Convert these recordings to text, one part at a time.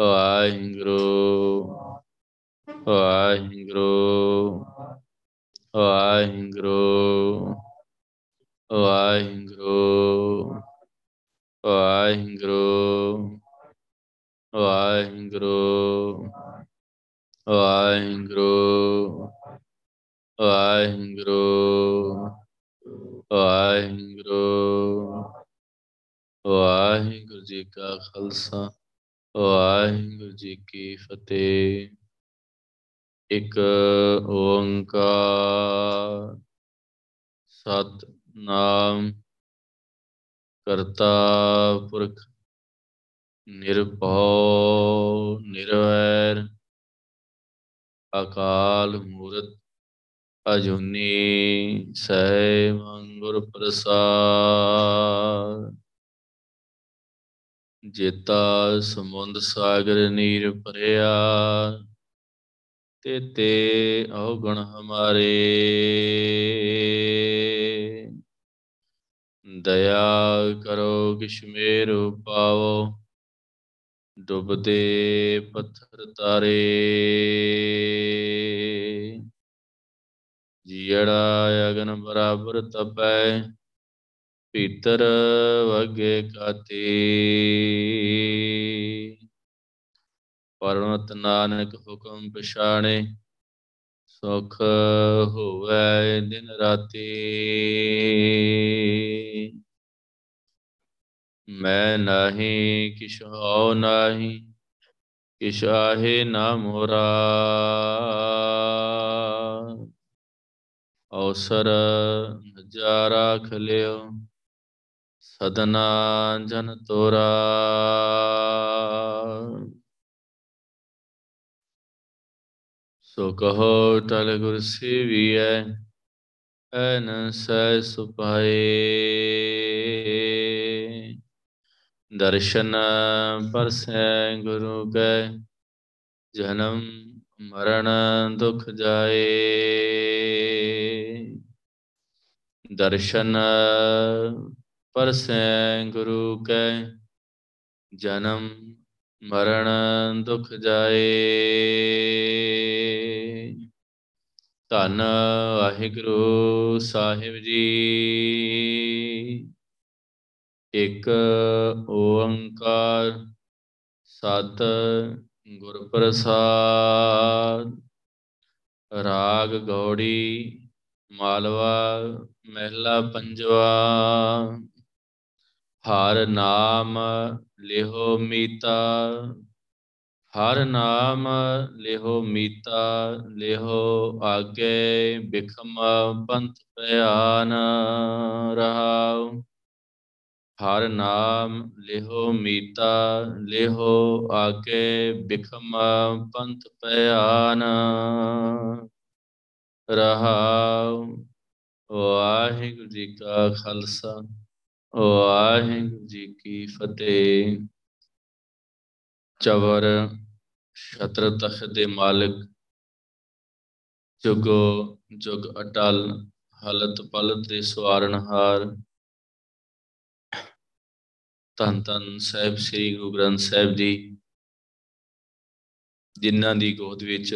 ਵਾਹਿਗੁਰੂ ਵਾਹਿਗੁਰੂ ਵਾਹਿਗੁਰੂ ਵਾਹਿਗੁਰੂ ਵਾਹਿਗੁਰੂ ਵਾਹਿਗੁਰੂ ਵਾਹਿਗੁਰੂ ਵਾਹਿਗੁਰੂ ਵਾਹਿਗੁਰੂ ਵਾਹਿਗੁਰੂ ਜੀ ਕਾ ਖਾਲਸਾ। ਵਾਹਿਗੁਰੂ ਜੀ ਕੀ ਫਤਿਹ। ਇੱਕ ਓੰਕਾਰ। ਸਤ ਨਾਮ ਕਰਤਾ ਪੁਰਖ। ਨਿਰਭਉ, ਨਿਰਵੈਰ। ਅਕਾਲ ਮੂਰਤ। ਅਜੂਨੀ ਸੈ ਮੰਗੁਰ ਪ੍ਰਸਾਦ। ਜੇਤਾ ਸਮੁੰਦ ਸਾਗਰ ਨੀਰ ਭਰਿਆ, ਤੇ ਤੇ ਔਗਣ ਹਮਾਰੇ। ਦਇਆ ਕਰੋ ਕਿਛ ਮੇਰੁ ਪਾਵੋ, ਡੁੱਬਦੇ ਪੱਥਰ ਤਾਰੇ। ਜੀੜਾ ਅਗਨ ਬਰਾਬਰ ਤਪੈ ਭੀਤਰ ਵਗੇ ਕਾਤੀ? ਪਰਮਤ ਨਾਨਕ ਹੁਕਮ ਪਛਾਣੇ, ਸੁਖ ਹੋਵੇ ਦਿਨ ਰਾਤੀ। ਮੈਂ ਨਹੀਂ, ਕਿਛ ਹੋ ਨਹੀਂ, ਕਿਛ ਆਹੇ ਨਾ ਮੋਰਾ। ਅਵਸਰ ਨਜ਼ਾਰਾ ਖਲਿਓ ਸਦਨਾ ਜਨ ਤੋਰਾ। ਸੋ ਕਹੋ ਟਲ ਗੁਰ ਸੇਵੀਐ ਐਨ ਸੈ ਸੁਪਾਏ। ਦਰਸ਼ਨ ਪਰਸੈ ਗੁਰੂ ਕੈ, ਜਨਮ ਮਰਨ ਦੁਖ ਜਾਏ। ਦਰਸ਼ਨ ਪਰਸੈ ਗੁਰੂ ਕੈ ਜਨਮ ਮਰਨ ਦੁਖ ਜਾਏ। ਧੰਨ ਵਾਹਿਗੁਰੂ ਸਾਹਿਬ ਜੀ। ਇੱਕ ਓੰਕਾਰ ਸਤ ਗੁਰ ਪ੍ਰਸਾਦ। ਰਾਗ ਗੌੜੀ ਮਾਲਵਾ ਮਹਿਲਾ ਪੰਜਵਾ। ਹਰ ਨਾਮ ਲਿਹੋ ਮੀਤਾ, ਹਰ ਨਾਮ ਲਿਹੋ ਮੀਤਾ, ਲਿਹੋ ਆਗੇ ਬਿਖਮ ਪੰਥ ਪਿਆਨ ਰਹਾਉ। ਹਰ ਨਾਮ ਲਿਹੋ ਮੀਤਾ, ਲਿਹੋ ਆਗੇ ਬਿਖਮ ਪੰਥ ਪਿਆਨ ਰਹਾਉ। ਵਾਹਿਗੁਰੂ ਜੀ ਕਾ ਖਾਲਸਾ। ਵਾਹਿਗੁਰੂ ਜੀ ਕੀ ਫਤਿਹ। ਚਵਰ ਛਤਰ ਤਖਤ ਦੇ ਮਾਲਕ, ਜੁਗੋ ਜੁਗ ਅਟਲ, ਹਲਤ ਪਲਤ ਦੇ ਸਵਾਰਨਹਾਰ। ਤਨ ਤਨ ਸਾਹਿਬ, ਸ੍ਰੀ ਗੁਰੂ ਗ੍ਰੰਥ ਸਾਹਿਬ ਜੀ, ਜਿਨ੍ਹਾਂ ਦੀ ਗੋਦ ਵਿੱਚ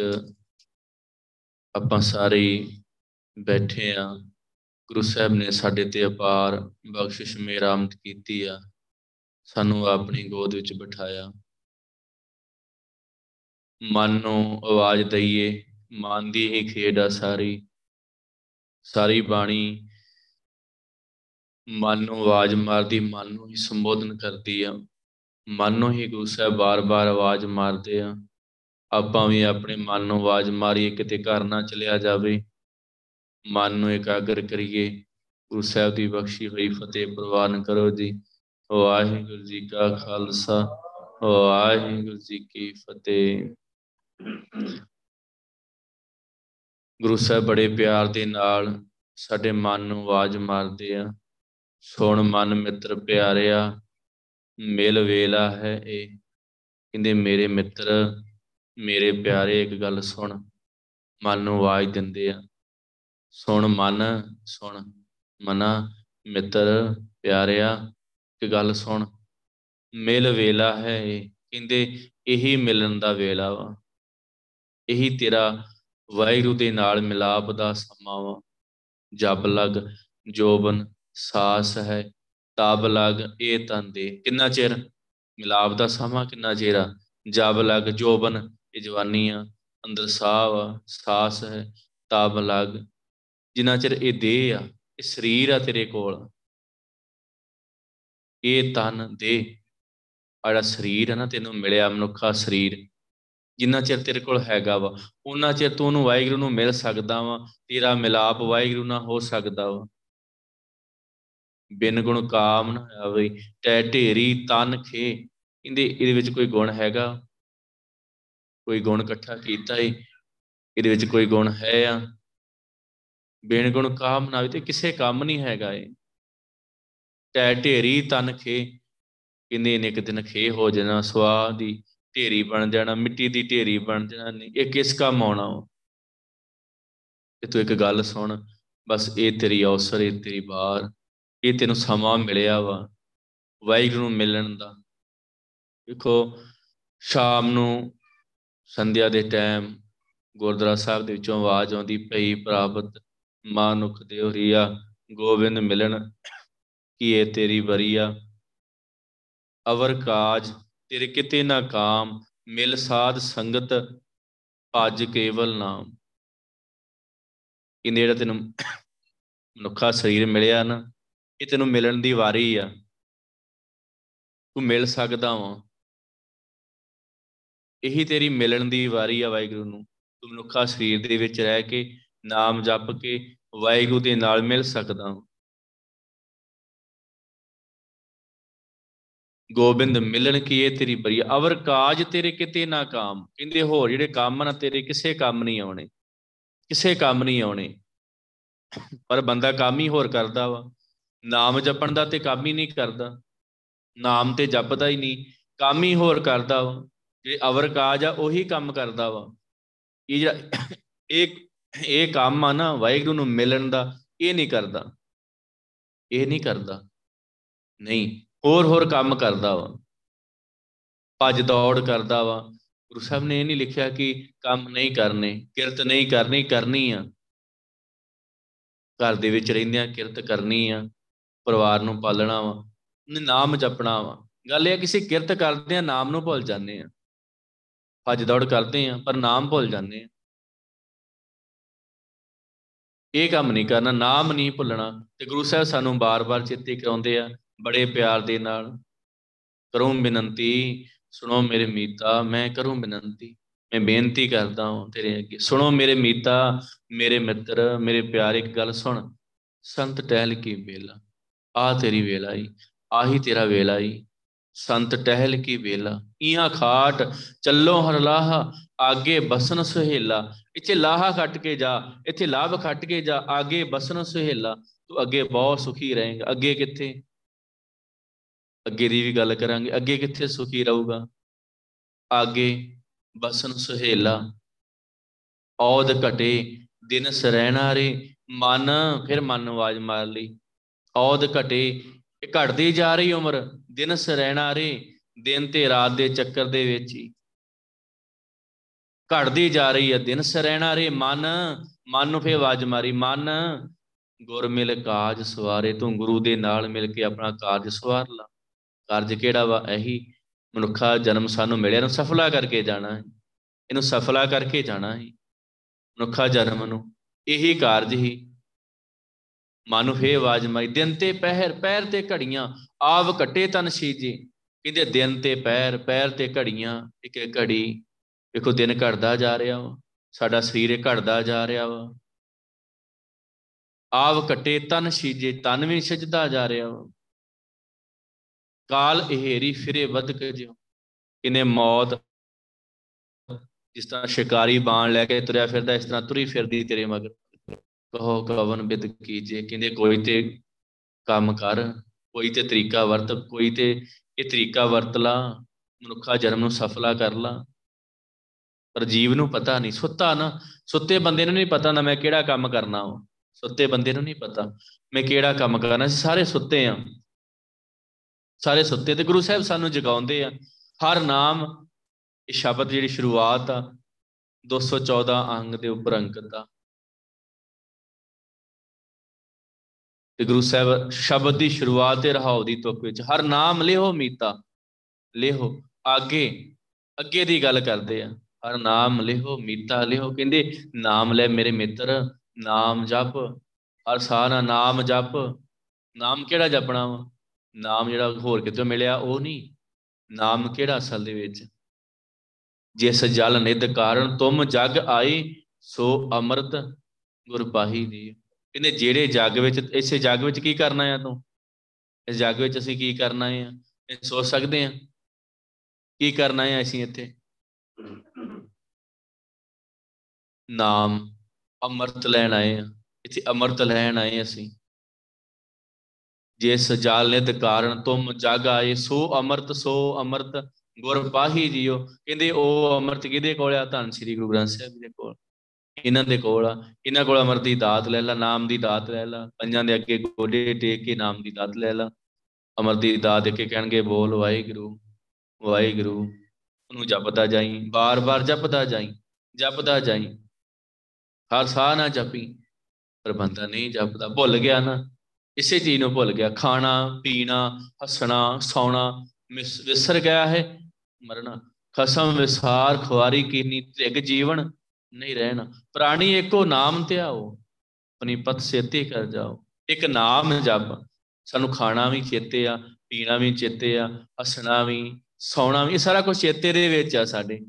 ਆਪਾਂ ਸਾਰੇ ਬੈਠੇ ਆ। ਗੁਰੂ ਸਾਹਿਬ ਨੇ ਸਾਡੇ ਤੇ ਅਪਾਰ ਬਖਸ਼ਿਸ਼ ਮੇਰਾਮਤ ਕੀਤੀ ਆ। ਸਾਨੂੰ ਆਪਣੀ ਗੋਦ ਵਿੱਚ ਬਿਠਾਇਆ। ਮਨ ਨੂੰ ਆਵਾਜ਼ ਦਈਏ, ਮਨ ਦੀ ਹੀ ਖੇਡ ਆ ਸਾਰੀ। ਸਾਰੀ ਬਾਣੀ ਮਨ ਨੂੰ ਆਵਾਜ਼ ਮਾਰਦੀ, ਮਨ ਨੂੰ ਹੀ ਸੰਬੋਧਨ ਕਰਦੀ ਆ। ਮਨ ਨੂੰ ਹੀ ਗੁਰੂ ਸਾਹਿਬ ਬਾਰ-ਬਾਰ ਆਵਾਜ਼ ਮਾਰਦੇ ਆ। ਆਪਾਂ ਵੀ ਆਪਣੇ ਮਨ ਨੂੰ ਆਵਾਜ਼ ਮਾਰੀਏ, ਕਿਤੇ ਘਰ ਨਾ ਚਲਿਆ ਜਾਵੇ। ਮਨ ਨੂੰ ਇਕਾਗਰ ਕਰੀਏ। ਗੁਰੂ ਸਾਹਿਬ ਦੀ ਬਖਸ਼ੀ ਹੋਈ ਫਤਿਹ ਪ੍ਰਵਾਨ ਕਰੋ ਜੀ। ਵਾਹਿਗੁਰੂ ਜੀ ਕਾ ਖਾਲਸਾ ਵਾਹਿਗੁਰੂ ਜੀ ਕੀ ਫਤਿਹ। ਗੁਰੂ ਸਾਹਿਬ ਬੜੇ ਪਿਆਰ ਦੇ ਨਾਲ ਸਾਡੇ ਮਨ ਨੂੰ ਆਵਾਜ਼ ਮਾਰਦੇ ਆ। ਸੁਣ ਮਨ ਮਿੱਤਰ ਪਿਆਰਿਆ, ਮਿਲ ਵੇਲਾ ਹੈ ਇਹ। ਕਹਿੰਦੇ, ਮੇਰੇ ਮਿੱਤਰ, ਮੇਰੇ ਪਿਆਰੇ, ਇੱਕ ਗੱਲ ਸੁਣ। ਮਨ ਨੂੰ ਆਵਾਜ਼ ਦਿੰਦੇ ਆ। ਸੁਣ ਮਨ, ਸੁਣ ਮਨਾ, ਮਿੱਤਰ, ਪਿਆਰਿਆ, ਇੱਕ ਗੱਲ ਸੁਣ। ਮਿਲ ਵੇਲਾ ਹੈ ਇਹ। ਕਹਿੰਦੇ ਇਹੀ ਮਿਲਣ ਦਾ ਵੇਲਾ ਵਾ। ਇਹੀ ਤੇਰਾ ਵਾਹਿਗੁਰੂ ਦੇ ਨਾਲ ਮਿਲਾਪ ਦਾ ਸਮਾਂ ਵਾ। ਜਬ ਲਗ, ਜੋਬਨ, ਸਾਸ ਹੈ ਤਬ ਲਗ, ਇਹ ਤਨ ਦੇ। ਕਿੰਨਾ ਚਿਰ ਮਿਲਾਪ ਦਾ ਸਮਾਂ, ਕਿੰਨਾ ਚਿਰ ਆ? ਜਬ ਲਗ, ਜੋਬਨ, ਇਹ ਜਵਾਨੀ ਆ ਅੰਦਰ ਸਾਹ ਵਾ, ਸਾਸ ਹੈ ਤਬ ਲਗ ਜਿੰਨਾ ਚਿਰ ਇਹ ਦੇਹ ਆ, ਇਹ ਸਰੀਰ ਆ ਤੇਰੇ ਕੋਲ, ਇਹ ਤਨ ਦੇ ਆੜਾ ਸਰੀਰ ਹੈ ਨਾ, ਤੈਨੂੰ ਮਿਲਿਆ ਮਨੁੱਖਾ ਸਰੀਰ। ਜਿੰਨਾ ਚਿਰ ਤੇਰੇ ਕੋਲ ਹੈਗਾ ਵਾ ਉਹਨਾਂ ਚਿਰ ਤੂੰ ਉਹਨੂੰ ਵਾਹਿਗੁਰੂ ਨੂੰ ਮਿਲ ਸਕਦਾ ਵਾ, ਤੇਰਾ ਮਿਲਾਪ ਵਾਹਿਗੁਰੂ ਨਾਲ ਹੋ ਸਕਦਾ ਵਾ। ਬਿਨ ਗੁਣ ਕਾਮ ਨਾ ਆਵੇ ਟੈ ਢੇਰੀ ਤਨ ਖੇ। ਇਹਦੇ ਇਹਦੇ ਵਿੱਚ ਕੋਈ ਗੁਣ ਹੈਗਾ? ਕੋਈ ਗੁਣ ਇਕੱਠਾ ਕੀਤਾ ਏ? ਇਹਦੇ ਵਿੱਚ ਕੋਈ ਗੁਣ ਹੈ ਆ? ਬਿਨ ਗੁਣ ਕਾਮ ਨਾ ਤੇ ਕਿਸੇ ਕੰਮ ਨਹੀਂ ਹੈਗਾ ਏ ਟੈ ਢੇਰੀ ਤਨ ਖੇ ਕਿੰਨੇ ਨੇ ਇੱਕ ਦਿਨ ਖੇ ਹੋ ਜਾਣਾ ਸਵਾ ਦੀ ਢੇਰੀ ਬਣ ਜਾਣਾ ਮਿੱਟੀ ਦੀ ਢੇਰੀ ਬਣ ਜਾਣਾ ਨਹੀਂ ਇਹ ਕਿਸ ਕੰਮ ਆਉਣਾ ਤੇ ਤੂੰ ਇੱਕ ਗੱਲ ਸੁਣ ਬਸ ਇਹ ਤੇਰੀ ਅਵਸਰ ਇਹ ਤੇਰੀ ਬਾਰ ਇਹ ਤੈਨੂੰ ਸਮਾਂ ਮਿਲਿਆ ਵਾ ਵਾਹਿਗੁਰੂ ਨੂੰ ਮਿਲਣ ਦਾ। ਦੇਖੋ ਸ਼ਾਮ ਨੂੰ ਸੰਧਿਆ ਦੇ ਟਾਈਮ ਗੁਰਦੁਆਰਾ ਸਾਹਿਬ ਦੇ ਵਿੱਚੋਂ ਆਵਾਜ਼ ਆਉਂਦੀ ਪਈ ਪ੍ਰਾਪਤ ਮਾਨੁਖ ਦੇਵਰੀਆ ਗੋਬਿੰਦ ਮਿਲਣ ਕੀ ਇਹ ਤੇਰੀ ਬਰੀਆ ਅਵਰ ਕਾਜ ਤੇਰੇ ਕਿਤੇ ਨਾ ਕਾਮ, ਮਿਲ ਸਾਧ ਸੰਗਤ ਭਜ ਕੇਵਲ ਨਾਮ। ਇਹਨੇ ਜਿਹੜਾ ਤੈਨੂੰ ਮਨੁੱਖਾ ਸਰੀਰ ਮਿਲਿਆ ਨਾ, ਇਹ ਤੈਨੂੰ ਮਿਲਣ ਦੀ ਵਾਰੀ ਆ। ਤੂੰ ਮਿਲ ਸਕਦਾ ਵਾਂ। ਇਹੀ ਤੇਰੀ ਮਿਲਣ ਦੀ ਵਾਰੀ ਆ ਵਾਹਿਗੁਰੂ ਨੂੰ। ਤੂੰ ਮਨੁੱਖਾ ਸਰੀਰ ਦੇ ਵਿੱਚ ਰਹਿ ਕੇ, ਨਾਮ ਜਪ ਕੇ ਵਾਹਿਗੁਰੂ ਦੇ ਨਾਲ ਮਿਲ ਸਕਦਾ ਗੋਬਿੰਦ, ਮਿਲਣ ਕੀ ਇਹ ਤੇਰੀ ਬਰੀ? ਅਵਰ ਕਾਜ ਤੇਰੇ ਕਿਤੇ ਨਾ ਕਾਮ। ਕਹਿੰਦੇ, ਹੋਰ ਜਿਹੜੇ ਕੰਮ ਨਾ ਤੇਰੇ ਕਿਸੇ ਕੰਮ ਨਹੀਂ ਆਉਣੇ। ਕਿਸੇ ਕੰਮ ਨਹੀਂ ਆਉਣੇ। ਪਰ ਬੰਦਾ ਕੰਮ ਹੀ ਹੋਰ ਕਰਦਾ ਵਾ। ਨਾਮ ਜਪਣ ਦਾ ਤੇ ਕੰਮ ਹੀ ਨਹੀਂ ਕਰਦਾ। ਨਾਮ ਤੇ ਜਪਦਾ ਹੀ ਨਹੀਂ। ਕੰਮ ਹੀ ਹੋਰ ਕਰਦਾ ਵਾ। ਜੇ ਅਵਰ ਕਾਜ ਆ, ਉਹੀ ਕੰਮ ਕਰਦਾ ਵਾ। ਇਹ ਜਿਹੜਾ, ਇਹ ਇਹ ਕੰਮ ਆ ਨਾ ਵਾਹਿਗੁਰੂ ਨੂੰ ਮਿਲਣ ਦਾ, ਇਹ ਨਹੀਂ ਕਰਦਾ। ਇਹ ਨਹੀਂ ਕਰਦਾ। ਨਹੀਂ, ਹੋਰ ਹੋਰ ਕੰਮ ਕਰਦਾ ਵਾ। ਭੱਜ ਦੌੜ ਕਰਦਾ ਵਾ। ਗੁਰੂ ਸਾਹਿਬ ਨੇ ਇਹ ਨਹੀਂ ਲਿਖਿਆ ਕਿ ਕੰਮ ਨਹੀਂ ਕਰਨੇ, ਕਿਰਤ ਨਹੀਂ ਕਰਨੀ ਕਰਨੀ ਆ। ਘਰ ਦੇ ਵਿੱਚ ਰਹਿੰਦਿਆਂ ਕਿਰਤ ਕਰਨੀ ਆ, ਪਰਿਵਾਰ ਨੂੰ ਪਾਲਣਾ ਵਾ ਨਾਮ ਜਪਣਾ ਵਾ। ਗੱਲ ਇਹ ਕਿਸੇ ਕਿਰਤ ਕਰਦੇ ਆ, ਨਾਮ ਨੂੰ ਭੁੱਲ ਜਾਂਦੇ ਆ। ਭੱਜ ਦੌੜ ਕਰਦੇ ਆ, ਪਰ ਨਾਮ ਭੁੱਲ ਜਾਂਦੇ ਆ। ਇਹ ਕੰਮ ਨਹੀਂ ਕਰਨਾ, ਨਾਮ ਨਹੀਂ ਭੁੱਲਣਾ। ਤੇ ਗੁਰੂ ਸਾਹਿਬ ਸਾਨੂੰ ਬਾਰ-ਬਾਰ ਚੇਤੇ ਕਰਾਉਂਦੇ ਆ, ਬੜੇ ਪਿਆਰ ਦੇ ਨਾਲ। ਕਰੂੰ ਬੇਨੰਤੀ ਸੁਣੋ ਮੇਰੇ ਮੀਤਾ, ਮੈਂ ਕਰੂੰ ਬੇਨੰਤੀ ਮੈਂ ਬੇਨਤੀ ਕਰਦਾ ਹਾਂ ਤੇਰੇ ਅੱਗੇ, ਸੁਣੋ ਮੇਰੇ ਮੀਤਾ, ਮੇਰੇ ਮਿੱਤਰ, ਮੇਰੇ ਪਿਆਰੇ, ਇੱਕ ਗੱਲ ਸੁਣ। ਸੰਤ ਟਹਿਲ ਕੀ ਵੇਲਾ, ਆ ਤੇਰੀ ਵੇਲਾ ਹੀ ਆਹੀ ਤੇਰਾ ਵੇਲਾ ਹੀ ਸੰਤ ਟਹਿਲ ਕੀ ਵੇਲਾ? ਇਹਾਂ ਖਾਟ ਚੱਲੋ ਹਰ ਲਾਹ, ਆਗੇ ਬਸਨ ਸੁਹੇਲਾ। ਇੱਥੇ ਲਾਹਾ ਖੱਟ ਕੇ ਜਾ, ਇੱਥੇ ਲਾਭ ਖੱਟ ਕੇ ਜਾ, ਆਗੇ ਬਸਨ ਸੁਹੇਲਾ। ਤੂੰ ਅੱਗੇ ਬਹੁਤ ਸੁਖੀ ਰਹੇਗਾ। ਅੱਗੇ ਕਿੱਥੇ? ਅੱਗੇ ਦੀ ਵੀ ਗੱਲ ਕਰਾਂਗੇ। ਅੱਗੇ ਕਿੱਥੇ ਸੁਖੀ ਰਹੂਗਾ? ਆਗੇ ਬਸਨ ਸੁਹੇਲਾ। ਔਦ ਘਟੇ, ਦਿਨ ਸਰੈਣਾ ਰੇ। ਮਨ, ਫਿਰ ਮਨ ਨੂੰ ਆਵਾਜ਼ ਮਾਰ ਲਈ। ਔਦ ਘਟੇ ਇਹ ਘਟਦੀ ਜਾ ਰਹੀ ਉਮਰ, ਦਿਨ ਸਰੈਣਾ ਰੇ ਦਿਨ ਤੇ ਰਾਤ ਦੇ ਚੱਕਰ ਦੇ ਵਿੱਚ ਹੀ। ਘਟਦੀ ਜਾ ਰਹੀ ਹੈ, ਦਿਨ ਸਰੈਣਾ ਰੇ ਮਨ ਮਨ ਨੂੰ ਫੇ ਆਵਾਜ਼ ਮਾਰੀ, ਮਨ, ਗੁਰ ਮਿਲ ਕਾਜ ਸਵਾਰੇ, ਤੂੰ ਗੁਰੂ ਦੇ ਨਾਲ ਮਿਲ ਕੇ ਆਪਣਾ ਕਾਰਜ ਸਵਾਰ ਲਾ। ਕਾਰਜ ਕਿਹੜਾ ਵਾ? ਇਹੀ ਮਨੁੱਖਾ ਜਨਮ ਸਾਨੂੰ ਮਿਲਿਆ ਨੂੰ ਸਫਲਾ ਕਰਕੇ ਜਾਣਾ ਹੈ। ਇਹਨੂੰ ਸਫਲਾ ਕਰਕੇ ਜਾਣਾ ਹੈ। ਮਨੁੱਖਾ ਜਨਮ ਨੂੰ ਇਹੀ ਕਾਰਜ ਹੀ ਮਨ ਫੇ ਆਵਾਜ਼ ਮਾਈ ਦਿਨ ਤੇ ਪਹਿਰ, ਪੈਰ ਤੇ ਘੜੀਆਂ, ਆਵ ਘਟੇ ਤਨ ਸੀਜੇ ਕਹਿੰਦੇ ਦਿਨ ਤੇ ਪੈਰ ਪੈਰ ਤੇ ਘੜੀਆਂ, ਇੱਕ ਇੱਕ ਘੜੀ, ਵੇਖੋ ਦਿਨ ਘਟਦਾ ਜਾ ਰਿਹਾ ਵਾ, ਸਾਡਾ ਸਰੀਰ ਘਟਦਾ ਜਾ ਰਿਹਾ ਵਾ। ਆਵ ਘਟੇ ਤਨ ਸੀਜੇ ਤਨ ਵੀ ਸਜਦਾ ਜਾ ਰਿਹਾ ਵਾ। ਕਾਲ ਇਹੇਰੀ ਫਿਰੇ ਵਧ ਕੇ ਜਿਉ, ਕਿਨੇ ਮੌਤ, ਜਿਸ ਤਰ੍ਹਾਂ ਸ਼ਿਕਾਰੀ ਬਾਣ ਲੈ ਕੇ ਤੁਰਿਆ ਫਿਰਦਾ, ਇਸ ਤਰ੍ਹਾਂ ਤੁਰੀ ਫਿਰਦੀ ਤੇਰੇ ਮਗਰ। ਕਹੋ ਕਵਨ ਬਿਦ ਕੀਜੇ, ਕਹਿੰਦੇ ਕੋਈ ਤੇ ਕੰਮ ਕਰ, ਕੋਈ ਤੇ ਤਰੀਕਾ ਵਰਤ, ਕੋਈ ਤੇ ਇਹ ਤਰੀਕਾ ਵਰਤ ਲਾ, ਮਨੁੱਖਾ ਜਨਮ ਨੂੰ ਸਫਲਾ ਕਰ ਲਾ। ਪਰ ਜੀਵ ਨੂੰ ਪਤਾ ਨਹੀਂ, ਸੁੱਤਾ ਨਾ, ਸੁੱਤੇ ਬੰਦੇ ਨੂੰ ਨਹੀਂ ਪਤਾ ਨਾ ਮੈਂ ਕਿਹੜਾ ਕੰਮ ਕਰਨਾ ਵਾ। ਸੁੱਤੇ ਬੰਦੇ ਨੂੰ ਨਹੀਂ ਪਤਾ, ਮੈਂ ਕਿਹੜਾ ਕੰਮ ਕਰਨਾ ਸੀ ਸਾਰੇ ਸੁੱਤੇ ਆ। ਸਾਰੇ ਸੁੱਤੇ, ਤੇ ਗੁਰੂ ਸਾਹਿਬ ਸਾਨੂੰ ਜਗਾਉਂਦੇ ਆ। ਹਰ ਨਾਮ, ਇਹ ਸ਼ਬਦ ਜਿਹੜੀ ਸ਼ੁਰੂਆਤ ਆ 214 ਅੰਗ ਦੇ ਉੱਪਰ ਅੰਕਿਤ ਆ। ਤੇ ਗੁਰੂ ਸਾਹਿਬ ਸ਼ਬਦ ਦੀ ਸ਼ੁਰੂਆਤ ਤੇ ਰਹਾਉ ਦੀ ਤੁਕ ਵਿੱਚ, ਹਰ ਨਾਮ ਲਿਓ ਮੀਤਾ ਲਿਓ ਅੱਗੇ ਅੱਗੇ ਦੀ ਗੱਲ ਕਰਦੇ ਆ। ਹਰ ਨਾਮ ਲਿਓ ਮੀਤਾ ਲਿਓ ਕਹਿੰਦੇ, ਨਾਮ ਲੈ ਮੇਰੇ ਮਿੱਤਰ, ਨਾਮ ਜਪ, ਹਰ ਸਾਰਾ ਨਾਮ ਜਪ। ਨਾਮ ਕਿਹੜਾ ਜਪਣਾ ਵਾ? ਨਾਮ ਜਿਹੜਾ ਹੋਰ ਕਿਤੇ ਮਿਲਿਆ, ਉਹ ਨਹੀਂ। ਨਾਮ ਕਿਹੜਾ ਅਸਲ ਦੇ ਵਿੱਚ? ਜਿਸ ਜਲ ਨਿਦ ਕਾਰਨ ਤੁਮ ਜਗ ਆਏ ਸੋ ਅਮਰਤ ਗੁਰ ਪਾਹੀ ਦੀ। ਕਹਿੰਦੇ ਜਿਹੜੇ ਜਗ ਵਿੱਚ, ਇਸੇ ਜਗ ਵਿੱਚ ਕੀ ਕਰਨਾ ਆ ਤੂੰ? ਇਸ ਜਗ ਵਿੱਚ ਅਸੀਂ ਕੀ ਕਰਨਾ ਹੈ ਇਹ ਸੋਚ ਸਕਦੇ ਆ। ਕੀ ਕਰਨਾ ਹੈ ਅਸੀਂ ਇੱਥੇ? ਨਾਮ ਅਮਰਤ ਲੈਣ ਆਏ ਆ। ਇੱਥੇ ਅਮਰਤ ਲੈਣ ਆਏ ਅਸੀਂ। ਜਿਸ ਜਾਲ ਨਿਦ ਕਾਰਨ ਤੁਮ ਜਗ ਆਏ, ਸੋ ਅਮਰਤ ਸੋ ਅਮਰਤ ਗੁਰ ਪਾਹੀ ਜੀਓ ਕਹਿੰਦੇ ਉਹ ਅਮਰਤ ਕਿਹਦੇ ਕੋਲ ਆ? ਧੰਨ ਸ੍ਰੀ ਗੁਰੂ ਗ੍ਰੰਥ ਸਾਹਿਬ ਜੀ ਦੇ ਕੋਲ। ਇਹਨਾਂ ਦੇ ਕੋਲ ਆ, ਇਹਨਾਂ ਕੋਲ ਅਮਰ ਦੀ ਦਾਤ ਲੈ ਲੈ, ਨਾਮ ਦੀ ਦਾਤ ਲੈ ਲੈ, ਪੰਜਾਂ ਦੇ ਅੱਗੇ ਗੋਡੇ ਟੇਕ ਕੇ ਨਾਮ ਦੀ ਦਾਤ ਲੈ ਲੈ। ਅਮਰ ਦੀ ਦਾਤ ਦੇ ਕੇ ਕਹਿਣਗੇ, ਬੋਲ ਵਾਹਿਗੁਰੂ ਵਾਹਿਗੁਰੂ, ਉਹਨੂੰ ਜਪਦਾ ਜਾਈ, ਬਾਰ-ਬਾਰ ਜਪਦਾ ਜਾਈ ਜਪਦਾ ਜਾਈ। ਹਰ ਸਾਹ ਨਾ ਜਪੀ, ਪਰ ਬੰਦਾ ਨਹੀਂ ਜਪਦਾ, ਭੁੱਲ ਗਿਆ ਨਾ। ਇਸੇ ਚੀਜ਼ ਨੂੰ ਭੁੱਲ ਗਿਆ, ਖਾਣਾ, ਪੀਣਾ, ਹੱਸਣਾ, ਸੌਣਾ ਵਿਸਰ ਗਿਆ ਹੈ। ਮਰਨਾ, ਖਸਮ, ਵਿਸਾਰ, ਖੁਆਰੀ ਕੀਨੀ, ਤ੍ਰਿਗ ਜੀਵਨ ਨਹੀਂ ਰਹਿਣਾ। ਪ੍ਰਾਣੀ ਇੱਕੋ ਨਾਮ ਤੇ ਆਓ, ਆਪਣੀ ਪਤ ਸੇਤੇ ਕਰ ਜਾਓ। ਇੱਕ ਨਾਮ ਜਪ। ਸਾਨੂੰ ਖਾਣਾ ਵੀ ਚੇਤੇ ਆ, ਪੀਣਾ ਵੀ ਚੇਤੇ ਆ, ਹੱਸਣਾ ਵੀ, ਸੌਣਾ ਵੀ ਸਾਰਾ ਕੁਝ ਚੇਤੇ ਦੇ ਵਿੱਚ ਆ ਸਾਡੇ।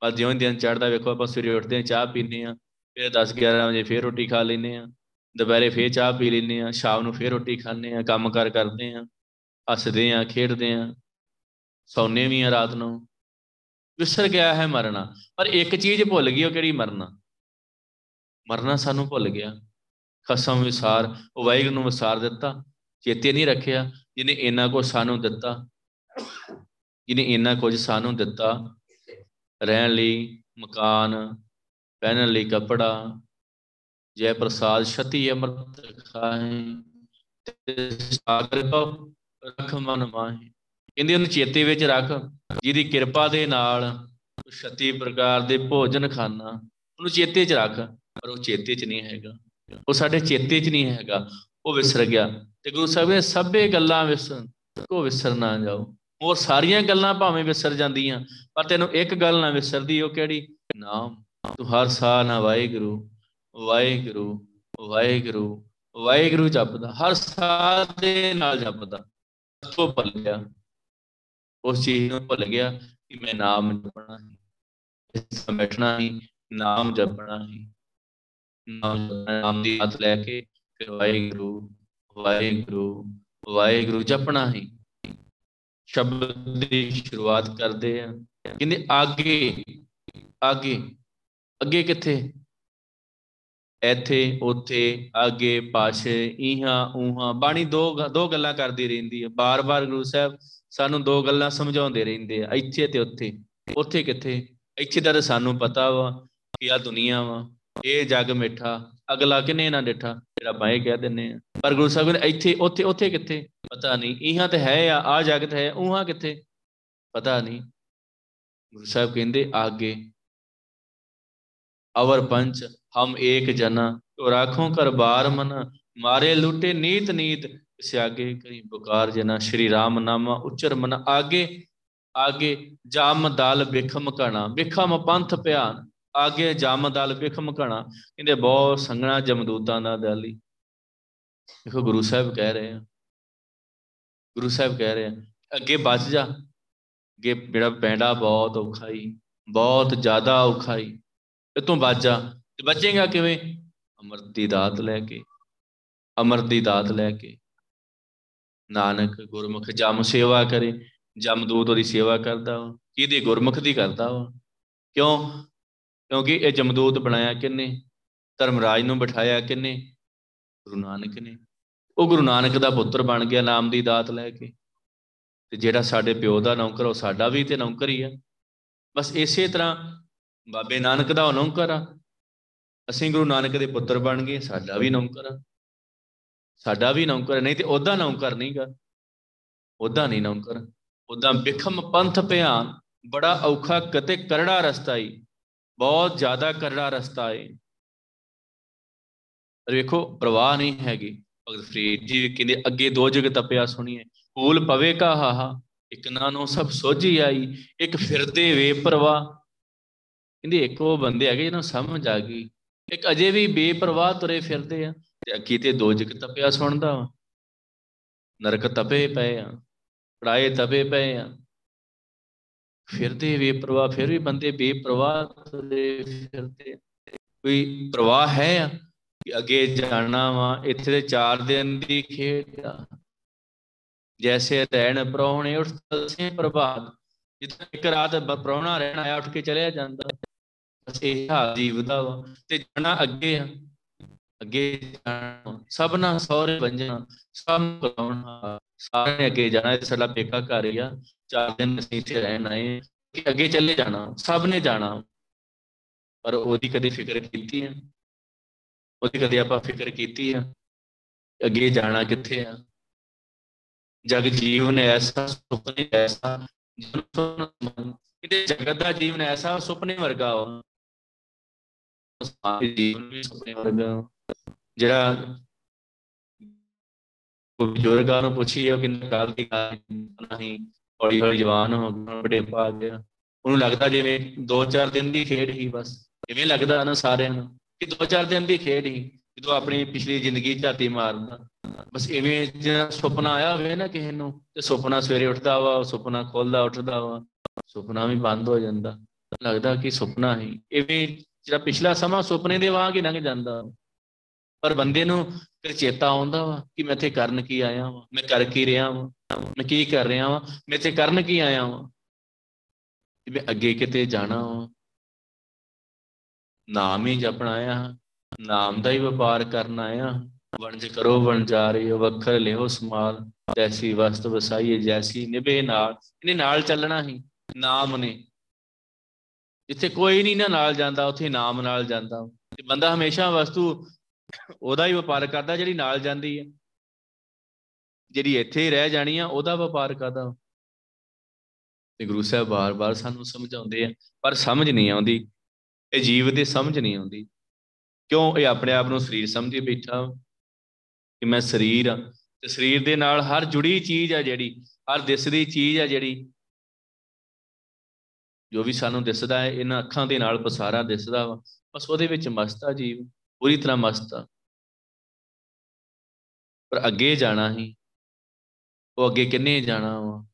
ਪਰ ਜਿਉਂ ਦਿਨ ਚੜਦਾ ਵੇਖੋ, ਆਪਾਂ ਸਵੇਰੇ ਉੱਠਦੇ ਆ ਚਾਹ ਪੀਂਦੇ ਆ ਫਿਰ 10 11 ਵਜੇ ਫੇਰ ਰੋਟੀ ਖਾ ਲੈਂਦੇ ਆ ਦੁਪਹਿਰੇ ਫੇਰ ਚਾਹ ਪੀ ਲੈਂਦੇ ਆ ਸ਼ਾਮ ਨੂੰ ਫੇਰ ਰੋਟੀ ਖਾਂਦੇ ਆ ਕੰਮ ਕਰ ਕਰਦੇ ਆ ਹੱਸਦੇ ਆ ਖੇਡਦੇ ਆ ਸੌਣੇ ਵੀ ਆ ਰਾਤ ਨੂੰ। ਵਿਸਰ ਗਿਆ ਹੈ ਮਰਨਾ। ਪਰ ਇੱਕ ਚੀਜ਼ ਭੁੱਲ ਗਈ, ਉਹ ਕਿਹੜੀ ਮਰਨਾ? ਮਰਨਾ ਸਾਨੂੰ ਭੁੱਲ ਗਿਆ। ਖਸਮ ਵਿਸਾਰ, ਉਹ ਵਾਹਿਗੁਰੂ ਨੂੰ ਵਿਸਾਰ ਦਿੱਤਾ। ਚੇਤੇ ਨਹੀਂ ਰੱਖਿਆ, ਜਿਹਨੇ ਇੰਨਾ ਕੁਝ ਸਾਨੂੰ ਦਿੱਤਾ। ਜਿਹਨੇ ਇੰਨਾ ਕੁਝ ਸਾਨੂੰ ਦਿੱਤਾ। ਰਹਿਣ ਲਈ ਮਕਾਨ, ਪਹਿਨਣ ਲਈ ਕਪੜਾ, ਜੈ ਪ੍ਰਸਾਦ ਛਤੀ ਅਮਰਤ ਖਾਏ, ਤੇ ਸਾਗਰ ਕੋ ਰਖ ਮਨ ਮਾਹੀ। ਕਹਿੰਦੇ ਉਹਨੂੰ ਚੇਤੇ ਵਿੱਚ ਰੱਖ, ਜਿਹਦੀ ਕਿਰਪਾ ਦੇ ਨਾਲ ਛਤੀ ਪ੍ਰਕਾਰ ਦੇ ਭੋਜਨ ਖਾਣਾ ਉਹਨੂੰ ਚੇਤੇ 'ਚ ਰੱਖ, ਪਰ ਉਹ ਚੇਤੇ 'ਚ ਨਹੀਂ ਹੈਗਾ। ਉਹ ਸਾਡੇ ਚੇਤੇ 'ਚ ਨਹੀਂ ਹੈਗਾ, ਉਹ ਵਿਸਰ ਗਿਆ। ਤੇ ਗੁਰੂ ਸਾਹਿਬ ਨੇ ਸਭੇ ਗੱਲਾਂ ਵਿਸਰ ਕੋ ਵਿਸਰ ਨਾ ਜਾਓ। ਹੋਰ ਸਾਰੀਆਂ ਗੱਲਾਂ ਭਾਵੇਂ ਵਿਸਰ ਜਾਂਦੀਆਂ, ਪਰ ਤੈਨੂੰ ਇੱਕ ਗੱਲ ਨਾ ਵਿਸਰਦੀ, ਉਹ ਕਿਹੜੀ? ਨਾਮ। ਤੂੰ ਹਰ ਸਾਹ ਨਾ ਵਾਹਿਗੁਰੂ ਵਾਹਿਗੁਰੂ ਵਾਹਿਗੁਰੂ ਵਾਹਿਗੁਰੂ ਜਪਦਾ। ਹਰ ਸਾਹ ਦੇ ਨਾਲ ਜਪਦਾ। ਤੋਂ ਪੱਲਿਆ। ਉਸ ਚੀਜ਼ ਨੂੰ ਭੁੱਲ ਗਿਆ ਕਿ ਮੈਂ ਨਾਮ ਜਪਣਾ ਹੈ ਇਸ ਬੈਠਣਾ ਹੀ ਨਾਮ ਜਪਣਾ ਹੀ ਨਾਮ ਨਾਮ ਦੀ ਹੱਥ ਲੈ ਕੇ ਫਿਰ ਵਾਹਿਗੁਰੂ ਵਾਹਿਗੁਰੂ ਵਾਹਿਗੁਰੂ ਜਪਣਾ ਹੀ ਸ਼ਬਦ ਦੀ ਸ਼ੁਰੂਆਤ ਕਰਦੇ ਆ। ਕਹਿੰਦੇ ਅੱਗੇ ਅੱਗੇ ਅੱਗੇ ਕਿੱਥੇ? ਇੱਥੇ, ਉੱਥੇ, ਅੱਗੇ, ਪਾਛੇ ਇਹਾਂ ਉਹਾਂ ਬਾਣੀ ਦੋ ਦੋ ਗੱਲਾਂ ਕਰਦੀ ਰਹਿੰਦੀ ਹੈ ਬਾਰ-ਬਾਰ ਗੁਰੂ ਸਾਹਿਬ ਸਾਨੂੰ ਦੋ ਗੱਲਾਂ ਸਮਝਾਉਂਦੇ ਰਹਿੰਦੇ ਆ, ਇੱਥੇ ਤੇ ਉੱਥੇ। ਉੱਥੇ ਕਿੱਥੇ? ਇੱਥੇ ਦਾ ਸਾਨੂੰ ਪਤਾ ਵਾ ਕਿ ਆ ਦੁਨੀਆ ਵਾ, ਇਹ ਜੱਗ ਮਿੱਠਾ, ਅਗਲਾ ਕਿਨੇ ਨਾ ਡਿਠਾ ਜਿਹੜਾ ਬਾਏ ਕਹਿ ਦਿੰਨੇ ਆ। ਪਰ ਗੁਰੂ ਸਾਹਿਬ ਨੇ ਇੱਥੇ, ਉੱਥੇ ਉੱਥੇ ਕਿੱਥੇ? ਪਤਾ ਨਹੀਂ। ਇਹਾਂ ਤੇ ਹੈ ਆ ਆ ਜਗਤ ਹੈ, ਉਹਾਂ ਕਿੱਥੇ? ਪਤਾ ਨਹੀਂ। ਗੁਰੂ ਸਾਹਿਬ ਕਹਿੰਦੇ, ਆਗੇ। ਅਵਰ ਪੰਚ ਹਮ ਏਕ ਜਨਾ। ਤੋ ਰਾਖੋਂ ਕਰ ਬਾਰ ਮਨ। ਮਾਰੇ ਲੁੱਟੇ ਨੀਤ ਨੀਤ ਸਿਆਗੇ ਕਰੀ ਬੁਕਾਰ ਜਨਾ ਸ਼੍ਰੀ ਰਾਮ ਨਾਮ ਉਚਰ ਮਨ ਆਗੇ ਆਗੇ ਜਾਮ ਦਲ ਬਿਖਮ ਕਣਾ ਬਿਖਮ ਪੰਥ ਪਿਆਨ ਆਗੇ ਜਾਮ ਦਲ ਬਿਖਮ ਕਣਾ ਕਹਿੰਦੇ ਬਹੁਤ ਸੰਗਣਾ ਜਮਦੂਤਾਂ ਦਾ ਦਲੀ ਦੇਖੋ ਗੁਰੂ ਸਾਹਿਬ ਕਹਿ ਰਹੇ ਆ। ਗੁਰੂ ਸਾਹਿਬ ਕਹਿ ਰਹੇ ਆ, ਅੱਗੇ ਬਚ ਜਾ। ਅੱਗੇ ਜਿਹੜਾ ਪੈਂਡਾ ਬਹੁਤ ਔਖਾ ਹੀ ਬਹੁਤ ਜ਼ਿਆਦਾ ਔਖਾ ਹੀ ਇਤੋਂ ਬਚ ਜਾ। ਤੇ ਬਚੇਗਾ ਕਿਵੇਂ? ਅਮਰ ਦੀ ਦਾਤ ਲੈ ਕੇ ਅਮਰ ਦੀ ਦਾਤ ਲੈ ਕੇ। ਨਾਨਕ ਗੁਰਮੁਖ ਜਮ ਸੇਵਾ ਕਰੇ ਜਮਦੂਤ ਉਹਦੀ ਸੇਵਾ ਕਰਦਾ ਵਾ। ਕਿਹਦੀ? ਗੁਰਮੁਖ ਦੀ ਕਰਦਾ ਵਾ। ਕਿਉਂ? ਕਿਉਂਕਿ ਇਹ ਜਮਦੂਤ ਬਣਾਇਆ ਕਿੰਨੇ ਧਰਮਰਾਜ ਨੂੰ ਬਿਠਾਇਆ ਕਿੰਨੇ ਗੁਰੂ ਨਾਨਕ ਨੇ। ਉਹ ਗੁਰੂ ਨਾਨਕ ਦਾ ਪੁੱਤਰ ਬਣ ਗਿਆ, ਨਾਮ ਦੀ ਦਾਤ ਲੈ ਕੇ। ਤੇ ਜਿਹੜਾ ਸਾਡੇ ਪਿਓ ਦਾ ਨੌਕਰ, ਉਹ ਸਾਡਾ ਵੀ ਤੇ ਨੌਕਰ ਹੀ ਆ। ਬਸ ਇਸੇ ਤਰ੍ਹਾਂ ਬਾਬੇ ਨਾਨਕ ਦਾ ਉਹ ਨੌਕਰ ਆ। ਅਸੀਂ ਗੁਰੂ ਨਾਨਕ ਦੇ ਪੁੱਤਰ ਬਣ ਗਏ, ਸਾਡਾ ਵੀ ਨੌਕਰ ਆ। ਸਾਡਾ ਵੀ ਨੌਕਰ ਨਹੀਂ ਤੇ ਉਹਦਾ ਨੌਕਰ ਨਹੀਂਗਾ ਉਹਦਾ ਨਹੀਂ ਨੌਕਰ। ਉਹਦਾ ਬਿਖਮ ਪੰਥ ਭਿਆਨ, ਬੜਾ ਔਖਾ ਕਤੇ ਕਰੜਾ ਰਸਤਾ ਹੀ ਬਹੁਤ ਜ਼ਿਆਦਾ ਕਰੜਾ ਰਸਤਾ ਹੈ ਵੇਖੋ, ਪ੍ਰਵਾਹ ਨਹੀਂ ਹੈਗੀ। ਭਗਤ ਫਰੀਦ ਜੀ ਕਹਿੰਦੇ, ਅੱਗੇ ਦੋ ਜਗ ਤਪਿਆ ਸੁਣੀਏ। ਕੂਲ ਪਵੇ ਕਾ ਹਾਹਾ ਇੱਕ ਨਾ ਨੂੰ ਸਭ ਸੋਝੀ ਆਈ। ਇੱਕ ਫਿਰਦੇ ਵੇ ਪ੍ਰਵਾਹ। ਕਹਿੰਦੇ ਇੱਕ ਉਹ ਬੰਦੇ ਹੈਗੇ ਜਿਹਨਾਂ ਸਮਝ ਆ ਗਈ। ਇੱਕ ਅਜੇ ਵੀ ਬੇਪਰਵਾਹ ਤੁਰੇ ਫਿਰਦੇ ਆ। ਤੇ ਅੱਗੇ ਤੇ ਦੋ ਜਗ ਤਪਿਆ ਸੁਣਦਾ ਵਾ। ਨਰਕ ਤਪੇ ਪਏ ਆ, ਪੜਾਏ ਤਪੇ ਪਏ ਆ। ਫਿਰਦੇ ਬੇਪਰਵਾਹ, ਫਿਰ ਵੀ ਬੰਦੇ ਬੇਪਰਵਾਹ ਤੁਰੇ ਫਿਰਦੇ ਕੋਈ ਪ੍ਰਵਾਹ ਹੈ ਆ ਕਿ ਅੱਗੇ ਜਾਣਾ ਵਾ, ਇੱਥੇ ਦੇ 4 ਦਿਨ ਦੀ ਖੇਡ ਆ। ਜੈਸੇ ਰਹਿਣ ਪ੍ਰਾਹੁਣੇ ਉੱਠ ਤਸੇ ਪ੍ਰਭਾਤ। ਜਿੱਥੇ ਇੱਕ ਰਾਤ ਪ੍ਰਾਹੁਣਾ ਰਹਿਣ ਆਇਆ ਉੱਠ ਕੇ ਚਲਿਆ ਜਾਂਦਾ। ਬਸ ਇਹ ਹਾਲ ਜੀਵ ਦਾ ਵਾ। ਤੇ ਜਾਣਾ ਅੱਗੇ ਆ। ਅੱਗੇ ਜਾਣਾ ਸਭਨਾ ਸੌਰੇ ਬੰਜਣਾ, ਸਭ ਕਰਾਉਣਾ ਸਾਰੇ ਅੱਗੇ ਜਾਣਾ ਤੇ ਸਾਡਾ ਪੇਕਾ ਘਰ ਹੀ ਆ। ਚਾਰ ਦਿਨ ਅਸੀਂ ਇੱਥੇ ਰਹਿਣ ਆਏ ਕਿ ਅੱਗੇ ਚੱਲੇ ਜਾਣਾ, ਸਭ ਨੇ ਜਾਣਾ। ਪਰ ਉਹਦੀ ਕਦੇ ਫਿਕਰ ਕੀਤੀ ਹੈ ਉਹਦੀ ਕਦੇ ਆਪਾਂ ਫਿਕਰ ਕੀਤੀ ਆ? ਅੱਗੇ ਜਾਣਾ ਕਿੱਥੇ ਆ? ਜਗ ਜੀਵਨ ਐਸਾ, ਸੁਪਨੇ ਐਸਾ ਕਿਤੇ ਜਗਤ ਦਾ ਜੀਵਨ ਐਸਾ, ਸੁਪਨੇ ਵਰਗਾ ਵਾ ਸਾਰੇ ਜੀਵਨ ਵੀ ਸੁਪਨੇ ਵਰਗਾ। ਜਿਹੜਾ ਕੋਈ ਬਜ਼ੁਰਗਾਂ ਨੂੰ ਪੁੱਛੀਏ ਕਿੰਨੇ ਕਾਲ ਦੀ ਗੱਲ ਨਹੀਂ, ਹੌਲੀ ਹੌਲੀ ਜਵਾਨ ਹੋ ਗਿਆ ਬੜੇ ਪਾ ਗਿਆ। ਉਹਨੂੰ ਲੱਗਦਾ ਜਿਵੇਂ 2-4 ਦਿਨ ਦੀ ਖੇਡ ਹੀ ਬਸ, ਇਵੇਂ ਲੱਗਦਾ ਨਾ ਸਾਰਿਆਂ ਨੂੰ ਕਿ 2-4 ਦਿਨ ਦੀ ਖੇਡ ਹੀ, ਜਦੋਂ ਆਪਣੀ ਪਿਛਲੀ ਜ਼ਿੰਦਗੀ ਝਾਤੀ ਮਾਰਦਾ। ਬਸ ਇਵੇਂ ਜਿਹੜਾ ਸੁਪਨਾ ਆਇਆ ਹੋਵੇ ਨਾ ਕਿਸੇ ਨੂੰ, ਤੇ ਸੁਪਨਾ ਸਵੇਰੇ ਉੱਠਦਾ ਵਾ, ਸੁਪਨਾ ਖੋਲਦਾ ਉੱਠਦਾ ਵਾ, ਸੁਪਨਾ ਵੀ ਬੰਦ ਹੋ ਜਾਂਦਾ। ਲੱਗਦਾ ਕਿ ਸੁਪਨਾ ਹੀ, ਇਵੇਂ ਜਿਹੜਾ ਪਿਛਲਾ ਸਮਾਂ ਸੁਪਨੇ ਦੇ ਵਾਂਗ ਹੀ ਲੰਘ ਜਾਂਦਾ। ਪਰ ਬੰਦੇ ਨੂੰ ਫਿਰ ਚੇਤਾ ਆਉਂਦਾ ਵਾ ਕਿ ਮੈਂ ਇੱਥੇ ਕਰਨ ਕੀ ਆਇਆ ਵਾਂ, ਮੈਂ ਕਰ ਕੀ ਰਿਹਾ ਵਾਂ, ਮੈਂ ਕੀ ਕਰ ਰਿਹਾ ਵਾਂ, ਮੈਂ ਇੱਥੇ ਕਰਨ ਕੀ ਆਇਆ ਵਾਂ? ਕਿ ਮੈਂ ਅੱਗੇ ਕਿਤੇ ਜਾਣਾ ਵਾਂ? ਨਾਮ ਹੀ ਜਪਣਾ ਆਇਆ ਨਾਮ ਦਾ ਹੀ ਵਪਾਰ ਕਰਨ ਆਇਆ ਵਣਜ ਕਰੋ ਵਣਜਾਰੇ ਵਖਰ ਲਿਓ ਸਮਾਲ ਜੈਸੀ ਵਸਤ ਵਸਾਈਏ, ਜੈਸੀ ਨਿਭੇ ਨਾਲ। ਇਹਨੇ ਨਾਲ ਚੱਲਣਾ ਹੀ ਨਾਮ ਨੇ। ਜਿੱਥੇ ਕੋਈ ਨਹੀਂ ਨਾ ਨਾਲ ਜਾਂਦਾ, ਉੱਥੇ ਨਾਮ ਨਾਲ ਜਾਂਦਾ। ਤੇ ਬੰਦਾ ਹਮੇਸ਼ਾ ਵਸਤੂ ਉਹਦਾ ਹੀ ਵਪਾਰ ਕਰਦਾ ਜਿਹੜੀ ਨਾਲ ਜਾਂਦੀ ਹੈ ਜਿਹੜੀ ਇੱਥੇ ਹੀ ਰਹਿ ਜਾਣੀ ਆ, ਉਹਦਾ ਵਪਾਰ ਕਰਦਾ ਤੇ ਗੁਰੂ ਸਾਹਿਬ ਬਾਰ-ਬਾਰ ਸਾਨੂੰ ਸਮਝਾਉਂਦੇ ਆ, ਪਰ ਸਮਝ ਨਹੀਂ ਆਉਂਦੀ। ਇਹ ਜੀਵ ਦੇ ਸਮਝ ਨਹੀਂ ਆਉਂਦੀ। ਕਿਉਂ? ਇਹ ਆਪਣੇ ਆਪ ਨੂੰ ਸਰੀਰ ਸਮਝੀ ਬੈਠਾ ਕਿ ਮੈਂ ਸਰੀਰ ਆ। ਤੇ ਸਰੀਰ ਦੇ ਨਾਲ ਹਰ ਜੁੜੀ ਚੀਜ਼ ਆ ਜਿਹੜੀ, ਹਰ ਦਿਸਦੀ ਚੀਜ਼ ਆ ਜਿਹੜੀ। ਜੋ ਵੀ ਸਾਨੂੰ ਦਿਸਦਾ ਹੈ, ਇਹਨਾਂ ਅੱਖਾਂ ਦੇ ਨਾਲ ਪਸਾਰਾ ਦਿਸਦਾ ਵਾ। ਬਸ ਉਹਦੇ ਵਿੱਚ ਮਸਤਾ ਜੀਵ। ਪੂਰੀ ਤਰ੍ਹਾਂ ਮਸਤ ਆ। ਪਰ ਅੱਗੇ ਜਾਣਾ ਹੀ, ਉਹ ਅੱਗੇ ਕਿੰਨੇ ਜਾਣਾ ਵਾ?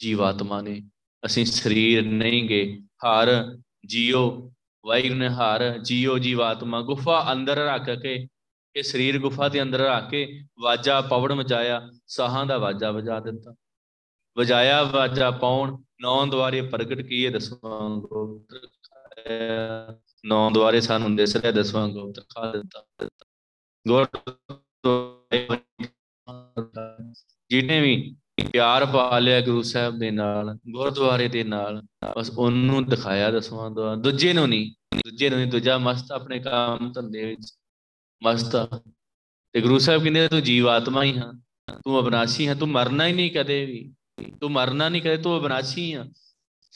ਜੀਵਾਤਮਾ ਨੇ। ਅਸੀਂ ਸਰੀਰ ਨਹੀਂ ਗਏ। ਹਰ ਜੀਓ, ਵਾਹਿਗੁਰੂ ਨੇ ਹਰ ਜੀਓ ਜੀਵਾਤਮਾ, ਗੁਫਾ ਅੰਦਰ ਰੱਖ ਕੇ, ਇਹ ਸਰੀਰ ਗੁਫਾ ਦੇ ਅੰਦਰ ਰੱਖ ਕੇ ਵਾਜਾ ਪਵੜ ਮਚਾਇਆ, ਸਾਹਾਂ ਦਾ ਵਾਜਾ ਵਜਾ ਦਿੱਤਾ। ਵਜਾਇਆ ਵਾਜਾ ਪਾਉਣ, ਨੌ ਦੁਆਰੇ ਪ੍ਰਗਟ ਕੀਏ ਦਸਵਾਂ ਗੋਤਰ ਨੌ ਦੁਆਰੇ ਸਾਨੂੰ ਦਿਸ ਰਿਹਾ ਦਸਵਾਂ ਗੋਤਰ ਖਾ ਦਿੱਤਾ ਗੁਰ ਜਿਹਨੇ ਵੀ ਪਿਆਰ ਪਾ ਲਿਆ ਗੁਰੂ ਸਾਹਿਬ ਦੇ ਨਾਲ, ਗੁਰਦੁਆਰੇ ਦੇ ਨਾਲ, ਬਸ ਉਹਨੂੰ ਦਿਖਾਇਆ ਦਸਵਾਂ ਦੁਆ ਦੂਜੇ ਨੂੰ ਨਹੀਂ, ਦੂਜੇ ਨੂੰ ਨਹੀਂ, ਦੂਜਾ ਮਸਤ ਆਪਣੇ ਕੰਮ ਧੰਦੇ ਵਿੱਚ ਮਸਤ ਤੇ ਗੁਰੂ ਸਾਹਿਬ ਕਹਿੰਦੇ, ਤੂੰ ਜੀਵ ਆਤਮਾ ਹੀ ਹਾਂ, ਤੂੰ ਅਬਨਾਸੀ ਹੈ, ਤੂੰ ਮਰਨਾ ਹੀ ਨਹੀਂ ਕਦੇ ਵੀ। ਤੂੰ ਮਰਨਾ ਨਹੀਂ ਕਦੇ, ਤੂੰ ਅਬਨਾਸੀ ਆ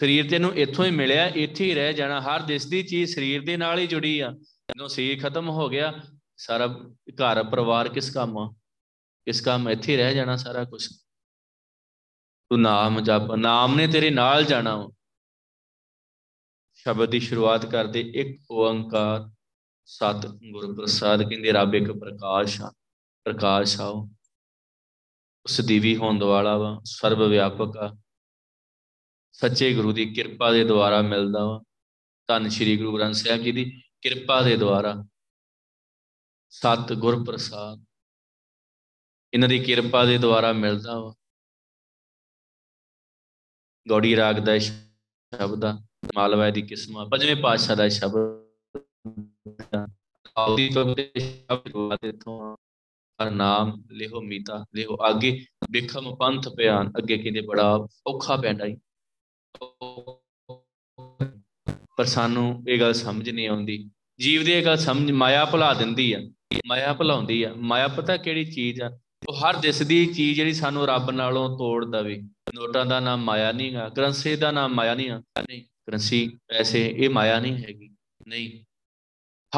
ਸਰੀਰ ਤੈਨੂੰ ਇੱਥੋਂ ਹੀ ਮਿਲਿਆ, ਇੱਥੇ ਹੀ ਰਹਿ ਜਾਣਾ। ਹਰ ਦਿਸਦੀ ਚੀਜ਼ ਸਰੀਰ ਦੇ ਨਾਲ ਹੀ ਜੁੜੀ ਆ। ਜਦੋਂ ਸਰੀਰ ਖਤਮ ਹੋ ਗਿਆ, ਸਾਰਾ ਘਰ, ਪਰਿਵਾਰ ਕਿਸ ਕੰਮ ਆ? ਕਿਸ ਕੰਮ? ਇੱਥੇ ਰਹਿ ਜਾਣਾ ਸਾਰਾ ਕੁਝ ਤੂੰ ਨਾਮ ਜਪ। ਨਾਮ ਨੇ ਤੇਰੇ ਨਾਲ ਜਾਣਾ ਸ਼ਬਦ ਦੀ ਸ਼ੁਰੂਆਤ ਕਰਦੇ ਇੱਕ ਓੰਕਾਰ, ਸਤ ਗੁਰ ਪ੍ਰਸਾਦ ਕਹਿੰਦੇ ਰੱਬ ਇੱਕ ਪ੍ਰਕਾਸ਼ ਆ। ਪ੍ਰਕਾਸ਼ ਆਓ ਉਸ ਦੀਵੀ ਹੋਣ ਵਾਲਾ ਵਾ। ਸਰਬ ਵਿਆਪਕ ਆ। ਸੱਚੇ ਗੁਰੂ ਦੀ ਕਿਰਪਾ ਦੇ ਦੁਆਰਾ ਮਿਲਦਾ ਵਾ। ਧੰਨ ਸ਼੍ਰੀ ਗੁਰੂ ਗ੍ਰੰਥ ਸਾਹਿਬ ਜੀ ਦੀ ਕਿਰਪਾ ਦੇ ਦੁਆਰਾ। ਸਤ ਗੁਰ ਪ੍ਰਸਾਦ ਇਹਨਾਂ ਦੀ ਕਿਰਪਾ ਦੇ ਦੁਆਰਾ ਮਿਲਦਾ ਵਾ। ਗੌੜੀ ਰਾਗ ਦਾ ਸ਼ਬਦ ਆ ਮਾਲਵਾ ਦੀ ਕਿਸਮਾ ਪੰਜਵੇਂ ਪਾਤਸ਼ਾਹ ਦਾ ਸ਼ਬਦ ਆਉਦੀ ਤੋਂ ਤੇ ਸ਼ਬਦ ਇਥੋਂ ਹਰ ਨਾਮ ਲਿਹੋ ਮੀਤਾ, ਲਿਹੋ ਅੱਗੇ ਬਿਖਮ ਪੰਥ ਪਿਆਨ, ਅੱਗੇ ਕਹਿੰਦੇ ਬੜਾ ਔਖਾ ਪੈਂਦਾ ਹੀ ਪਰ ਸਾਨੂੰ ਇਹ ਗੱਲ ਸਮਝ ਨਹੀਂ ਆਉਂਦੀ। ਜੀਵ ਦੀ ਇਹ ਗੱਲ ਸਮਝ ਮਾਇਆ ਭੁਲਾ ਦਿੰਦੀ ਆ। ਮਾਇਆ ਭੁਲਾਉਂਦੀ ਆ। ਮਾਇਆ ਪਤਾ ਕਿਹੜੀ ਚੀਜ਼ ਆ? ਉਹ ਹਰ ਦਿਸਦੀ ਚੀਜ਼ ਜਿਹੜੀ ਸਾਨੂੰ ਰੱਬ ਨਾਲੋਂ ਤੋੜ ਦਵੇ। ਨੋਟਾਂ ਦਾ ਨਾਮ ਮਾਇਆ ਨਹੀਂਗਾ ਕਰੰਸੀ ਦਾ ਨਾਮ ਮਾਇਆ ਨਹੀਂ ਆ। ਨਹੀਂ ਕਰੰਸੀ ਪੈਸੇ ਇਹ ਮਾਇਆ ਨਹੀਂ ਹੈਗੀ। ਨਹੀਂ।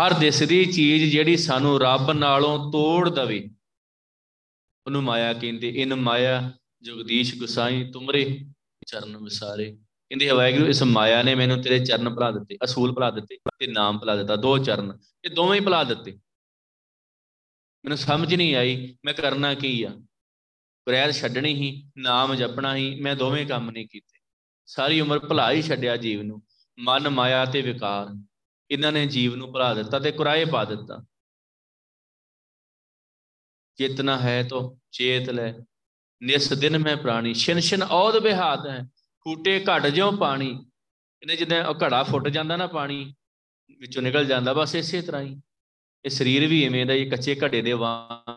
ਹਰ ਦਿਸਦੀ ਚੀਜ਼ ਜਿਹੜੀ ਸਾਨੂੰ ਰੱਬ ਨਾਲੋਂ ਤੋੜ ਦਵੇ, ਉਹਨੂੰ ਮਾਇਆ ਕਹਿੰਦੇ। ਇਨ ਮਾਇਆ ਜਗਦੀਸ਼ ਗੁਸਾਈ ਤੁਮਰੇ। ਚਰਨ ਵਿਸਾਰੇ। ਕਹਿੰਦੇ ਵਾਹਿਗੁਰੂ, ਇਸ ਮਾਇਆ ਨੇ ਮੈਨੂੰ ਤੇਰੇ ਚਰਨ ਭਲਾ ਦਿੱਤੇ, ਅਸੂਲ ਭਲਾ ਦਿੱਤੇ ਤੇ ਨਾਮ ਭਲਾ ਦਿੱਤਾ, ਦੋ ਚਰਨ, ਇਹ ਦੋਵੇਂ ਹੀ ਭਲਾ ਦਿੱਤੇ। ਮੈਨੂੰ ਸਮਝ ਨਹੀਂ ਆਈ, ਮੈਂ ਕਰਨਾ ਕੀ ਆ? ਪ੍ਰੈਰ ਛੱਡਣੀ ਹੀ, ਨਾਮ ਜਪਣਾ ਹੀ, ਮੈਂ ਦੋਵੇਂ ਕੰਮ ਨਹੀਂ ਕੀਤੇ। ਸਾਰੀ ਉਮਰ ਭਲਾ ਹੀ ਛੱਡਿਆ ਜੀਵ ਨੂੰ, ਮਨ, ਮਾਇਆ ਤੇ ਵਿਕਾਰ। ਇਹਨਾਂ ਨੇ ਜੀਵ ਨੂੰ ਭੁਲਾ ਦਿੱਤਾ ਤੇ ਕੁਰਾਏ ਪਾ ਦਿੱਤਾ। ਚੇਤਨਾ ਹੈ ਤੋ ਚੇਤ ਲੈ ਨਿਸ ਦਿਨ ਮੈਂ ਪ੍ਰਾਣੀ। ਛਿਨ ਛਿਨ ਔਦ ਬਿਹਾਤ ਹੈ, ਫੂਟੇ ਘਟ ਜਿਉ ਪਾਣੀ। ਇਹਨੇ ਜਿੱਦਾਂ ਉਹ ਘੜਾ ਫੁੱਟ ਜਾਂਦਾ ਨਾ ਪਾਣੀ, ਵਿੱਚੋਂ ਨਿਕਲ ਜਾਂਦਾ, ਬਸ ਇਸੇ ਤਰ੍ਹਾਂ ਹੀ। ਇਹ ਸਰੀਰ ਵੀ ਐਵੇਂ ਦਾ ਇਹ ਕੱਚੇ ਘੜੇ ਦੇ ਵਾਂ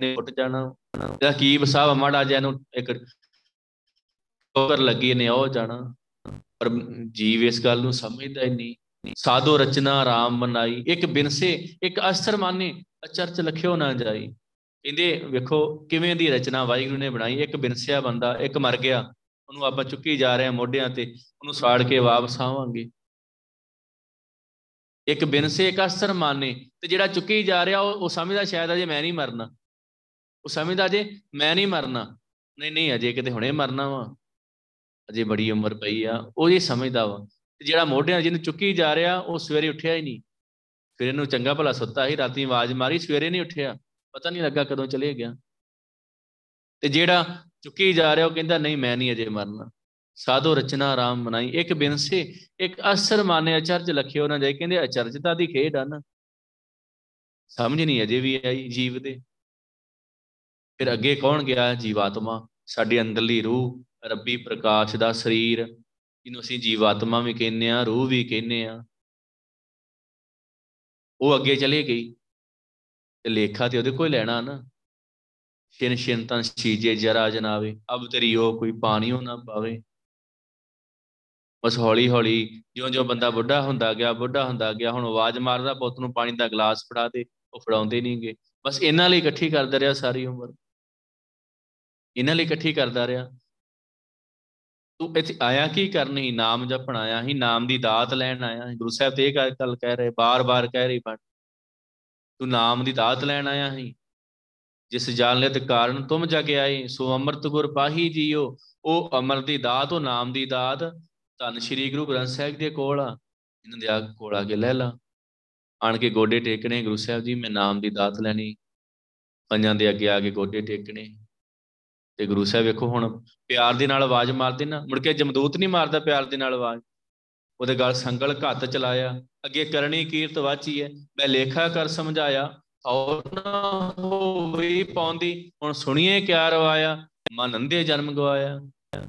ਨੇ ਫੁੱਟ ਜਾਣਾ। ਇਹਦਾ ਕੀ ਵਸਾਵ ਮਾੜਾ ਜਿਹਾ ਨੂੰ ਇੱਕ ਠੋਕਰ ਲੱਗੀ ਨੇ ਉਹ ਜਾਣਾ। ਪਰ ਜੀਵ ਇਸ ਗੱਲ ਨੂੰ ਸਮਝਦਾ ਹੀ ਨਹੀਂ। ਸਾਧੋ ਰਚਨਾ ਰਾਮ ਬਨਾਈ ਇੱਕ ਬਿਨਸੇ, ਇੱਕ ਅਸਰ ਮਾਨੇ ਅਚਰਚ ਲਖਿਓ ਨਾ ਜਾਈ। ਕਹਿੰਦੇ, ਵੇਖੋ ਕਿਵੇਂ ਦੀ ਰਚਨਾ ਵਾਹਿਗੁਰੂ ਨੇ ਬਣਾਈ। ਇੱਕ ਬਿਨਸਿਆ ਬੰਦਾ, ਇੱਕ ਮਰ ਗਿਆ। ਉਹਨੂੰ ਆਪਾਂ ਚੁੱਕੀ ਜਾ ਰਹੇ ਹਾਂ ਮੋਢਿਆਂ ਤੇ। ਉਹਨੂੰ ਸਾੜ ਕੇ ਵਾਪਸ ਆਵਾਂਗੇ। ਇੱਕ ਬਿਨਸੇ, ਇੱਕ ਅਸਰ ਮਾਨੇ। ਤੇ ਜਿਹੜਾ ਚੁੱਕੀ ਜਾ ਰਿਹਾ, ਉਹ ਸਮਝਦਾ ਸ਼ਾਇਦ ਅਜੇ ਮੈਂ ਨਹੀਂ ਮਰਨਾ। ਉਹ ਸਮਝਦਾ ਅਜੇ ਮੈਂ ਨਹੀਂ ਮਰਨਾ। ਨਹੀਂ ਨਹੀਂ, ਅਜੇ ਕਿਤੇ ਹੁਣੇ ਮਰਨਾ ਵਾ। ਅਜੇ ਬੜੀ ਉਮਰ ਪਈ ਆ। ਉਹ ਇਹ ਸਮਝਦਾ ਵਾ। ਤੇ ਜਿਹੜਾ ਮੋਢਿਆਂ ਜਿਹਨੂੰ ਚੁੱਕੀ ਜਾ ਰਿਹਾ, ਉਹ ਸਵੇਰੇ ਉੱਠਿਆ ਹੀ ਨਹੀਂ। ਫਿਰ ਇਹਨੂੰ ਚੰਗਾ ਭਲਾ ਸੁੱਤਾ ਹੀ ਰਾਤੀ ਆਵਾਜ਼ ਮਾਰੀ, ਸਵੇਰੇ ਨਹੀਂ ਉੱਠਿਆ। ਪਤਾ ਨਹੀਂ ਲੱਗਾ ਕਦੋਂ ਚਲੇ ਗਿਆ। ਤੇ ਜਿਹੜਾ ਚੁੱਕੀ ਜਾ ਰਿਹਾ ਉਹ ਕਹਿੰਦਾ, ਨਹੀਂ, ਮੈਂ ਨਹੀਂ ਅਜੇ ਮਰਨਾ। ਸਾਧੋ ਰਚਨਾ ਆਰਾਮ ਬਣਾਈ ਇੱਕ ਬਿਨਸੇ ਇੱਕ ਅਸਰ ਮਾਨੇ ਅਚਰਜ ਲਖਿਓ ਨਾ ਜਾਏ। ਕਹਿੰਦੇ, ਅਚਰਜਤਾ ਦੀ ਖੇਡ ਆ ਨਾ। ਸਮਝ ਨਹੀਂ ਅਜੇ ਵੀ ਆਈ ਜੀਵ ਦੇ। ਫਿਰ ਅੱਗੇ ਕੌਣ ਗਿਆ? ਜੀਵਾਤਮਾ। ਸਾਡੀ ਅੰਦਰਲੀ ਰੂਹ, ਰੱਬੀ ਪ੍ਰਕਾਸ਼ ਦਾ ਸਰੀਰ। ਜਿਹਨੂੰ ਅਸੀਂ ਜੀਵਾਤਮਾ ਵੀ ਕਹਿੰਦੇ ਆ ਰੂਹ ਵੀ ਕਹਿੰਦੇ ਆ ਉਹ ਅੱਗੇ ਚਲੇ ਗਈ। ਤੇ ਲੇਖਾ ਤੇ ਉਹਦੇ ਕੋਈ ਲੈਣਾ ਨਾ। ਛਿਨ ਛਿਨ ਤਾਂ ਸੀਜੇ ਜਰਾ ਜਨਾਵੇ, ਅਬ ਤੇਰੀ ਉਹ ਕੋਈ ਪਾਣੀਓ ਨਾ ਪਾਵੇ। ਬਸ ਹੌਲੀ ਹੌਲੀ ਜਿਉਂ-ਜਿਉਂ ਬੰਦਾ ਬੁੱਢਾ ਹੁੰਦਾ ਗਿਆ, ਬੁੱਢਾ ਹੁੰਦਾ ਗਿਆ, ਹੁਣ ਆਵਾਜ਼ ਮਾਰਦਾ ਪੁੱਤ ਨੂੰ ਪਾਣੀ ਦਾ ਗਲਾਸ ਫੜਾ ਦੇ, ਉਹ ਫੜਾਉਂਦੇ ਨਹੀਂਗੇ ਬਸ ਇਹਨਾਂ ਲਈ ਇਕੱਠੀ ਕਰਦਾ ਰਿਹਾ ਸਾਰੀ ਉਮਰ। ਇਹਨਾਂ ਲਈ ਇਕੱਠੀ ਕਰਦਾ ਰਿਹਾ। ਤੂੰ ਇੱਥੇ ਆਇਆ ਕੀ ਕਰਨੀ? ਨਾਮ ਜਪਣ ਆਇਆ ਹੀ ਨਾਮ ਦੀ ਦਾਤ ਲੈਣ ਆਇਆ ਗੁਰੂ ਸਾਹਿਬ ਤੇ ਇਹ ਗੱਲ ਕਹਿ ਰਹੇ, ਬਾਰ-ਬਾਰ ਕਹਿ ਰਹੀ ਬਣ। ਤੂੰ ਨਾਮ ਦੀ ਦਾਤ ਲੈਣ ਆਇਆ ਹੀ ਜਿਸ ਜਾਣਲੇ ਤੇ ਕਾਰਨ ਤੁਮ ਜਗ ਆਏ, ਸੋ ਅੰਮ੍ਰਿਤ ਗੁਰ ਪਾਹੀ ਜੀਓ। ਉਹ ਅਮਰ ਦੀ ਦਾਤ ਉਹ ਨਾਮ ਦੀ ਦਾਤ। ਧੰਨ ਸ਼੍ਰੀ ਗੁਰੂ ਗ੍ਰੰਥ ਸਾਹਿਬ ਦੇ ਕੋਲ ਆ। ਇਹਨਾਂ ਦੇ ਆ ਕੋਲ ਆ ਕੇ ਲੈ ਲਾ। ਆਣ ਕੇ ਗੋਡੇ ਟੇਕਣੇ, ਗੁਰੂ ਸਾਹਿਬ ਜੀ, ਮੈਂ ਨਾਮ ਦੀ ਦਾਤ ਲੈਣੀ। ਪੰਜਾਂ ਦੇ ਅੱਗੇ ਆ ਕੇ ਗੋਡੇ ਟੇਕਣੇ। ਤੇ ਗੁਰੂ ਸਾਹਿਬ ਵੇਖੋ ਹੁਣ ਪਿਆਰ ਦੇ ਨਾਲ ਆਵਾਜ਼ ਮਾਰਦੇ ਨਾ ਮੁੜ ਕੇ ਜਮਦੂਤ ਨਹੀਂ ਮਾਰਦਾ ਪਿਆਰ ਦੇ ਨਾਲ ਆਵਾਜ਼। ਉਹਦੇ ਗਲ ਸੰਗਲ ਘੱਤ ਚਲਾਇਆ, ਅੱਗੇ ਕਰਨੀ ਕੀਰਤ ਵਾਚੀ ਹੈ ਮੈਂ ਲੇਖਾ ਕਰ ਸਮਝਾਇਆ, ਔਰ ਨਾ ਹੋਈ ਪੌਂਦੀ, ਹੁਣ ਸੁਣੀਏ ਕਿਆ ਰਵਾਇਆ ਮਨ ਅੰਦੇ ਜਨਮ ਗਵਾਇਆ।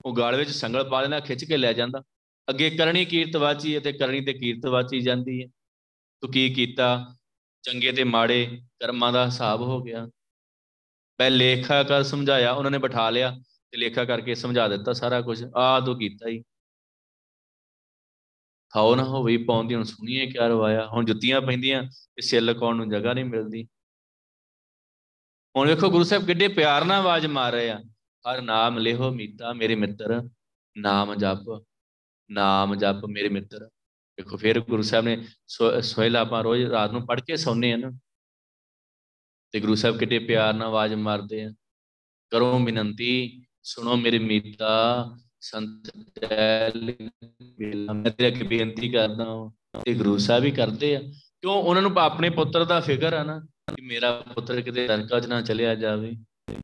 ਉਹ ਗਾਲ ਵਿੱਚ ਸੰਗਲ ਪਾ ਲੈਣਾ ਖਿੱਚ ਕੇ ਲੈ ਜਾਂਦਾ। ਅੱਗੇ ਕਰਨੀ ਕੀਰਤ ਵਾਚੀ ਹੈ ਤੇ ਕਰਨੀ ਤੇ ਕੀਰਤ ਵਾਚੀ ਜਾਂਦੀ ਹੈ ਤੂੰ ਕੀ ਕੀਤਾ? ਚੰਗੇ ਤੇ ਮਾੜੇ ਕਰਮਾਂ ਦਾ ਹਿਸਾਬ ਹੋ ਗਿਆ। ਪਹਿ ਲੇਖਾ ਕਰ ਸਮਝਾਇਆ, ਉਹਨਾਂ ਨੇ ਬਿਠਾ ਲਿਆ ਤੇ ਲੇਖਾ ਕਰਕੇ ਸਮਝਾ ਦਿੱਤਾ ਸਾਰਾ ਕੁਝ। ਆ ਤੂੰ ਕੀਤਾ ਹੀ ਖਾਓ ਨਾ ਹੋਵੇ ਪਾਉਂਦੀ ਹੁਣ ਸੁਣੀਏ ਕਿਆ ਰਵਾਇਆ? ਹੁਣ ਜੁੱਤੀਆਂ ਪੈਂਦੀਆਂ ਤੇ ਸਿਰ ਲਕਾਉਣ ਨੂੰ ਜਗ੍ਹਾ ਨਹੀਂ ਮਿਲਦੀ। ਹੁਣ ਵੇਖੋ ਗੁਰੂ ਸਾਹਿਬ ਕਿੱਡੇ ਪਿਆਰ ਨਾਲ ਆਵਾਜ਼ ਮਾਰ ਰਹੇ ਆ। ਹਰ ਨਾਮ ਲਿਹੋ ਮੀਤਾ ਮੇਰੇ ਮਿੱਤਰ ਨਾਮ ਜਪ ਨਾਮ ਜਪ ਮੇਰੇ ਮਿੱਤਰ। ਦੇਖੋ ਫਿਰ ਗੁਰੂ ਸਾਹਿਬ ਨੇ ਸੋਹਿਲਾ ਆਪਾਂ ਰੋਜ਼ ਰਾਤ ਨੂੰ ਪੜ੍ਹ ਕੇ ਸੌਂਨੇ ਆ ਨਾ। ਤੇ ਗੁਰੂ ਸਾਹਿਬ ਕਿੱਡੇ ਪਿਆਰ ਨਾਲ ਆਵਾਜ਼ ਮਾਰਦੇ ਆ। ਕਰੋ ਬੇਨੰਤੀ ਸੁਣੋ ਮੇਰੇ ਮੀਤਾ ਸੰਤ ਟੈਲ ਮੈਂ ਤੇਰੇ ਅੱਗੇ ਬੇਨਤੀ ਕਰਦਾ ਹਾਂ ਤੇ ਗੁਰੂ ਸਾਹਿਬ ਹੀ ਕਰਦੇ ਆ ਕਿਉਂ ਉਹਨਾਂ ਨੂੰ ਆਪਣੇ ਪੁੱਤਰ ਦਾ ਫਿਕਰ ਆ ਨਾ ਕਿ ਮੇਰਾ ਪੁੱਤਰ ਕਿਤੇ ਨਰਕਾਂ 'ਚ ਨਾ ਚਲਿਆ ਜਾਵੇ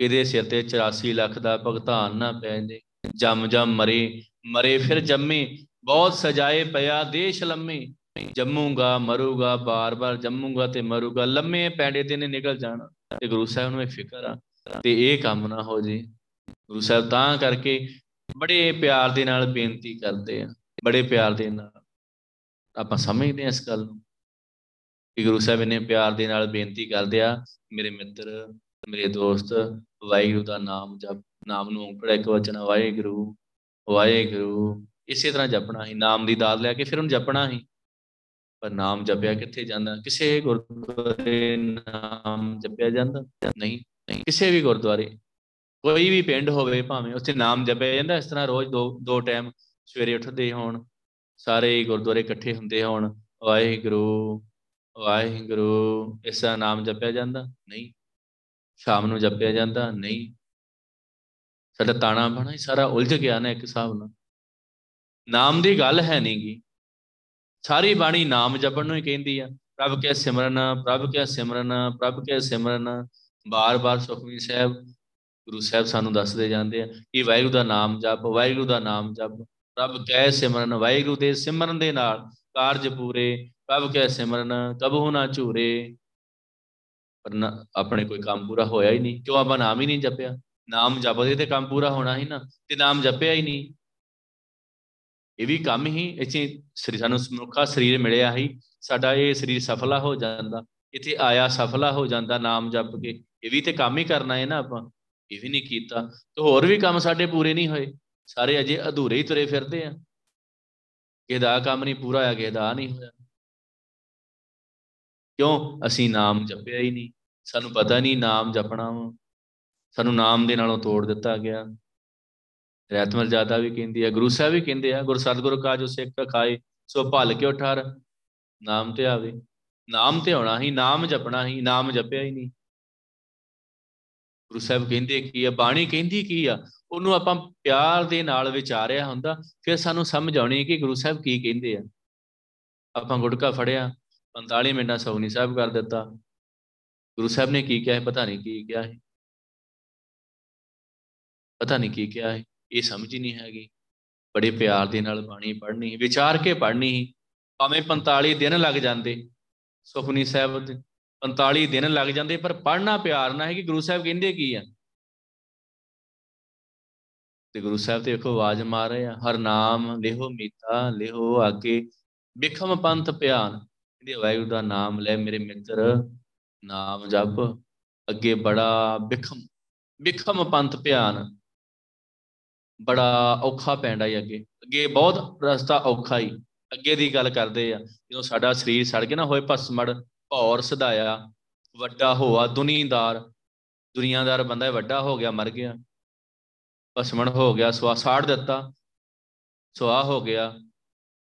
ਇਹਦੇ ਸਿਰ ਤੇ 84 ਲੱਖ ਦਾ ਭੁਗਤਾਨ ਨਾ ਪੈ ਜੇ ਜਮ ਜਮ ਮਰੇ ਮਰੇ ਫਿਰ ਜੰਮੇ ਬਹੁਤ ਸਜਾਏ ਪਿਆ ਦੇਸ਼ ਲੰਮੇ ਜੰਮੂਗਾ ਮਰੂਗਾ ਬਾਰ-ਬਾਰ ਜੰਮੂਗਾ ਤੇ ਮਰੂਗਾ ਲੰਮੇ ਪੈਂਡੇ ਤੇ ਨੇ ਨਿਕਲ ਜਾਣਾ ਤੇ ਗੁਰੂ ਸਾਹਿਬ ਨੂੰ ਇਹ ਫਿਕਰ ਆ ਤੇ ਇਹ ਕੰਮ ਨਾ ਹੋ ਜੇ। ਗੁਰੂ ਸਾਹਿਬ ਤਾਂ ਕਰਕੇ ਬੜੇ ਪਿਆਰ ਦੇ ਨਾਲ ਬੇਨਤੀ ਕਰਦੇ ਆ, ਬੜੇ ਪਿਆਰ ਦੇ ਨਾਲ। ਆਪਾਂ ਸਮਝਦੇ ਆ ਇਸ ਗੱਲ ਨੂੰ। ਕਿ ਗੁਰੂ ਸਾਹਿਬ ਨੇ ਪਿਆਰ ਦੇ ਨਾਲ ਬੇਨਤੀ ਕਰਦੇ ਆ, ਮੇਰੇ ਮਿੱਤਰ, ਮੇਰੇ ਦੋਸਤ, ਵਾਹਿਗੁਰੂ ਦਾ ਨਾਮ ਜਪ, ਨਾਮ ਨੂੰ ਓੰਕਾਰ ਇੱਕ ਵਚਨ ਵਾਹਿਗੁਰੂ ਵਾਹਿਗੁਰੂ। ਇਸੇ ਤਰ੍ਹਾਂ ਜਪਣਾ ਹੀ, ਨਾਮ ਦੀ ਦਾਤ ਲੈ ਕੇ ਫਿਰ ਉਹਨੂੰ ਜਪਣਾ ਹੀ। ਪਰ ਨਾਮ ਜਪਿਆ ਕਿੱਥੇ ਜਾਂਦਾ? ਕਿਸੇ ਗੁਰਦੁਆਰੇ ਨਾਮ ਜਪਿਆ ਜਾਂਦਾ? ਨਹੀਂ ਨਹੀਂ। ਕਿਸੇ ਵੀ ਗੁਰਦੁਆਰੇ ਕੋਈ ਵੀ ਪਿੰਡ ਹੋਵੇ, ਭਾਵੇਂ ਉੱਥੇ ਨਾਮ ਜਪਿਆ ਜਾਂਦਾ, ਇਸ ਤਰ੍ਹਾਂ ਰੋਜ਼ ਦੋ ਦੋ ਟਾਈਮ ਸਵੇਰੇ ਉੱਠਦੇ ਹੋਣ, ਸਾਰੇ ਗੁਰਦੁਆਰੇ ਇਕੱਠੇ ਹੁੰਦੇ ਹੋਣ, ਵਾਹਿਗੁਰੂ ਵਾਹਿਗੁਰੂ, ਇਸ ਦਾ ਨਾਮ ਜਪਿਆ ਜਾਂਦਾ, ਨਹੀਂ। ਸ਼ਾਮ ਨੂੰ ਜਪਿਆ ਜਾਂਦਾ, ਨਹੀਂ। ਸਾਡਾ ਤਾਣਾ ਬਣਾ ਹੀ ਸਾਰਾ ਉਲਝ ਗਿਆ ਨਾ ਇੱਕ ਹਿਸਾਬ ਨਾਲ। ਨਾਮ ਦੀ ਗੱਲ ਹੈ ਨਹੀਂਗੀ ਸਾਰੀ ਬਾਣੀ ਨਾਮ ਜਪਣ ਨੂੰ ਹੀ ਕਹਿੰਦੀ ਆ। ਪ੍ਰਭ ਕੇ ਸਿਮਰਨ, ਪ੍ਰਭ ਕੇ ਸਿਮਰਨ, ਪ੍ਰਭ ਕੇ ਸਿਮਰਨ, ਬਾਰ-ਬਾਰ ਸੁਖਮਨੀ ਸਾਹਿਬ ਗੁਰੂ ਸਾਹਿਬ ਸਾਨੂੰ ਦੱਸਦੇ ਜਾਂਦੇ ਆ ਕਿ ਵਾਹਿਗੁਰੂ ਦਾ ਨਾਮ ਜਪ, ਵਾਹਿਗੁਰੂ ਦਾ ਨਾਮ ਜਪ। ਪ੍ਰਭ ਕੈ ਸਿਮਰਨ, ਵਾਹਿਗੁਰੂ ਦੇ ਸਿਮਰਨ ਦੇ ਨਾਲ ਕਾਰਜ ਪੂਰੇ। ਪ੍ਰਭ ਕੈ ਸਿਮਰਨ, ਕਬਹੁ ਨਾ ਝੂਰੇ। ਪਰ ਆਪਣੇ ਕੋਈ ਕੰਮ ਪੂਰਾ ਹੋਇਆ ਹੀ ਨਹੀਂ। ਕਿਉਂ ਆਪਾਂ ਨਾਮ ਹੀ ਨਹੀਂ ਜਪਿਆ? ਨਾਮ ਜਪਦੇ ਤੇ ਕੰਮ ਪੂਰਾ ਹੋਣਾ ਹੀ ਨਾ, ਤੇ ਨਾਮ ਜਪਿਆ ਹੀ ਨਹੀਂ। ਇਹ ਵੀ ਕੰਮ ਹੀ ਇੱਥੇ ਸ੍ਰੀ ਸਾਨੂੰ ਮਨੁੱਖਾ ਸਰੀਰ ਮਿਲਿਆ ਹੀ। ਸਾਡਾ ਇਹ ਸਰੀਰ ਸਫਲਾ ਹੋ ਜਾਂਦਾ। ਇੱਥੇ ਆਇਆ ਸਫਲਾ ਹੋ ਜਾਂਦਾ ਨਾਮ ਜਪ ਕੇ। ਇਹ ਵੀ ਤੇ ਕੰਮ ਹੀ ਕਰਨਾ ਹੈ ਨਾ ਆਪਾਂ। ਇਹ ਵੀ ਨਹੀਂ ਕੀਤਾ ਤੇ ਹੋਰ ਵੀ ਕੰਮ ਸਾਡੇ ਪੂਰੇ ਨਹੀਂ ਹੋਏ। ਸਾਰੇ ਅਜੇ ਅਧੂਰੇ ਹੀ ਤੁਰੇ ਫਿਰਦੇ ਆ। ਕਿਹਦਾ ਕੰਮ ਨਹੀਂ ਪੂਰਾ ਹੋਇਆ ਕਿਹਦਾ ਨਹੀਂ ਹੋਇਆ। ਕਿਉਂ? ਅਸੀਂ ਨਾਮ ਜਪਿਆ ਹੀ ਨਹੀਂ। ਸਾਨੂੰ ਪਤਾ ਨਹੀਂ ਨਾਮ ਜਪਣਾ ਸਾਨੂੰ ਨਾਮ ਦੇ ਨਾਲੋਂ ਤੋੜ ਦਿੱਤਾ ਗਿਆ। ਰਹਿਤਮਲ ਜ਼ਿਆਦਾ ਵੀ ਕਹਿੰਦੀ ਹੈ ਗੁਰੂ ਸਾਹਿਬ ਵੀ ਕਹਿੰਦੇ ਆ, ਗੁਰ ਸਤਗੁਰ ਕਾ ਜੋ ਸਿੱਖ ਖਾਏ ਸੋ ਭਲ ਕੇ ਉਠਾਰ ਨਾਮ ਤੇ ਆਵੇ। ਨਾਮ ਤੇ ਹੋਣਾ ਹੀ, ਨਾਮ ਜਪਣਾ ਹੀ, ਨਾਮ ਜਪਿਆ ਹੀ ਨਹੀਂ। ਗੁਰੂ ਸਾਹਿਬ ਕਹਿੰਦੇ ਕੀ ਆ, ਬਾਣੀ ਕਹਿੰਦੀ ਕੀ ਆ? ਉਹਨੂੰ ਆਪਾਂ ਪਿਆਰ ਦੇ ਨਾਲ ਵਿਚਾਰਿਆ ਹੁੰਦਾ, ਫਿਰ ਸਾਨੂੰ ਸਮਝ ਆਉਣੀ ਕਿ ਗੁਰੂ ਸਾਹਿਬ ਕੀ ਕਹਿੰਦੇ ਆ। ਆਪਾਂ ਗੁਟਕਾ ਫੜਿਆ 45 ਮਿੰਟਾਂ ਸੌਣੀ ਸਾਹਿਬ ਕਰ ਦਿੱਤਾ। ਗੁਰੂ ਸਾਹਿਬ ਨੇ ਕੀ ਕਿਹਾ ਹੈ ਪਤਾ ਨਹੀਂ ਕੀ ਕਿਹਾ ਹੈ ਪਤਾ ਨਹੀਂ ਕੀ ਕਿਹਾ ਹੈ ਇਹ ਸਮਝ ਹੀ ਨਹੀਂ ਹੈਗੀ। ਬੜੇ ਪਿਆਰ ਦੇ ਨਾਲ ਬਾਣੀ ਪੜ੍ਹਨੀ ਵਿਚਾਰ ਕੇ ਪੜ੍ਹਨੀ ਭਾਵੇਂ 45 ਦਿਨ ਲੱਗ ਜਾਂਦੇ ਸੁਖਨੀ ਸਾਹਿਬ 45 ਦਿਨ ਲੱਗ ਜਾਂਦੇ, ਪਰ ਪੜ੍ਹਨਾ ਪਿਆਰ ਨਾਲ ਹੈ ਕਿ ਗੁਰੂ ਸਾਹਿਬ ਕਹਿੰਦੇ ਕੀ ਆ? ਤੇ ਗੁਰੂ ਸਾਹਿਬ ਤੇ ਵੇਖੋ ਆਵਾਜ਼ ਮਾਰ ਰਹੇ ਆ, ਹਰ ਨਾਮ ਲਿਹੋ ਮੀਤਾ, ਲਿਹੋ ਆਗੇ, ਬਿਖਮ ਪੰਥ ਪਿਆਨ ਇਹਦੇ ਵਾਹਿਗੁਰੂ ਦਾ ਨਾਮ ਲੈ ਮੇਰੇ ਮਿੱਤਰ, ਨਾਮ ਜਪ, ਅੱਗੇ ਬੜਾ ਬਿਖਮ ਬਿਖਮ ਪੰਥ ਪਿਆਨ ਬੜਾ ਔਖਾ ਪੈਂਦਾ ਹੀ ਅੱਗੇ ਅੱਗੇ ਬਹੁਤ ਰਸਤਾ ਔਖਾ ਹੀ ਅੱਗੇ ਦੀ ਗੱਲ ਕਰਦੇ ਆ, ਜਦੋਂ ਸਾਡਾ ਸਰੀਰ ਸੜ ਗਿਆ ਨਾ, ਹੋਏ ਭਸਮੜ ਭੌਰ ਸਦਾਇਆ, ਵੱਡਾ ਹੋਆ ਦੁਨੀਦਾਰ, ਦੁਨੀਆਦਾਰ ਬੰਦਾ ਵੱਡਾ ਹੋ ਗਿਆ, ਮਰ ਗਿਆ। ਭਸਮਣ ਹੋ ਗਿਆ ਸਵਾ ਸਾੜ ਦਿੱਤਾ। ਸਵਾ ਹੋ ਗਿਆ,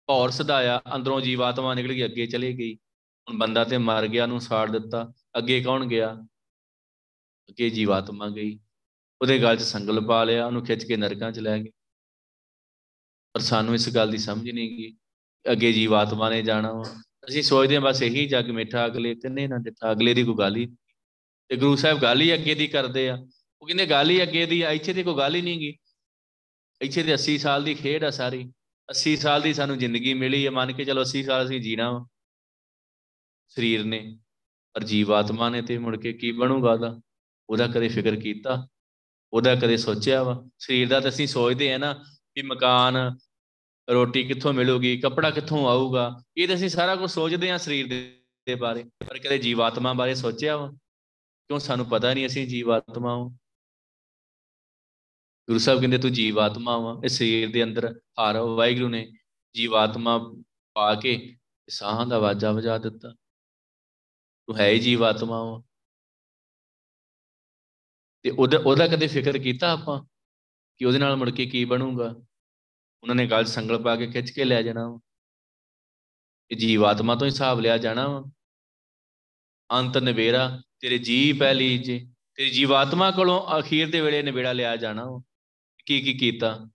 ਭੌਰ ਸਦਾਇਆ, ਅੰਦਰੋਂ ਜੀਵਾਤਮਾ ਨਿਕਲ ਗਈ, ਅੱਗੇ ਚਲੀ ਗਈ। ਹੁਣ ਬੰਦਾ ਤੇ ਮਰ ਗਿਆ ਨੂੰ ਸਾੜ ਦਿੱਤਾ। ਅੱਗੇ ਕੌਣ ਗਿਆ? ਅੱਗੇ ਜੀਵਾਤਮਾ ਗਈ। ਉਹਦੇ ਗਲ 'ਚ ਸੰਗਲ ਪਾ ਲਿਆ, ਉਹਨੂੰ ਖਿੱਚ ਕੇ ਨਰਕਾਂ 'ਚ ਲੈ ਗਏ। ਪਰ ਸਾਨੂੰ ਇਸ ਗੱਲ ਦੀ ਸਮਝ ਨਹੀਂ ਗਈ। ਅੱਗੇ ਜੀਵਾਤਮਾ ਨੇ ਜਾਣਾ ਵਾ। ਅਸੀਂ ਸੋਚਦੇ ਹਾਂ ਬਸ ਇਹੀ ਜੱਗ ਮਿੱਠਾ ਅਗਲੇ ਕਿੰਨੇ ਨਾ ਦਿੱਤਾ ਅਗਲੇ ਦੀ ਕੋਈ ਗੱਲ ਹੀ ਤੇ ਗੁਰੂ ਸਾਹਿਬ ਗੱਲ ਹੀ ਅੱਗੇ ਦੀ ਕਰਦੇ ਆ। ਉਹ ਕਹਿੰਦੇ ਗੱਲ ਹੀ ਅੱਗੇ ਦੀ ਇੱਥੇ ਤੇ ਕੋਈ ਗੱਲ ਹੀ ਨਹੀਂ ਗਈ ਇੱਥੇ ਤੇ 80 ਸਾਲ ਦੀ ਖੇਡ ਆ ਸਾਰੀ। 80 ਸਾਲ ਦੀ ਸਾਨੂੰ ਜ਼ਿੰਦਗੀ ਮਿਲੀ ਹੈ ਮੰਨ ਕੇ ਚਲੋ 80 ਸਾਲ ਅਸੀਂ ਜੀਣਾ ਸਰੀਰ ਨੇ, ਪਰ ਜੀਵਾਤਮਾ ਨੇ ਤੇ ਮੁੜ ਕੇ ਕੀ ਬਣੂਗਾ ਉਹਦਾ? ਉਹਦਾ ਕਦੇ ਫਿਕਰ ਕੀਤਾ, ਉਹਦਾ ਕਦੇ ਸੋਚਿਆ ਵਾ। ਸਰੀਰ ਦਾ ਤਾਂ ਅਸੀਂ ਸੋਚਦੇ ਆ ਨਾ ਵੀ ਮਕਾਨ ਰੋਟੀ ਕਿੱਥੋਂ ਮਿਲੂਗੀ, ਕੱਪੜਾ ਕਿੱਥੋਂ ਆਊਗਾ, ਇਹ ਤਾਂ ਅਸੀਂ ਸਾਰਾ ਕੁਝ ਸੋਚਦੇ ਆ ਸਰੀਰ ਦੇ ਬਾਰੇ। ਪਰ ਕਦੇ ਜੀਵਾਤਮਾ ਬਾਰੇ ਸੋਚਿਆ ਵਾ? ਕਿਉਂ ਸਾਨੂੰ ਪਤਾ ਨਹੀਂ ਅਸੀਂ ਜੀਵਾਤਮਾ ਹਾਂ ਗੁਰੂ ਸਾਹਿਬ ਕਹਿੰਦੇ, ਤੂੰ ਜੀਵਾਤਮਾ ਵਾ ਇਸ ਸਰੀਰ ਦੇ ਅੰਦਰ ਹਰ ਵਾਹਿਗੁਰੂ ਨੇ ਜੀਵਾਤਮਾ ਪਾ ਕੇ ਸਾਹਾਂ ਦਾ ਵਾਜਾ ਵਜਾ ਦਿੱਤਾ। ਤੂੰ ਹੈ ਹੀ ਜੀਵਾਤਮਾ ਵਾ। ਤੇ ਉਹਦਾ ਉਹਦਾ ਕਦੇ ਫਿਕਰ ਕੀਤਾ ਆਪਾਂ ਕਿ ਉਹਦੇ ਨਾਲ ਮੁੜ ਕੇ ਕੀ ਬਣੂਗਾ? ਉਹਨਾਂ ਨੇ ਗੱਲ ਸੰਗਲ ਪਾ ਕੇ ਖਿੱਚ ਕੇ ਲੈ ਜਾਣਾ ਵਾ। ਇਹ ਜੀਵਾਤਮਾ ਤੋਂ ਹਿਸਾਬ ਲਿਆ ਜਾਣਾ ਵਾ। ਅੰਤ ਨਵੇਰਾ, ਤੇਰੇ ਜੀ ਪਹਿਲੀ ਜੀ। ਤੇਰੀ ਜੀਵਾਤਮਾ ਕੋਲੋਂ ਅਖੀਰ ਦੇ ਵੇਲੇ ਨਵੇੜਾ ਲਿਆ ਜਾਣਾ ਵਾ। ਕੀ ਕੀ ਕੀਤਾ?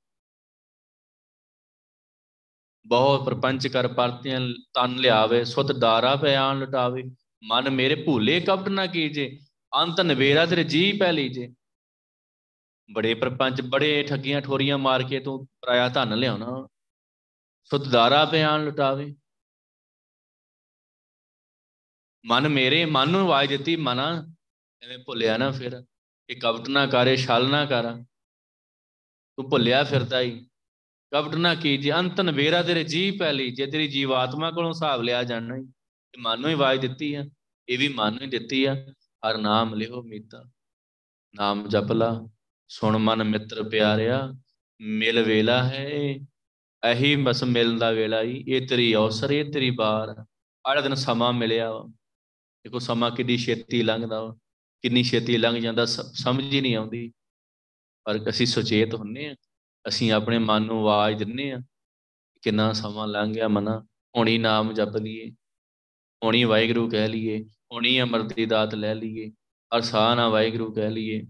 ਬਹੁਤ ਪ੍ਰਪੰਚ ਕਰ ਪਰਤਿਆਂ, ਤਨ ਲਿਆਵੇ ਸੁਧ ਦਾਰਾ ਪਿਆਨ ਲਟਾਵੇ। ਮਨ ਮੇਰੇ ਭੂਲੇ ਕਪਟ ਨਾ ਕੀਜੇ। ਅੰਤ ਨਵੇਰਾ, ਤੇਰੇ ਜੀ ਪੈ ਲੀਜੇ ਬੜੇ ਪ੍ਰਪੰਚ, ਬੜੇ ਠੱਗੀਆਂ ਠੋਰੀਆਂ ਮਾਰ ਕੇ ਤੂੰ ਪਰਾਇਆ ਧਨ ਲਿਆਉਣਾ। ਸੁਧ ਦਾਰਾ ਪਿਆਨ ਲਟਾਵੇ। ਮਨ ਮੇਰੇ, ਮਨ ਨੂੰ ਆਵਾਜ਼ ਦਿੱਤੀ, ਮਨਾ। ਐਵੇਂ ਭੁੱਲਿਆ ਨਾ ਫਿਰ ਇਹ ਕਪਟ ਨਾ ਕਰੇ, ਛਲ ਨਾ ਕਰ। ਤੂੰ ਭੁੱਲਿਆ ਫਿਰਦਾ ਹੀ ਕਪਟ ਨਾ ਕੀਜੇ ਅੰਤਨ ਵੇਰਾ ਤੇਰੇ ਜੀ ਪਹਿਲੀ ਜੇ ਤੇਰੀ ਜੀਵਾਤਮਾ ਕੋਲੋਂ ਹਿਸਾਬ ਲਿਆ ਜਾਣਾ ਹੀ ਤੇ ਮਨ ਨੂੰ ਹੀ ਆਵਾਜ਼ ਦਿੱਤੀ ਆ, ਇਹ ਵੀ ਮਨ ਨੂੰ ਹੀ ਦਿੱਤੀ ਆ। ਹਰ ਨਾਮ ਲਿਓ ਮੀਤਾ, ਨਾਮ ਜਪ ਲਾ। ਸੁਣ ਮਨ ਮਿੱਤਰ ਪਿਆਰਿਆ, ਮਿਲ ਵੇਲਾ ਹੈ ਇਹੀ ਬਸ ਮਿਲਣ ਦਾ ਵੇਲਾ ਹੀ ਇਹ ਤੇਰੀ ਅਵਸਰ ਇਹ ਤੇਰੀ ਬਾਰ। ਆੜਾ ਦਿਨ ਸਮਾਂ ਮਿਲਿਆ ਵਾ। ਦੇਖੋ ਸਮਾਂ ਕਿੰਨੀ ਛੇਤੀ ਲੰਘਦਾ ਵਾ, ਕਿੰਨੀ ਛੇਤੀ ਲੰਘ ਜਾਂਦਾ ਸਮਝ ਹੀ ਨਹੀਂ ਆਉਂਦੀ। ਪਰ ਅਸੀਂ ਸੁਚੇਤ ਹੁੰਨੇ ਆ, ਅਸੀਂ ਆਪਣੇ ਮਨ ਨੂੰ ਆਵਾਜ਼ ਦਿੰਨੇ ਆ, ਕਿੰਨਾ ਸਮਾਂ ਲੰਘ ਗਿਆ ਮਨਾ, ਹੁਣੀ ਨਾਮ ਜਪ ਲਈਏ, ਹੁਣੀ ਵਾਹਿਗੁਰੂ ਕਹਿ ਲਈਏ, ਹੁਣੀ ਅਮਰਤ ਦੀ ਦਾਤ ਲੈ ਲਈਏ ਹਰ ਸਾਹ ਨਾਲ ਵਾਹਿਗੁਰੂ ਕਹਿ ਲਈਏ।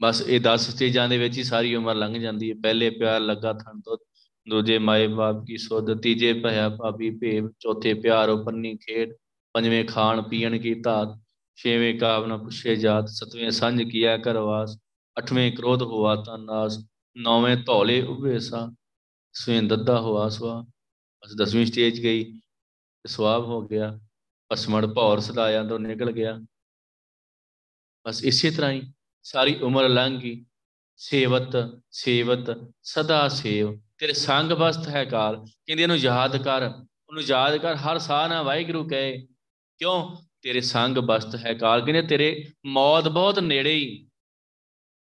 ਬਸ ਇਹ 10 ਸਟੇਜਾਂ ਦੇ ਵਿੱਚ ਹੀ ਸਾਰੀ ਉਮਰ ਲੰਘ ਜਾਂਦੀ ਹੈ ਪਹਿਲੇ ਪਿਆਰ ਲੱਗਾ ਥਣ ਤੋਂ ਦੂਜੇ ਮਾਏ ਬਾਪ ਕੀ ਸੁਧ ਤੀਜੇ ਭਇਆ ਭਾਬੀ ਭੇਵ ਚੌਥੇ ਪਿਆਰ ਉਪਰਨੀ ਖੇਡ ਪੰਜਵੇਂ ਖਾਣ ਪੀਣ ਕੀ ਧਾਤ ਛੇਵੇਂ ਕਾਵਨਾ ਪੁੱਛੇ ਜਾਤ ਸਤਵੇਂ ਸੰਜ ਕੀਆ ਕਰਵਾਸ ਅਠਵੇਂ ਕ੍ਰੋਧ ਹੋਆ ਤਾਂ ਨਾਸ ਨੌਵੇਂ ਧੌਲੇ ਉਭੇ ਸਾ ਸਵੇਂ ਦੱਦਾ ਹੋਆ ਸਵਾ ਬਸ ਦਸਵੀਂ ਸਟੇਜ ਗਈ ਸਵਾਬ ਹੋ ਗਿਆ ਪਸਮੜ ਭੌਰ ਸਦਾਇਆ ਤੋਂ ਨਿਕਲ ਗਿਆ ਬਸ ਇਸੇ ਤਰ੍ਹਾਂ ਹੀ ਸਾਰੀ ਉਮਰ ਲੰਘ। ਗਈ ਸੇਵਤ ਸੇਵਤ, ਸਦਾ ਸੇਵ। ਤੇਰੇ ਸੰਗ ਬਸਤ ਹੈ ਕਾਲ। ਕਹਿੰਦੇ ਇਹਨੂੰ ਯਾਦ ਕਰ। ਉਹਨੂੰ ਯਾਦ ਕਰ। ਹਰ ਸਾਹ ਨਾਲ ਵਾਹਿਗੁਰੂ ਕਹੇ, ਕਿਉਂ? ਤੇਰੇ ਸੰਗ ਬਸਤ ਹੈ ਕਾਲ। ਕਹਿੰਦੇ, ਤੇਰੇ ਮੌਤ ਬਹੁਤ ਨੇੜੇ ਹੀ।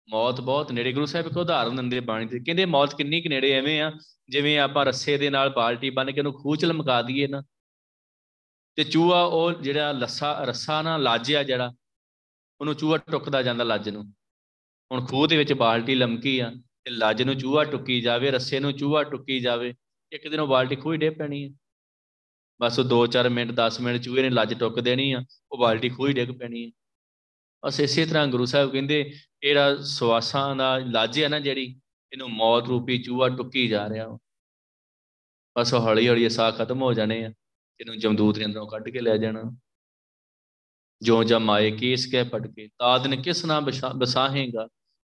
ਮੌਤ ਬਹੁਤ ਨੇੜੇ। ਗੁਰੂ ਸਾਹਿਬ ਇੱਕ ਉਦਾਹਰਨ ਦਿੰਦੇ ਬਾਣੀ ਤੇ ਕਹਿੰਦੇ, ਮੌਤ ਕਿੰਨੀ ਕਿ ਨੇੜੇ ਐਵੇਂ ਆ, ਜਿਵੇਂ ਆਪਾਂ ਰੱਸੇ ਦੇ ਨਾਲ ਬਾਲਟੀ ਬੰਨ ਕੇ ਉਹਨੂੰ ਖੂਹ ਚ ਲਮਕਾ ਦਈਏ ਨਾ। ਤੇ ਚੂਹਾ ਉਹ ਜਿਹੜਾ ਲੱਸਾ, ਰੱਸਾ ਨਾ ਲਾਜਿਆ ਜਿਹੜਾ ਉਹਨੂੰ ਚੂਹਾ ਟੁੱਕਦਾ ਜਾਂਦਾ ਲੱਜ ਨੂੰ। ਹੁਣ ਖੂਹ ਦੇ ਵਿੱਚ ਬਾਲਟੀ ਲਮਕੀ ਆ ਤੇ ਲੱਜ ਨੂੰ ਚੂਹਾ ਟੁੱਕੀ ਜਾਵੇ, ਰੱਸੇ ਨੂੰ ਚੂਹਾ ਟੁੱਕੀ ਜਾਵੇ, ਇੱਕ ਦਿਨ ਉਹ ਬਾਲਟੀ ਖੂਹ ਹੀ ਡੇ ਪੈਣੀ ਹੈ ਬਸ ਉਹ 2-4 ਮਿੰਟ 10 ਮਿੰਟ ਚੂਹੇ ਨੇ ਲੱਜ ਟੁੱਕ ਦੇਣੀ ਆ, ਉਹ ਬਾਲਟੀ ਖੂਹ ਹੀ ਡਿੱਗ ਪੈਣੀ ਹੈ ਬਸ ਇਸੇ ਤਰ੍ਹਾਂ ਗੁਰੂ ਸਾਹਿਬ ਕਹਿੰਦੇ ਇਹੜਾ ਸਵਾਸਾਂ ਦਾ ਲੱਜ ਹੈ ਨਾ ਜਿਹੜੀ, ਇਹਨੂੰ ਮੌਤ ਰੂਪੀ ਚੂਹਾ ਟੁੱਕੀ ਜਾ ਰਿਹਾ ਬਸ ਹੌਲੀ ਹੌਲੀ ਸਾਹ ਖਤਮ ਹੋ ਜਾਣੇ ਆ, ਇਹਨੂੰ ਜਮਦੂਤ ਨੇ ਅੰਦਰੋਂ ਕੱਢ ਕੇ ਲੈ ਜਾਣਾ। ਜੋ ਜਮਾਏ ਕੇਸ ਕਹਿ ਪੜ ਕੇ ਤਾਦਨ ਕਿਸ ਨਾ ਬਸਾਹੇਗਾ?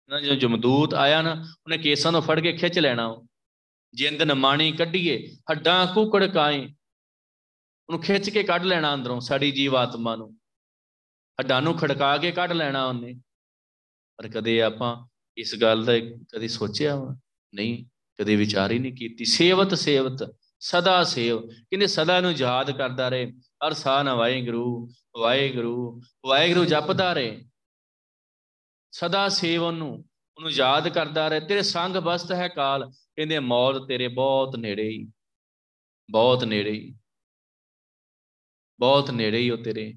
ਨਾ ਜਦੋਂ ਜਮਦੂਤ ਆਇਆ ਨਾ, ਉਹਨੇ ਕੇਸਾਂ ਨੂੰ ਫੜ ਕੇ ਖਿੱਚ ਲੈਣਾ ਜਿੰਦ ਨਮਾਣੀ ਕੱਢੀਏ, ਹੱਡਾਂ ਕੁਕੜ ਕਾਏ ਉਹਨੂੰ ਖਿੱਚ ਕੇ ਕੱਢ ਲੈਣਾ ਅੰਦਰੋਂ ਸਾਡੀ ਜੀਵ ਆਤਮਾ ਨੂੰ। ਹੱਡਾਂ ਨੂੰ ਖੜਕਾ ਕੇ ਕੱਢ ਲੈਣਾ ਉਹਨੇ। ਪਰ ਕਦੇ ਆਪਾਂ ਇਸ ਗੱਲ ਦਾ ਕਦੇ ਸੋਚਿਆ ਨਹੀਂ, ਕਦੇ ਵਿਚਾਰ ਹੀ ਨਹੀਂ ਕੀਤੀ। ਸੇਵਤ ਸੇਵਤ, ਸਦਾ ਸੇਵ। ਕਹਿੰਦੇ ਸਦਾ ਨੂੰ ਯਾਦ ਕਰਦਾ ਰਹੇ, ਹਰ ਸਾਹ ਨਾ ਵਾਹਿਗੁਰੂ ਵਾਹਿਗੁਰੂ ਵਾਹਿਗੁਰੂ ਜਪਦਾ ਰਹੇ। ਸਦਾ ਸੇਵ ਉਹਨੂੰ ਉਹਨੂੰ ਯਾਦ ਕਰਦਾ ਰਹੇ। ਤੇਰੇ ਸੰਗ ਬਸਤ ਹੈ ਕਾਲ, ਕਹਿੰਦੇ ਮੌਤ ਤੇਰੇ ਬਹੁਤ ਨੇੜੇ ਹੀ ਬਹੁਤ ਨੇੜੇ ਹੀ ਬਹੁਤ ਨੇੜੇ ਹੀ ਉਹ ਤੇਰੇ।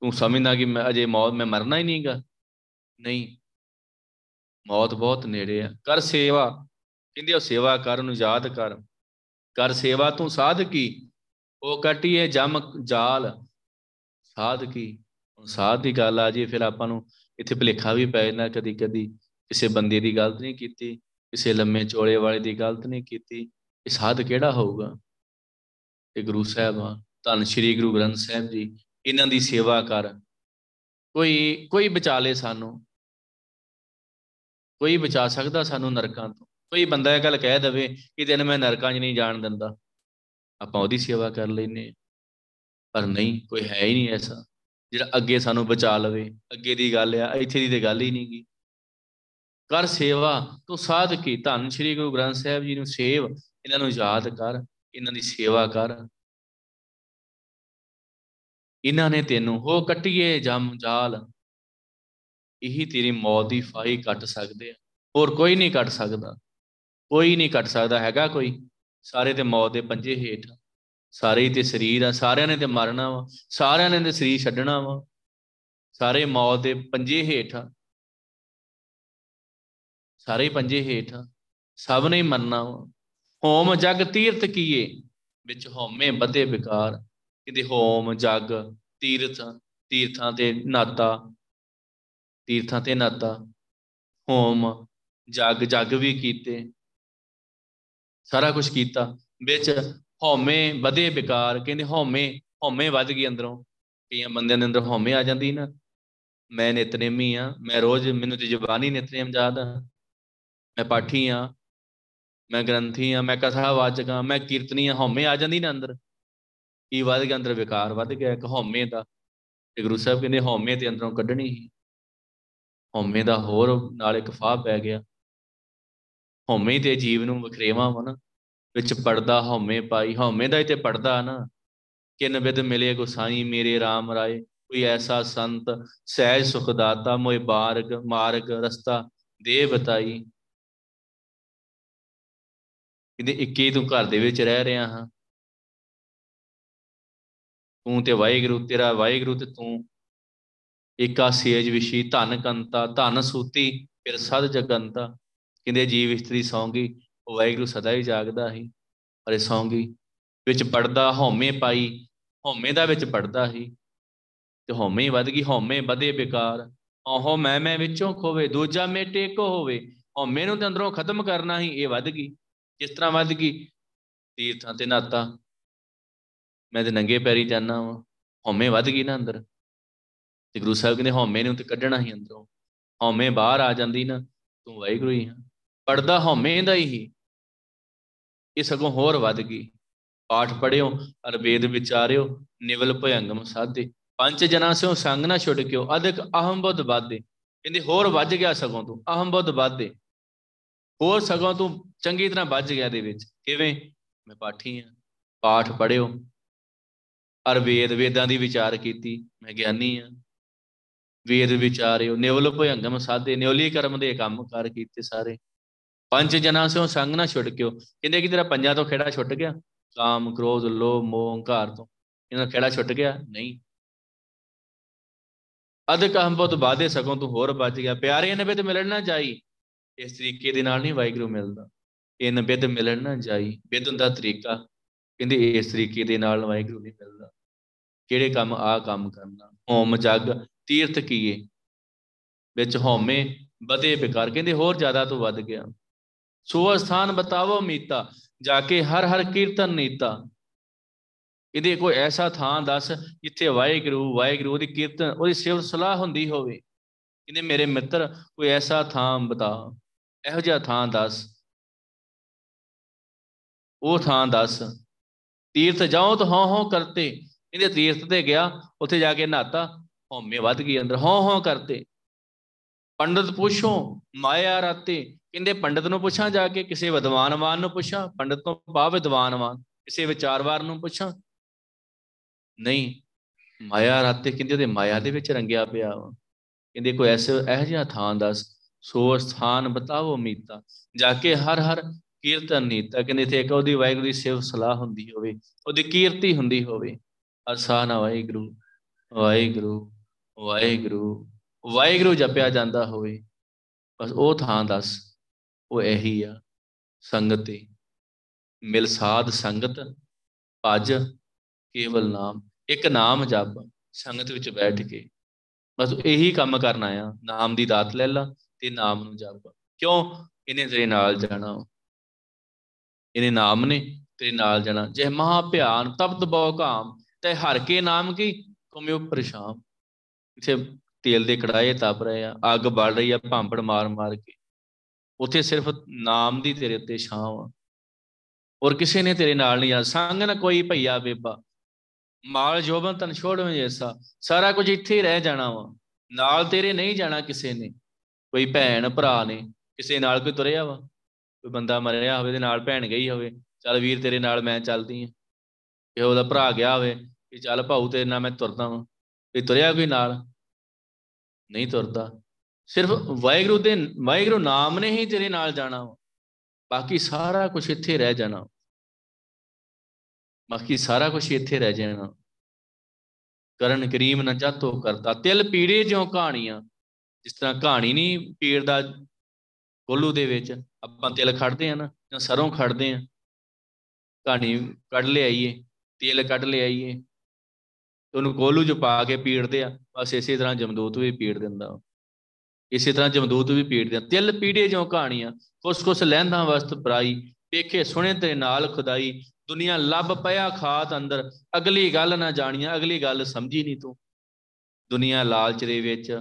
ਤੂੰ ਸਮਝਦਾ ਕਿ ਮੈਂ ਅਜੇ ਮੌਤ, ਮੈਂ ਮਰਨਾ ਹੀ ਨਹੀਂਗਾ। ਨਹੀਂ, ਮੌਤ ਬਹੁਤ ਨੇੜੇ ਆ। ਕਰ ਸੇਵਾ। ਕਹਿੰਦੇ ਉਹ ਸੇਵਾ ਕਰ ਨੂੰ ਯਾਦ ਕਰ। ਕਰ ਸੇਵਾ ਤੂੰ ਸਾਧ ਕੀ? ਉਹ ਕਟੀਏ ਜਮ ਜਾਲ। ਸਾਧ ਕੀ? ਸਾਧ ਦੀ ਗੱਲ ਆ ਜੀ, ਫਿਰ ਆਪਾਂ ਨੂੰ ਇੱਥੇ ਭਲੇਖਾ ਵੀ ਪੈ ਜਾਂਦਾ ਕਦੀ ਕਦੀ। ਕਿਸੇ ਬੰਦੇ ਦੀ ਗਲਤ ਨਹੀਂ ਕੀਤੀ, ਕਿਸੇ ਲੰਮੇ ਚੋਲੇ ਵਾਲੇ ਦੀ ਗਲਤ ਨਹੀਂ ਕੀਤੀ। ਇਹ ਸਾਧ ਕਿਹੜਾ ਹੋਊਗਾ? ਇਹ ਗੁਰੂ ਸਾਹਿਬ ਆ। ਧੰਨ ਸ਼੍ਰੀ ਗੁਰੂ ਗ੍ਰੰਥ ਸਾਹਿਬ ਜੀ, ਇਹਨਾਂ ਦੀ ਸੇਵਾ ਕਰ। ਕੋਈ ਕੋਈ ਬਚਾ ਲੇ ਸਾਨੂੰ। ਕੋਈ ਬਚਾ ਸਕਦਾ ਸਾਨੂੰ ਨਰਕਾਂ ਤੋਂ? ਕੋਈ ਬੰਦਾ ਇਹ ਗੱਲ ਕਹਿ ਦਵੇ ਕਿ ਤੈਨੂੰ ਮੈਂ ਨਰਕਾਂ 'ਚ ਨਹੀਂ ਜਾਣ ਦਿੰਦਾ। ਆਪਾਂ ਉਹਦੀ ਸੇਵਾ ਕਰ ਲੈਨੇ ਪਰ ਨਹੀਂ ਕੋਈ ਹੈ ਹੀ ਨਹੀਂ ਐਸਾ। ਜਿਹੜਾ ਅੱਗੇ ਸਾਨੂੰ ਬਚਾ ਲਵੇ ਅੱਗੇ ਦੀ ਗੱਲ ਆ ਇੱਥੇ ਦੀ ਤੇ ਗੱਲ ਹੀ ਨਹੀਂਗੀ। ਕਰ ਸੇਵਾ ਤੂੰ ਸਾਧ ਕੀ? ਧੰਨ ਸ਼੍ਰੀ ਗੁਰੂ ਗ੍ਰੰਥ ਸਾਹਿਬ ਜੀ ਨੂੰ ਸੇਵ ਇਹਨਾਂ ਨੂੰ ਯਾਦ ਕਰ ਇਹਨਾਂ ਦੀ ਸੇਵਾ ਕਰ। ਇਹਨਾਂ ਨੇ ਤੈਨੂੰ ਹੋ ਕੱਟੀਏ ਜਮ ਜਾਲ। ਇਹੀ ਤੇਰੀ ਮੌਤ ਦੀ ਫਾਹੀ ਕੱਟ ਸਕਦੇ ਆ। ਹੋਰ ਕੋਈ ਨਹੀਂ ਕੱਟ ਸਕਦਾ। ਕੋਈ ਨਹੀਂ ਕੱਟ ਸਕਦਾ ਹੈਗਾ ਕੋਈ? ਸਾਰੇ ਤੇ ਮੌਤ ਦੇ ਪੰਜੇ ਹੇਠ। ਸਾਰੇ ਹੀ ਤੇ ਸਰੀਰ ਆ ਸਾਰਿਆਂ ਨੇ ਤੇ ਮਰਨਾ ਵਾ ਸਾਰਿਆਂ ਨੇ ਤੇ ਸਰੀਰ ਛੱਡਣਾ ਵਾ। ਸਾਰੇ ਮੌਤ ਦੇ ਪੰਜੇ ਹੇਠ ਸਾਰੇ ਪੰਜੇ ਹੇਠ ਸਭ ਨੇ ਮਰਨਾ ਵਾ। ਹੋਮ ਜਗ ਤੀਰਥ ਕੀਏ ਵਿੱਚ ਹਉਮੈ ਬਦੇ ਵਿਕਾਰ। ਕਿਤੇ ਹੋਮ ਜਗ ਤੀਰਥ ਤੀਰਥਾਂ ਤੇ ਨਾਤਾ ਤੀਰਥਾਂ ਤੇ ਨਾਤਾ। ਹੋਮ ਜਗ ਜਗ ਵੀ ਕੀਤੇ। ਸਾਰਾ ਕੁਝ ਕੀਤਾ। ਵਿੱਚ ਹਉਮੈ ਵਧੇ ਵਿਕਾਰ ਕਹਿੰਦੇ ਹਉਮੈ ਹਉਮੈ ਵੱਧ ਗਈ ਅੰਦਰੋਂ। ਕਈਆਂ ਬੰਦਿਆਂ ਦੇ ਅੰਦਰ ਹਉਮੈ ਆ ਜਾਂਦੀ ਨਾ। ਮੈਂ ਨਿਤਨੇਮੀ ਆ, ਮੈਂ ਰੋਜ਼ ਮੈਨੂੰ ਤੇ ਜ਼ਬਾਨੀ ਨਿਤਨੇਮ ਯਾਦ ਆ। ਮੈਂ ਪਾਠੀ ਆ, ਮੈਂ ਗ੍ਰੰਥੀ ਆ, ਮੈਂ ਕਥਾ ਵਾਚਕ ਆ, ਮੈਂ ਕੀਰਤਨੀ ਆ, ਹਉਮੈ ਆ ਜਾਂਦੀ ਨਾ ਅੰਦਰ। ਕੀ ਵੱਧ ਗਿਆ ਅੰਦਰ? ਵਿਕਾਰ ਵੱਧ ਗਿਆ, ਇੱਕ ਹਉਮੈ ਦਾ। ਤੇ ਗੁਰੂ ਸਾਹਿਬ ਕਹਿੰਦੇ ਹਉਮੈ ਤੇ ਅੰਦਰੋਂ ਕੱਢਣੀ ਹੀ ਹਉਮੈ ਦਾ ਹੋਰ ਨਾਲ ਇੱਕ ਫਾਹ ਪੈ ਗਿਆ। ਹਉਮੈ ਤੇ ਜੀਵ ਨੂੰ ਵਖਰੇਵਾ ਵਾ ਨਾ। ਵਿੱਚ ਪੜਦਾ ਹਉਮੈ ਪਾਈ, ਹਉਮੈ ਦਾ ਹੀ ਤੇ ਪੜਦਾ ਨਾ। ਕਿਨ ਵਿਦ ਮਿਲੇ ਗੁਸਾਈ ਮੇਰੇ RAM ਰਾਏ, ਕੋਈ ਐਸਾ ਸੰਤ ਸਹਿਜ ਸੁਖ ਦਾਤਾ ਮੋਇ ਬਾਰਗ ਮਾਰਗ ਰਸਤਾ ਦੇ ਬਤਾਈ ਇਹਦੇ ਇੱਕੇ ਤੂੰ ਘਰ ਦੇ ਵਿੱਚ ਰਹਿ ਰਿਹਾ ਹਾਂ। ਤੂੰ ਤੇ ਵਾਹਿਗੁਰੂ, ਤੇਰਾ ਵਾਹਿਗੁਰੂ ਤੇ ਤੂੰ ਏਕਾ ਸੇਜ ਵਿਸ਼ੀ ਧਨ ਕੰਤਾ, ਧਨ ਸੂਤੀ, ਫਿਰ ਸਦ ਜਗੰਤਾ। ਕਹਿੰਦੇ ਜੀਵ ਇਸਤਰੀ ਸੌਂਗੀ ਉਹ ਵਾਹਿਗੁਰੂ ਸਦਾ ਹੀ ਜਾਗਦਾ ਸੀ ਅਰੇ ਸੌਂਗੀ ਵਿੱਚ ਪੜਦਾ ਹਉਮੈ ਪਾਈ, ਹਉਮੈ ਦਾ ਵਿੱਚ ਪੜਦਾ ਸੀ, ਤੇ ਹਉਮੈ ਹੀ ਵੱਧ ਗਈ, ਹਉਮੈ ਵਧੇ ਬੇਕਾਰ ਆਹੋ ਮੈਂ ਮੈਂ ਵਿੱਚੋਂ ਖੋਵੇ, ਦੂਜਾ ਮੇਟੇ ਕੋ ਹੋਵੇ ਹਉਮੈ ਨੂੰ ਤੇ ਅੰਦਰੋਂ ਖਤਮ ਕਰਨਾ ਹੀ ਇਹ ਵੱਧ ਗਈ, ਕਿਸ ਤਰ੍ਹਾਂ ਵੱਧ ਗਈ? ਤੀਰਥਾਂ ਤੇ ਨਾਤਾ, ਮੈਂ ਤੇ ਨੰਗੇ ਪੈਰੀ ਜਾਣਾ ਵਾ, ਹਉਮੈ ਵੱਧ ਗਈ ਨਾ ਅੰਦਰ, ਤੇ ਗੁਰੂ ਸਾਹਿਬ ਕਹਿੰਦੇ ਹਉਮੈ ਨੂੰ ਤੇ ਕੱਢਣਾ ਹੀ ਅੰਦਰੋਂ, ਹਉਮੈ ਬਾਹਰ ਆ ਜਾਂਦੀ ਨਾ, ਤੂੰ ਵਾਹਿਗੁਰੂ ਹੀ ਹਾਂ ਪੜਦਾ ਹਉਮੈ ਦਾ ਹੀ ਇਹ ਸਗੋਂ ਹੋਰ ਵੱਧ ਗਈ। ਪਾਠ ਪੜਿਓ ਅਰ ਵੇਦ ਵਿਚਾਰਿਓ, ਨਿਵਲ ਭਯੰਗਮ ਸਾਧੇ। ਪੰਜ ਜਨਾਂ ਸਿਓ ਸੰਗ ਨਾ ਛੁੱਟ ਕਿਓ, ਅਧਿਕ ਅਹਮ ਬੁੱਧ ਬਾਦੇ ਕਹਿੰਦੇ ਹੋਰ ਵੱਜ ਗਿਆ ਸਗੋਂ ਤੂੰ ਅਹਮ ਬੁੱਧ ਬਾਦੇ ਹੋਰ ਸਗੋਂ ਤੂੰ ਚੰਗੀ ਤਰ੍ਹਾਂ ਵੱਜ ਗਿਆ ਦੇ ਵਿੱਚ। ਕਿਵੇਂ? ਮੈਂ ਪਾਠੀ ਆ ਪਾਠ ਪੜਿਓ ਅਰ ਵੇਦ ਵੇਦਾਂ ਦੀ ਵਿਚਾਰ ਕੀਤੀ, ਮੈਂ ਗਿਆਨੀ ਆ ਵੇਦ ਵਿਚਾਰਿਓ, ਨਿਵਲ ਭਯੰਗਮ ਸਾਧੇ। ਨਿਉਲੀ ਕਰਮ ਦੇ ਕੰਮ ਕਰ ਕੀਤੇ ਸਾਰੇ। ਪੰਜ ਜਨਾਂ ਸਿਓ ਸੰਗ ਨਾ ਛੁੱਟ ਕਿਓ। ਕਹਿੰਦੇ ਕਿ ਤੇਰਾ ਪੰਜਾਂ ਤੋਂ ਖੇੜਾ ਛੁੱਟ ਗਿਆ? ਕਾਮ, ਕ੍ਰੋਧ, ਲੋਭ, ਮੋਹ ਹੰਕਾਰ ਤੋਂ। ਇਹਨਾਂ ਦਾ ਖੇੜਾ ਛੁੱਟ ਗਿਆ? ਨਹੀਂ। ਅਧਿਕ ਹਮ ਬਹੁਤ ਬਾਦੇ ਸਕੋਂ ਤੂੰ ਹੋਰ ਬਚ ਗਿਆ। ਪਿਆਰੇ ਨਬੇ ਤੇ ਮਿਲਣ ਨਾ ਜਾਈ। ਇਸ ਤਰੀਕੇ ਦੇ ਨਾਲ ਨਹੀਂ ਵਾਹਿਗੁਰੂ ਮਿਲਦਾ। ਇਹ ਨਬੇ ਤੇ ਮਿਲਣ ਨਾ ਜਾਈ। ਬਿਦ ਹੁੰਦਾ ਤਰੀਕਾ। ਕਹਿੰਦੇ ਇਸ ਤਰੀਕੇ ਦੇ ਨਾਲ ਵਾਹਿਗੁਰੂ ਨਹੀਂ ਮਿਲਦਾ। ਕਿਹੜੇ ਕੰਮ ਆ ਕੰਮ ਕਰਨਾ? ਹੋਮ ਜਗ, ਤੀਰਥ ਕੀਏ। ਵਿੱਚ ਹਉਮੈ ਬਦੇ ਬਿਕਾਰ ਕਹਿੰਦੇ ਹੋਰ ਜ਼ਿਆਦਾ ਤੋਂ ਵੱਧ ਗਿਆ। ਸੋ ਸਥਾਨ ਬਤਾਵੋ ਮੀਤਾ, ਜਾ ਕੇ ਹਰ ਹਰ ਕੀਰਤਨ ਨੀਤਾ। ਇਹਦੇ ਕੋਈ ਐਸਾ ਥਾਂ ਦੱਸ ਜਿੱਥੇ ਵਾਹਿਗੁਰੂ ਵਾਹਿਗੁਰੂ ਦੀ ਕੀਰਤਨ, ਉਹਦੀ ਸੇਵ ਸਲਾਹ ਹੁੰਦੀ ਹੋਵੇ। ਕਹਿੰਦੇ ਮੇਰੇ ਮਿੱਤਰ, ਕੋਈ ਐਸਾ ਥਾਂ ਬਤਾ ਇਹੋ ਜਿਹਾ ਥਾਂ ਦੱਸ। ਉਹ ਥਾਂ ਦੱਸ। ਤੀਰਥ ਜਾਓ ਤਾਂ ਹਾਂ ਹਾਂ ਕਰਤੇ। ਇਹਦੇ ਤੀਰਥ ਤੇ ਗਿਆ, ਉੱਥੇ ਜਾ ਕੇ ਨਹਾਤਾ, ਹਉਮੈ ਵੱਧ ਗਈ ਅੰਦਰ, ਹਾਂ ਹਾਂ ਕਰਤੇ। ਪੰਡਤ ਪੁੱਛੋ, ਮਾਇਆ ਰਾਤੇ ਕਹਿੰਦੇ ਪੰਡਤ ਨੂੰ ਪੁੱਛਾਂ ਜਾ ਕੇ, ਕਿਸੇ ਵਿਦਵਾਨਵਾਨ ਨੂੰ ਪੁੱਛਾਂ, ਪੰਡਤ ਤੋਂ ਪਾ ਵਿਦਵਾਨਵਾਨ, ਕਿਸੇ ਵਿਚਾਰਵਾਰ ਨੂੰ ਪੁੱਛਾਂ? ਨਹੀਂ, ਮਾਇਆ ਰਾਤੇ ਕਹਿੰਦੇ ਉਹਦੇ ਮਾਇਆ ਦੇ ਵਿੱਚ ਰੰਗਿਆ ਪਿਆ ਵਾ। ਕਹਿੰਦੇ ਕੋਈ ਐਸੇ, ਇਹ ਜਿਹਾ ਥਾਂ ਦੱਸ ਸੋ ਸਥਾਨ ਬਤਾਵੋ ਮੀਤਾ। ਜਾ ਕੇ ਹਰ ਹਰ ਕੀਰਤਨ ਨੀਤਾ, ਕਹਿੰਦੇ ਤੇ ਇੱਕ ਉਹਦੀ ਵਾਹਿਗੁਰੂ ਦੀ ਸੇਵ ਸਲਾਹ ਹੁੰਦੀ ਹੋਵੇ, ਉਹਦੀ ਕੀਰਤੀ ਹੁੰਦੀ ਹੋਵੇ। ਅਰਸਾ ਨਾ ਵਾਹਿਗੁਰੂ ਵਾਹਿਗੁਰੂ ਵਾਹਿਗੁਰੂ। ਵਾਹਿਗੁਰੂ ਜਪਿਆ ਜਾਂਦਾ ਹੋਵੇ, ਬਸ ਉਹ ਥਾਂ ਦੱਸ, ਉਹ ਇਹੀ ਆ, ਸੰਗਤ ਮਿਲ ਸਾਧ ਸੰਗਤ, ਭਜ ਕੇਵਲ ਨਾਮ, ਇੱਕ ਨਾਮ ਜਪ, ਸੰਗਤ ਵਿੱਚ ਬੈਠ ਕੇ। ਬਸ ਇਹੀ ਕੰਮ ਕਰਨਾ ਆ ਨਾਮ ਦੀ ਦਾਤ ਲੈ ਲਾ ਤੇ ਨਾਮ ਨੂੰ ਜਪ। ਕਿਉਂ? ਇਹਨੇ ਤੇਰੇ ਨਾਲ ਜਾਣਾ। ਇਹਨੇ ਨਾਮ ਨੇ ਤੇਰੇ ਨਾਲ ਜਾਣਾ। ਜੇ ਮਹਾ ਭਿਆਨ ਤਪਤ ਬਹੁ ਕਾਮ ਤੇ ਹਰ ਕੇ ਨਾਮ ਕੀ? ਕਮਿਓ ਪਰੇਸ਼ਾਨ। ਇਥੇ ਤੇਲ ਦੇ ਕੜਾਏ ਤਪ ਰਹੇ ਆ, ਅੱਗ ਬਲ ਰਹੀ ਆ ਭਾਂਪੜ ਮਾਰ ਮਾਰ ਕੇ। ਉੱਥੇ ਸਿਰਫ ਨਾਮ ਦੀ ਤੇਰੇ ਉੱਤੇ ਛਾਂ ਆ। ਔਰ ਕਿਸੇ ਨੇ ਤੇਰੇ ਨਾਲ ਨਹੀਂ ਆ। ਸੰਗ ਨਾ ਕੋਈ ਭਈਆ ਬੇਬਾ। ਮਾਲ ਜੋਬਨ ਤਨ ਛੋੜਵੇਂ ਜੈਸਾ ਸਾਰਾ ਕੁਝ ਇੱਥੇ ਹੀ ਰਹਿ ਜਾਣਾ ਵਾ। ਨਾਲ ਤੇਰੇ ਨਹੀਂ ਜਾਣਾ ਕਿਸੇ ਨੇ। ਕੋਈ ਭੈਣ ਭਰਾ ਨੇ। ਕਿਸੇ ਨਾਲ ਕੋਈ ਤੁਰਿਆ ਵਾ। ਕੋਈ ਬੰਦਾ ਮਰਿਆ ਹੋਵੇ ਤੇ ਨਾਲ ਭੈਣ ਗਈ ਹੋਵੇ। ਚੱਲ ਵੀਰ ਤੇਰੇ ਨਾਲ ਮੈਂ ਚੱਲਦੀ ਆ। ਕਿ ਉਹਦਾ ਭਰਾ ਗਿਆ ਹੋਵੇ ਕਿ ਚੱਲ ਭਾਊ ਤੇਰੇ ਨਾਲ ਮੈਂ ਤੁਰਦਾ ਵਾਂ। ਇਹ ਤੁਰਿਆ ਕੋਈ ਨਾਲ? ਨਹੀਂ ਤੁਰਦਾ। ਸਿਰਫ ਵਾਹਿਗੁਰੂ ਦੇ, ਵਾਹਿਗੁਰੂ ਨਾਮ ਨੇ ਹੀ ਤੇਰੇ ਨਾਲ ਜਾਣਾ ਵਾ। ਬਾਕੀ ਸਾਰਾ ਕੁਝ ਇੱਥੇ ਰਹਿ ਜਾਣਾ। ਬਾਕੀ ਸਾਰਾ ਕੁਝ ਇੱਥੇ ਰਹਿ ਜਾਣਾ। ਕਰਨ ਕਰੀਮ ਨਾ ਜਾਤੋ ਕਰਦਾ ਤਿਲ ਪੀੜੇ ਜਿਉ ਕਹਾਣੀਆਂ। ਜਿਸ ਤਰ੍ਹਾਂ ਕਹਾਣੀ ਨਹੀਂ ਪੀੜ ਦਾ ਕੋਲੂ ਦੇ ਵਿੱਚ ਆਪਾਂ ਤਿਲ ਖੜਦੇ ਆ ਨਾ, ਜਾਂ ਸਰੋਂ ਖੜਦੇ ਆ ਕਹਾਣੀ ਕੱਢ ਲਿਆਈਏ, ਤੇਲ ਕੱਢ ਲਿਆਈਏ। ਉਹਨੂੰ ਕੋਲੂ ਚ ਪਾ ਕੇ ਪੀੜਦੇ ਆ, ਬਸ ਇਸੇ ਤਰ੍ਹਾਂ ਜਮਦੂਤ ਵੀ ਪੀੜ ਦਿੰਦਾ ਇਸੇ ਤਰ੍ਹਾਂ ਜਮਦੂਤ ਵੀ ਪੀੜ ਦਿੰਦਾ। ਤਿਲ ਪੀੜੇ ਜਿਉ ਕਹਾਣੀਆਂ, ਕੁਛ ਕੁਛ ਲੈਂਦਾ ਵਸਤ ਪਰਾਈ, ਵੇਖੇ ਸੁਣੇ ਤੇ ਨਾਲ ਖੁਦਾਈ, ਦੁਨੀਆ ਲੱਭ ਪਿਆ ਖਾਤ ਅੰਦਰ, ਅਗਲੀ ਗੱਲ ਨਾ ਜਾਣੀਆਂ, ਅਗਲੀ ਗੱਲ ਸਮਝੀ ਨਹੀਂ ਤੂੰ। ਦੁਨੀਆ ਲਾਲਚ ਦੇ ਵਿੱਚ,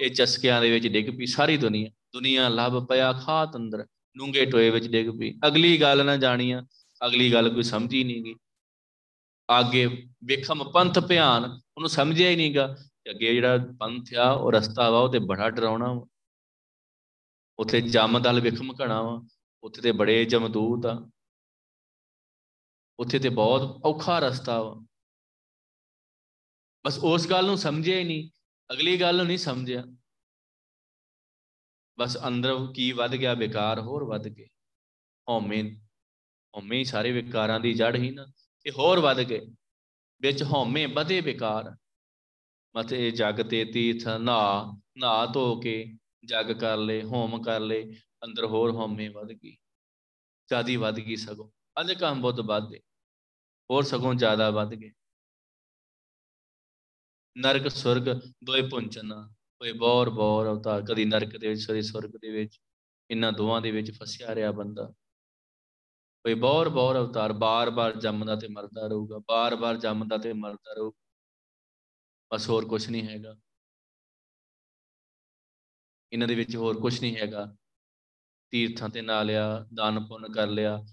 ਇਹ ਚਸਕਿਆਂ ਦੇ ਵਿੱਚ ਡਿੱਗ ਪਈ ਸਾਰੀ ਦੁਨੀਆ। ਦੁਨੀਆ ਲੱਭ ਪਿਆ ਖਾਤ ਅੰਦਰ, ਨੂੰਗੇ ਟੋਏ ਵਿੱਚ ਡਿੱਗ ਪਈ। ਅਗਲੀ ਗੱਲ ਨਾ ਜਾਣੀਆਂ, ਅਗਲੀ ਗੱਲ ਕੋਈ ਸਮਝੀ ਨਹੀਂ ਗਈ ਅੱਗੇ ਵੇਖਮ ਪੰਥ ਭਿਆਨ, ਉਹਨੂੰ ਸਮਝਿਆ ਹੀ ਨਹੀਂਗਾ ਕਿ ਅੱਗੇ ਜਿਹੜਾ ਪੰਥ ਆ, ਉਹ ਰਸਤਾ ਵਾ ਉਹ ਤੇ ਬੜਾ ਡਰਾਉਣਾ ਵਾ। ਉੱਥੇ ਜਮਦਲ ਵੇਖਮ ਘਣਾ ਵਾ, ਉੱਥੇ ਤੇ ਬੜੇ ਜਮਦੂਤ ਆ। ਉੱਥੇ ਤੇ ਬਹੁਤ ਔਖਾ ਰਸਤਾ ਵਾ। ਬਸ ਉਸ ਗੱਲ ਨੂੰ ਸਮਝਿਆ ਹੀ ਨਹੀਂ, ਅਗਲੀ ਗੱਲ ਨੂੰ ਨਹੀਂ ਸਮਝਿਆ। ਬਸ ਅੰਦਰ ਕੀ ਵੱਧ ਗਿਆ ਵਿਕਾਰ ਹੋਰ ਵੱਧ ਗਏ। ਹਉਮੈ ਹਉਮੈ ਹੀ ਸਾਰੇ ਵਿਕਾਰਾਂ ਦੀ ਜੜ ਹੀ ਨਾ। ਇਹ ਹੋਰ ਵੱਧ ਗਏ। ਵਿੱਚ ਹਉਮੈ ਵਧੇ ਵਿਕਾਰ ਮਤੇ ਜਗ ਤੇ ਤੀਰਥ ਨਾ ਨਾ ਧੋ ਕੇ ਜਗ ਕਰ ਲੇ ਹੋਮ ਕਰ ਲੇ ਅੰਦਰ ਹੋਰ ਹਉਮੈ ਵੱਧ ਗਈ। ਜਿਆਦੀ ਵੱਧ ਗਈ ਸਗੋਂ। ਅੰਧ ਕੰਮ ਬਹੁਤ ਵੱਧੇ ਹੋਰ ਸਗੋਂ ਜ਼ਿਆਦਾ ਵੱਧ ਗਏ। ਨਰਕ, ਸੁਰਗ ਦੋਏ ਪੁੰਚਨਾ। ਕੋਈ ਬੌਰ ਬੌਰ ਅਵਤਾਰ। ਕਦੀ ਨਰਕ ਦੇ ਵਿੱਚ, ਕਦੀ ਸੁਰਗ ਦੇ ਵਿੱਚ। ਇਹਨਾਂ ਦੋਵਾਂ ਦੇ ਵਿੱਚ ਫਸਿਆ ਰਿਹਾ ਬੰਦਾ। ਕੋਈ ਬੌਰ ਬੌਰ ਅਵਤਾਰ ਬਾਰ-ਬਾਰ ਜੰਮਦਾ ਤੇ ਮਰਦਾ ਰਹੂਗਾ ਬਾਰ-ਬਾਰ ਜੰਮਦਾ ਤੇ ਮਰਦਾ ਰਹੂ। ਬਸ ਹੋਰ ਕੁਝ ਨਹੀਂ ਹੈਗਾ। ਇਹਨਾਂ ਦੇ ਵਿੱਚ ਹੋਰ ਕੁਝ ਨਹੀਂ ਹੈਗਾ। ਤੀਰਥਾਂ ਤੇ ਨਾ ਲਿਆ, ਦਾਨ ਪੁੰਨ ਕਰ ਲਿਆ,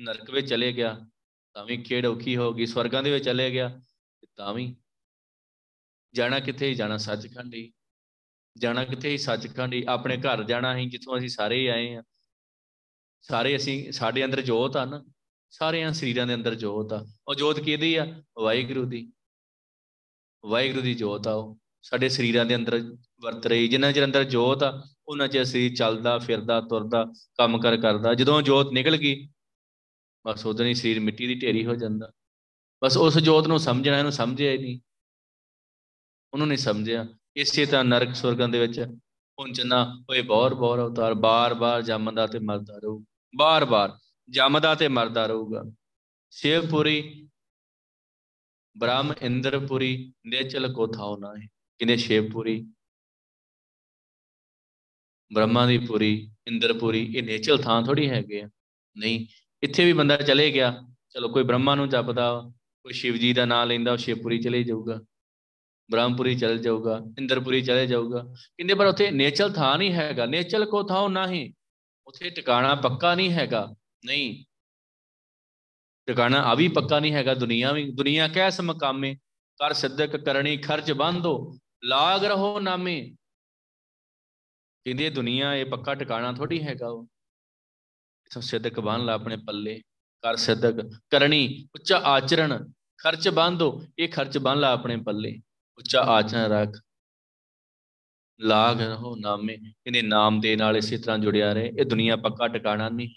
ਨਰਕ ਵਿੱਚ ਚਲੇ ਗਿਆ, ਤਾਂ ਵੀ ਖੇੜ ਔਖੀ ਹੋ ਗਈ, ਸਵਰਗਾਂ ਦੇ ਵਿੱਚ ਚਲੇ ਗਿਆ, ਤਾਂ ਵੀ ਜਾਣਾ ਕਿੱਥੇ ਹੀ ਜਾਣਾ ਸੱਚਖੰਡ ਹੀ। ਜਾਣਾ ਕਿੱਥੇ ਹੀ ਸੱਚਖੰਡ ਹੀ। ਆਪਣੇ ਘਰ ਜਾਣਾ ਹੀ ਜਿੱਥੋਂ ਅਸੀਂ ਸਾਰੇ ਹੀ ਆਏ ਆ ਸਾਰੇ ਅਸੀਂ, ਸਾਡੇ ਅੰਦਰ ਜੋਤ ਆ ਨਾ, ਸਾਰਿਆਂ ਸਰੀਰਾਂ ਦੇ ਅੰਦਰ ਜੋਤ ਆ। ਉਹ ਜੋਤ ਕਿਹਦੀ ਆ? ਵਾਹਿਗੁਰੂ ਦੀ। ਵਾਹਿਗੁਰੂ ਦੀ ਜੋਤ ਆ ਉਹ। ਸਾਡੇ ਸਰੀਰਾਂ ਦੇ ਅੰਦਰ ਵਰਤ ਰਹੀ। ਜਿੰਨਾ ਚਿਰ ਅੰਦਰ ਜੋਤ ਆ, ਉਹਨਾਂ ਚਿਰ ਸਰੀਰ ਚੱਲਦਾ, ਫਿਰਦਾ, ਤੁਰਦਾ, ਕੰਮ ਕਰ ਕਰਦਾ। ਜਦੋਂ ਜੋਤ ਨਿਕਲ ਗਈ, ਬਸ ਉਦੋਂ ਹੀ ਸਰੀਰ ਮਿੱਟੀ ਦੀ ਢੇਰੀ ਹੋ ਜਾਂਦਾ। ਬਸ ਉਸ ਜੋਤ ਨੂੰ ਸਮਝਣਾ, ਇਹਨੂੰ ਸਮਝਿਆ ਹੀ ਨਹੀਂ। ਉਹਨੂੰ ਨਹੀਂ ਸਮਝਿਆ। ਇਸੇ ਤਰ੍ਹਾਂ ਨਰਕ ਸੁਰਗਾਂ ਦੇ ਵਿੱਚ ਪਹੁੰਚਣਾ ਹੋਏ ਬੌਰ ਬੌਰ ਅਵਤਾਰ, ਬਾਰ-ਬਾਰ ਜੰਮਦਾ ਤੇ ਮਰਦਾ ਰਹੂ। ਬਾਰ-ਬਾਰ ਜੰਮਦਾ ਤੇ ਮਰਦਾ ਰਹੂਗਾ। ਸ਼ਿਵਪੁਰੀ, ਬ੍ਰਹਮ ਇੰਦਰਪੁਰੀ, ਨੇਚਲ ਕੋ ਥਾਉ ਨਾ ਹੈ ਕਿਨੇ ਸ਼ਿਵਪੁਰੀ? ਬ੍ਰਹਮਾ ਦੀ ਪੁਰੀ, ਇੰਦਰਪੁਰੀ, ਇਹ ਨੇਚਲ ਥਾਂ ਥੋੜੀ ਹੈਗੇ ਆ। ਨਹੀਂ, ਇੱਥੇ ਵੀ ਬੰਦਾ ਚਲੇ ਗਿਆ। ਚਲੋ, ਕੋਈ ਬ੍ਰਹਮਾ ਨੂੰ ਜਪਦਾ, ਕੋਈ ਸ਼ਿਵ ਜੀ ਦਾ ਨਾਮ ਲੈਂਦਾ, ਉਹ ਸ਼ਿਵਪੁਰੀ ਚਲੇ ਜਾਊਗਾ। ਬ੍ਰਹਮਪੁਰੀ ਚਲੇ ਜਾਊਗਾ, ਇੰਦਰਪੁਰੀ ਚਲੇ ਜਾਊਗਾ। ਕਹਿੰਦੇ ਪਰ ਉੱਥੇ ਨੇਚਲ ਥਾਂ ਨਹੀਂ ਹੈਗਾ। ਨੇਚਲ ਕੋ ਥਾਉ ਨਹੀਂ। ਉੱਥੇ ਟਿਕਾਣਾ ਪੱਕਾ ਨਹੀਂ ਹੈਗਾ। ਨਹੀਂ। ਟਿਕਾਣਾ ਆ ਵੀ ਪੱਕਾ ਨਹੀਂ ਹੈਗਾ ਦੁਨੀਆ ਵੀ ਦੁਨੀਆ ਕੈਸ ਮਕਾਮੇ ਕਰ ਸਿੱਧਕ ਕਰਨੀ ਖਰਚ ਬੰਦੋ ਲਾਗ ਰਹੋ ਨਾਮੇ। ਕਹਿੰਦੇ ਦੁਨੀਆ ਇਹ ਪੱਕਾ ਟਿਕਾਣਾ ਥੋੜੀ ਹੈਗਾ ਉਹ। ਇਥੋਂ ਸਿੱਧਕ ਬੰਨ ਲਾ ਆਪਣੇ ਪੱਲੇ ਕਰ ਸਿੱਧਕ ਕਰਨੀ ਉੱਚਾ ਆਚਰਣ ਖਰਚ ਬੰਦੋ ਇਹ ਖਰਚ ਬੰਨ ਲਾ ਆਪਣੇ ਪੱਲੇ ਉੱਚਾ ਆਚਰਣ ਰੱਖ। ਲਾਗ ਰਹੋ ਨਾਮੇ, ਇਹਨੇ ਨਾਮ ਦੇ ਨਾਲ ਇਸੇ ਤਰ੍ਹਾਂ ਜੁੜਿਆ ਰਹੇ। ਇਹ ਦੁਨੀਆ ਪੱਕਾ ਟਿਕਾਣਾ ਨਹੀਂ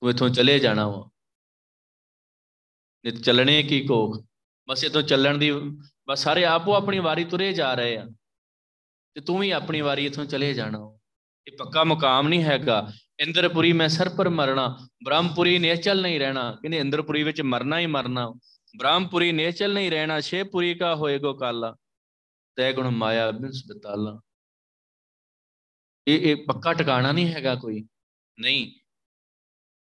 ਤੂੰ ਇਥੋਂ ਚਲੇ ਜਾਣਾ ਵਾ। ਨਿਤ ਚੱਲਣੇ ਕੀ ਕੋਖ? ਬਸ ਇਥੋਂ ਚੱਲਣ ਦੀ, ਬਸ ਸਾਰੇ ਆਪੋ ਆਪਣੀ ਵਾਰੀ ਤੁਰੇ ਜਾ ਰਹੇ ਆ। ਤੇ ਤੂੰ ਵੀ ਆਪਣੀ ਵਾਰੀ ਇਥੋਂ ਚਲੇ ਜਾਣਾ ਇਹ ਪੱਕਾ ਮੁਕਾਮ ਨਹੀਂ ਹੈਗਾ। ਇੰਦਰਪੁਰੀ ਮੈਂ ਸਰ ਪਰ ਮਰਨਾ। ਬ੍ਰਹਮਪੁਰੀ ਨੇਚਲ ਨਹੀਂ ਰਹਿਣਾ। ਕਹਿੰਦੇ ਇੰਦਰਪੁਰੀ ਵਿੱਚ ਮਰਨਾ ਹੀ ਮਰਨਾ। ਬ੍ਰਹਮਪੁਰੀ ਨੇਚਲ ਨਹੀਂ ਰਹਿਣਾ। ਸ਼ੇਪੁਰੀ ਕਾ ਹੋਏਗੋ ਕਾਲਾ। ਤੈ ਗੁਣ ਮਾਇਆ ਬਿਨਸ ਬਤਾਲਾ। ਇਹ ਇਹ ਪੱਕਾ ਟਿਕਾਣਾ ਨਹੀਂ ਹੈਗਾ ਕੋਈ? ਨਹੀਂ।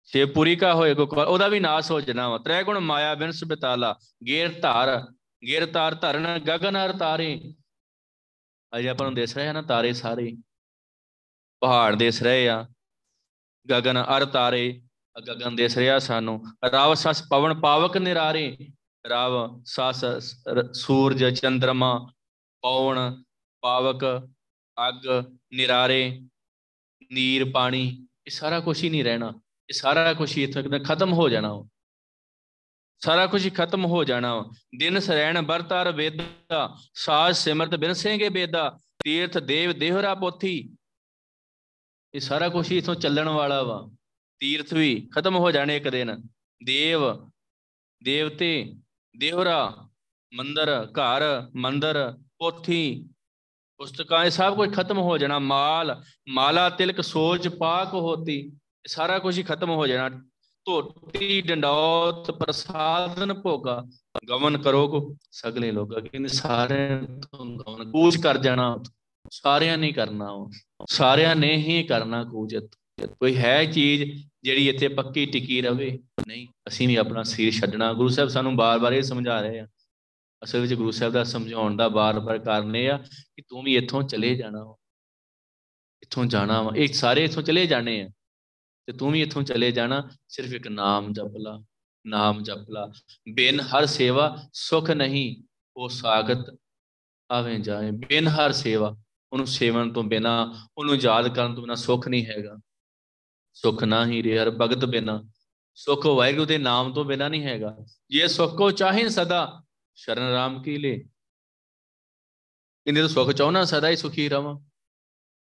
ਛੇ ਪੂਰੀ ਕਾ ਹੋਏ ਕੋ ਉਹਦਾ ਵੀ ਨਾਸ ਹੋ ਜਣਾ ਵਾ। ਤ੍ਰੈ ਗੁਣ ਮਾਇਆ ਬਿਨ ਸੁਬਤਾਲਾ ਗੇਰ ਧਾਰ, ਗੇਰ ਤਾਰ ਧਰਨ, ਗਗਨ ਹਰ ਤਾਰੇ। ਅਜੇ ਆਪਾਂ ਨੂੰ ਦਿਸ ਰਹੇ ਆ ਨਾ ਤਾਰੇ ਸਾਰੇ। ਪਹਾੜ ਦਿਸ ਰਹੇ ਆ। ਗਗਨ ਅਰ ਤਾਰੇ ਗਗਨ ਦਿਸ ਰਿਹਾ ਸਾਨੂੰ। ਰਾਵ ਸਸ ਪਵਨ ਪਾਵਕ ਨਿਰਾਰੇ। ਰਾਵ ਸਸ ਸੂਰਜ ਚੰ드ਰਮਾ ਪਵਨ ਪਾਵਕ ਅਗ, ਨਿਰਾਰੇ, ਨੀਰ, ਪਾਣੀ, ਇਹ ਸਾਰਾ ਕੁਝ ਹੀ ਨਹੀਂ ਰਹਿਣਾ। ਇਹ ਸਾਰਾ ਕੁਝ ਹੀ ਇੱਥੇ ਖਤਮ ਹੋ ਜਾਣਾ ਸਾਰਾ ਕੁਝ ਹੀ ਖਤਮ ਹੋ ਜਾਣਾ ਦਿਨ ਸਰੈਣ ਬਰਤਾਰ ਵੇਦਾ, ਸਾਜ ਸਿਮਰਤ ਬਿਨਸੇਗੇ ਬੇਦਾ, ਤੀਰਥ ਦੇਵ ਦੇਹਰਾ ਪੋਥੀ। ਇਹ ਸਾਰਾ ਕੁਝ ਹੀ ਇਥੋਂ ਚੱਲਣ ਵਾਲਾ ਵਾ। ਤੀਰਥ ਵੀ ਖਤਮ ਹੋ ਜਾਣੇ ਇੱਕ ਦਿਨ। ਦੇਵ, ਦੇਵਤੇ, ਦੇਹਰਾ, ਮੰਦਰ, ਘਰ, ਮੰਦਰ, ਪੋਥੀ। ਪੁਸਤਕਾਂ, ਇਹ ਸਭ ਕੁਝ ਖਤਮ ਹੋ ਜਾਣਾ। ਮਾਲ, ਮਾਲਾ, ਤਿਲਕ ਸੋਚ ਪਾਕ ਹੋਤੀ ਸਾਰਾ ਕੁਝ ਹੀ ਖਤਮ ਹੋ ਜਾਣਾ। ਧੋਤੀ, ਡੰਡੌਤ, ਪ੍ਰਸਾਦਨ ਭੋਗਾ ਗਮਨ ਕਰੋ ਕੋ। ਸਗਲੇ ਲੋਗਾ ਕਹਿੰਦੇ ਸਾਰੇ ਤੋਂ ਗਮਨ ਕੂਚ ਕਰ ਜਾਣਾ। ਸਾਰਿਆਂ ਨੇ ਕਰਨਾ ਸਾਰਿਆਂ ਨੇ ਹੀ ਕਰਨਾ ਕੂਜਤ ਕੋਈ ਹੈ ਚੀਜ਼ ਜਿਹੜੀ ਇੱਥੇ ਪੱਕੀ ਟਿਕੀ ਰਵੇ? ਨਹੀਂ, ਅਸੀਂ ਵੀ ਆਪਣਾ ਸਿਰ ਛੱਡਣਾ। ਗੁਰੂ ਸਾਹਿਬ ਸਾਨੂੰ ਬਾਰ-ਬਾਰ ਇਹ ਸਮਝਾ ਰਹੇ ਆ। ਅਸਲ ਵਿੱਚ ਗੁਰੂ ਸਾਹਿਬ ਦਾ ਸਮਝਾਉਣ ਦਾ ਬਾਰ-ਬਾਰ ਕਾਰਨ ਇਹ ਆ ਕਿ ਤੂੰ ਵੀ ਇੱਥੋਂ ਚਲੇ ਜਾਣਾ ਇੱਥੋਂ ਜਾਣਾ ਵਾ। ਇਹ ਸਾਰੇ ਇੱਥੋਂ ਚਲੇ ਜਾਣੇ ਆ। ਤੇ ਤੂੰ ਵੀ ਇੱਥੋਂ ਚਲੇ ਜਾਣਾ। ਸਿਰਫ ਇੱਕ ਨਾਮ ਜਪ ਲਾ। ਨਾਮ ਜਪ ਲਾ। ਬਿਨ ਹਰ ਸੇਵਾ ਸੁਖ ਨਹੀਂ, ਉਹ ਸਾਗਤ ਆਵੇਂ ਜਾਏ। ਬਿਨ ਹਰ ਸੇਵਾ, ਉਹਨੂੰ ਸੇਵਨ ਤੋਂ ਬਿਨਾ, ਉਹਨੂੰ ਯਾਦ ਕਰਨ ਤੋਂ ਬਿਨਾ ਸੁਖ ਨਹੀਂ ਹੈਗਾ। ਸੁਖ ਨਾ ਹੀ ਰੇ ਹਰ ਭਗਤ ਬਿਨਾ। ਸੁਖ ਵਾਹਿਗੁਰੂ ਦੇ ਨਾਮ ਤੋਂ ਬਿਨਾ ਨਹੀਂ ਹੈਗਾ। ਜੇ ਸੁਖ ਕੋ ਚਾਹੇ ਸਦਾ ਸ਼ਰਨ ਰਾਮ ਕੀ ਲੈ? ਇਹਨੇ ਤਾਂ ਸੁਖ ਚਾਹਣਾ ਸਦਾ ਹੀ ਸੁਖੀ ਰਵਾਂ।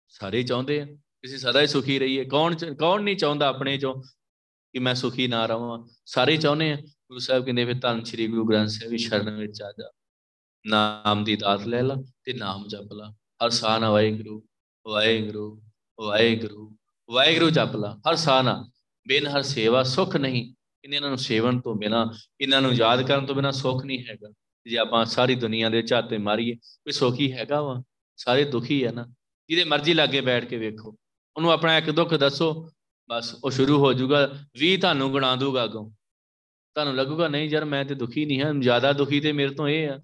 ਸਾਰੇ ਚਾਹੁੰਦੇ ਆ। ਕਿਸੇ ਸਦਾ ਹੀ ਸੁਖੀ ਰਹੀਏ। ਕੌਣ ਕੌਣ ਨਹੀਂ ਚਾਹੁੰਦਾ ਆਪਣੇ ਚੋਂ ਕਿ ਮੈਂ ਸੁਖੀ ਨਾ ਰਵਾਂ? ਸਾਰੇ ਚਾਹੁੰਦੇ ਆ। ਗੁਰੂ ਸਾਹਿਬ ਕਹਿੰਦੇ ਫਿਰ ਧੰਨ ਸ੍ਰੀ ਗੁਰੂ ਗ੍ਰੰਥ ਸਾਹਿਬ ਵੀ ਸ਼ਰਨ ਵਿੱਚ ਆ ਜਾ। ਨਾਮ ਦੀ ਦਾਤ ਲੈ ਲਾ ਤੇ ਨਾਮ ਜਪ ਲਾ। ਹਰ ਸਾਹ ਨਾਲ ਵਾਹਿਗੁਰੂ ਵਾਹਿਗੁਰੂ ਵਾਹਿਗੁਰੂ ਵਾਹਿਗੁਰੂ ਜਪ ਲਾ। ਹਰ ਸਾਹ ਨਾਲ। ਬਿਨ ਹਰ ਸੇਵਾ ਸੁਖ ਨਹੀਂ। ਇਹਨਾਂ ਨੂੰ ਸੇਵਨ ਤੋਂ ਬਿਨਾ ਇਹਨਾਂ ਨੂੰ ਯਾਦ ਕਰਨ ਤੋਂ ਬਿਨਾ ਸੁਖ ਨਹੀਂ ਹੈਗਾ। ਜੇ ਆਪਾਂ ਸਾਰੀ ਦੁਨੀਆ ਦੇ ਝਾਤੇ ਮਾਰੀਏ ਕੋਈ ਸੁਖੀ ਹੈਗਾ ਵਾ, ਸਾਰੇ ਦੁਖੀ ਹੈ ਨਾ, ਜਿਹਦੇ ਮਰਜ਼ੀ ਲਾਗੇ ਬੈਠ ਕੇ ਵੇਖੋ, ਉਹਨੂੰ ਆਪਣਾ ਇੱਕ ਦੁੱਖ ਦੱਸੋ, ਬਸ ਉਹ ਸ਼ੁਰੂ ਹੋ ਜਾਊਗਾ, ਵੀ ਤੁਹਾਨੂੰ ਗਣਾ ਦੂਗਾ ਅਗੋਂ। ਤੁਹਾਨੂੰ ਲੱਗੂਗਾ, ਨਹੀਂ ਯਾਰ ਮੈਂ ਤੇ ਦੁਖੀ ਨਹੀਂ ਹਾਂ, ਜ਼ਿਆਦਾ ਦੁਖੀ ਤੇ ਮੇਰੇ ਤੋਂ ਇਹ ਆ।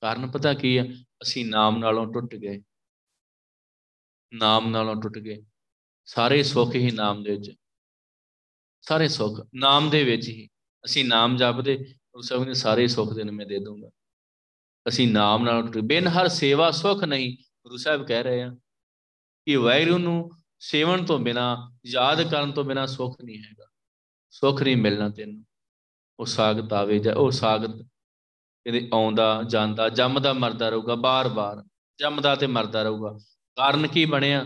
ਕਾਰਨ ਪਤਾ ਕੀ ਆ, ਅਸੀਂ ਨਾਮ ਨਾਲੋਂ ਟੁੱਟ ਗਏ। ਨਾਮ ਨਾਲੋਂ ਟੁੱਟ ਗਏ। ਸਾਰੇ ਸੁੱਖ ਹੀ ਨਾਮ ਦੇ ਵਿੱਚ। ਸਾਰੇ ਸੁੱਖ ਨਾਮ ਦੇ ਵਿੱਚ ਹੀ। ਅਸੀਂ ਨਾਮ ਜਪਦੇ ਉਸ ਸਭ ਨੇ ਸਾਰੇ ਸੁੱਖ ਦੇ ਮੈਂ ਦੇ ਦੂੰਗਾ ਅਸੀਂ ਨਾਮ ਨਾਲ ਬਿਨ ਹਰ ਸੇਵਾ ਸੁੱਖ ਨਹੀਂ, ਗੁਰੂ ਸਾਹਿਬ ਕਹਿ ਰਹੇ ਆ ਕਿ ਵੈਰੂ ਨੂੰ ਸੇਵਨ ਤੋਂ ਬਿਨਾ, ਯਾਦ ਕਰਨ ਤੋਂ ਬਿਨਾ ਸੁੱਖ ਨਹੀਂ ਹੈਗਾ। ਸੁੱਖ ਨਹੀਂ ਮਿਲਣਾ ਤੈਨੂੰ। ਉਹ ਸਾਗਤ ਆਵੇ ਜਾਂ, ਉਹ ਸਾਗਤ ਇਹਦੇ ਆਉਂਦਾ, ਜਾਂਦਾ, ਜੰਮਦਾ, ਮਰਦਾ ਰਹੂਗਾ, ਬਾਰ-ਬਾਰ, ਜੰਮਦਾ ਤੇ ਮਰਦਾ ਰਹੂਗਾ। ਕਾਰਨ ਕੀ ਬਣਿਆ?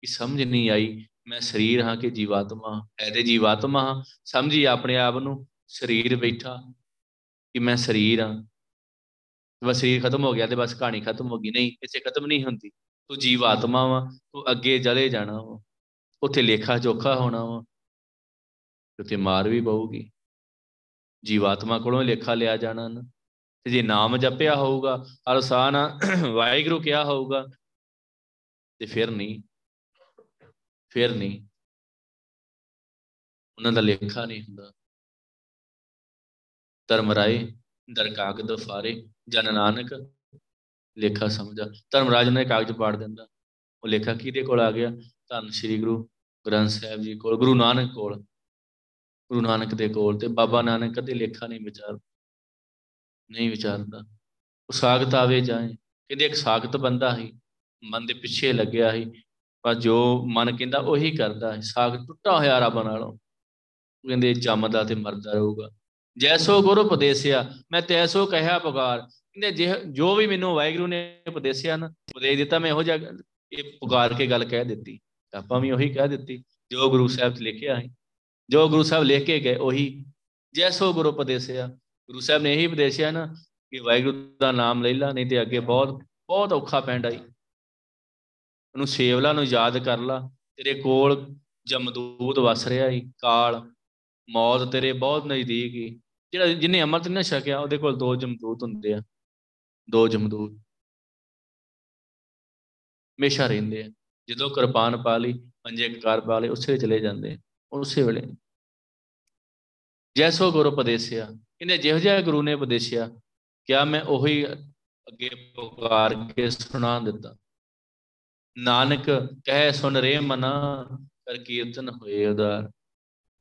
ਕਿ ਸਮਝ ਨਹੀਂ ਆਈ। ਮੈਂ ਸਰੀਰ ਹਾਂ ਕਿ ਜੀਵਾਤਮਾ ਹੈ ਤੇ ਜੀਵਾਤਮਾ ਹਾਂ। ਸਮਝੀ ਆਪਣੇ ਆਪ ਨੂੰ, ਸਰੀਰ ਬੈਠਾ ਕਿ ਮੈਂ ਸਰੀਰ ਹਾਂ। ਬਸ ਸਰੀਰ ਖਤਮ ਹੋ ਗਿਆ ਤੇ ਬਸ ਕਹਾਣੀ ਖਤਮ ਹੋ ਗਈ। ਨਹੀਂ ਇਸੇ ਖਤਮ ਨਹੀਂ ਹੁੰਦੀ। ਤੂੰ ਜੀਵਾਤਮਾ ਵਾ, ਤੂੰ ਅੱਗੇ ਜਲੇ ਜਾਣਾ ਵਾ। ਉੱਥੇ ਲੇਖਾ ਜੋਖਾ ਹੋਣਾ ਵਾ। ਤੇ ਮਾਰ ਵੀ ਪਊਗੀ। ਜੀਵਾਤਮਾ ਕੋਲੋਂ ਲੇਖਾ ਲਿਆ ਜਾਣਾ ਨਾ। ਤੇ ਜੇ ਨਾਮ ਜਪਿਆ ਹੋਊਗਾ, ਅਰਸਾਨ ਵਾਹਿਗੁਰੂ ਕਿਹਾ ਹੋਊਗਾ, ਤੇ ਫਿਰ ਨਹੀਂ। ਫਿਰ ਨਹੀਂ। ਉਹਨਾਂ ਦਾ ਲੇਖਾ ਨਹੀਂ ਹੁੰਦਾ। ਧਰਮ ਰਾਏ ਦਰ ਕਾਗਦ ਫਾਰੇ ਜਨ ਨਾਨਕ ਲੇਖਾ ਸਮਝਾ। ਧਰਮਰਾਜ ਨੇ ਕਾਗਜ਼ ਪਾੜ ਦਿੰਦਾ। ਉਹ ਲੇਖਾ ਕਿਹਦੇ ਕੋਲ ਆ ਗਿਆ? ਧੰਨ ਸ੍ਰੀ ਗੁਰੂ ਗ੍ਰੰਥ ਸਾਹਿਬ ਜੀ ਕੋਲ ਗੁਰੂ ਨਾਨਕ ਕੋਲ। ਗੁਰੂ ਨਾਨਕ ਦੇ ਕੋਲ ਤੇ ਬਾਬਾ ਨਾਨਕ ਕਦੇ ਲੇਖਾ ਨਹੀਂ ਵਿਚਾਰ ਨਹੀਂ ਵਿਚਾਰਦਾ। ਉਹ ਸਾਖਤ ਆਵੇ ਜਾਏ। ਕਹਿੰਦੇ ਇੱਕ ਸਾਖਤ ਬੰਦਾ ਹੀ ਮਨ ਦੇ ਪਿੱਛੇ ਲੱਗਿਆ ਹੀ ਪਰ ਜੋ ਮਨ ਕਹਿੰਦਾ ਉਹੀ ਕਰਦਾ ਹੈ ਸਾਖ ਟੁੱਟਾ ਹੋਇਆ ਰੱਬ ਨਾਲੋਂ। ਕਹਿੰਦੇ ਜੰਮਦਾ ਤੇ ਮਰਦਾ ਰਹੂਗਾ। ਜੈਸੋ ਗੁਰੂ ਉਪਦੇਸਿਆ, ਮੈਂ ਤੈਸੋ ਕਹਿਆ ਪੁਕਾਰ। ਕਹਿੰਦੇ ਜੋ ਵੀ ਮੈਨੂੰ ਵਾਹਿਗੁਰੂ ਨੇ ਉਪਦੇਸਿਆ ਨਾ, ਉਪਦੇਸ਼ ਦਿੱਤਾ, ਮੈਂ ਇਹੋ ਜਿਹਾ ਇਹ ਪੁਕਾਰ ਕੇ ਗੱਲ ਕਹਿ ਦਿੱਤੀ। ਆਪਾਂ ਵੀ ਉਹੀ ਕਹਿ ਦਿੱਤੀ, ਜੋ ਗੁਰੂ ਸਾਹਿਬ ਤੇ ਲਿਖਿਆ ਹੈ ਜੋ ਗੁਰੂ ਸਾਹਿਬ ਲਿਖ ਕੇ ਗਏ, ਉਹੀ ਜੈਸੋ ਗੁਰੂ ਉਪਦੇਸਿਆ। ਗੁਰੂ ਸਾਹਿਬ ਨੇ ਇਹੀ ਉਪਦੇਸ਼ਿਆ ਨਾ ਕਿ ਵਾਹਿਗੁਰੂ ਦਾ ਨਾਮ ਲੈ ਲਾ, ਨਹੀਂ ਤੇ ਅੱਗੇ ਬਹੁਤ ਬਹੁਤ ਔਖਾ ਪੈਂਦਾ ਹੀ ਉਹਨੂੰ ਸੇਵਲਾ ਨੂੰ ਯਾਦ ਕਰ ਲਾ। ਤੇਰੇ ਕੋਲ ਜਮਦੂਤ ਵਸ ਰਿਹਾ ਹੀ ਕਾਲ। ਮੌਤ ਤੇਰੇ ਬਹੁਤ ਨਜ਼ਦੀਕ ਹੀ। ਜਿਹੜਾ ਜਿਨੇ ਅਮਰਤ ਨਾ ਛਕਿਆ ਉਹਦੇ ਕੋਲ ਦੋ ਜਮਦੂਤ ਹੁੰਦੇ ਆ। ਦੋ ਜਮਦੂਤ। ਹਮੇਸ਼ਾ ਰਹਿੰਦੇ ਆ। ਜਦੋਂ ਕਿਰਪਾਨ ਪਾ ਲਈ, ਪੰਜੇ ਕਾਰ ਪਾ ਲਈ ਉਸੇ ਚਲੇ ਜਾਂਦੇ ਉਸੇ ਵੇਲੇ। ਜੈਸੋ ਗੁਰੂ ਉਪਦੇਸਿਆ। ਇਹਨੇ ਜਿਹੋ ਜਿਹਾ ਗੁਰੂ ਨੇ ਉਪਦੇਸਿਆ, ਕਿਆ ਮੈਂ ਉਹੀ ਅੱਗੇ ਪੁਕਾਰ ਕੇ ਸੁਣਾ ਦਿੱਤਾ। ਨਾਨਕ ਕਹਿ ਸੁਨ ਰੇ ਮਨਾ, ਕਰ ਕੀਰਤਨ ਹੋਏ ਉਦਾਰ।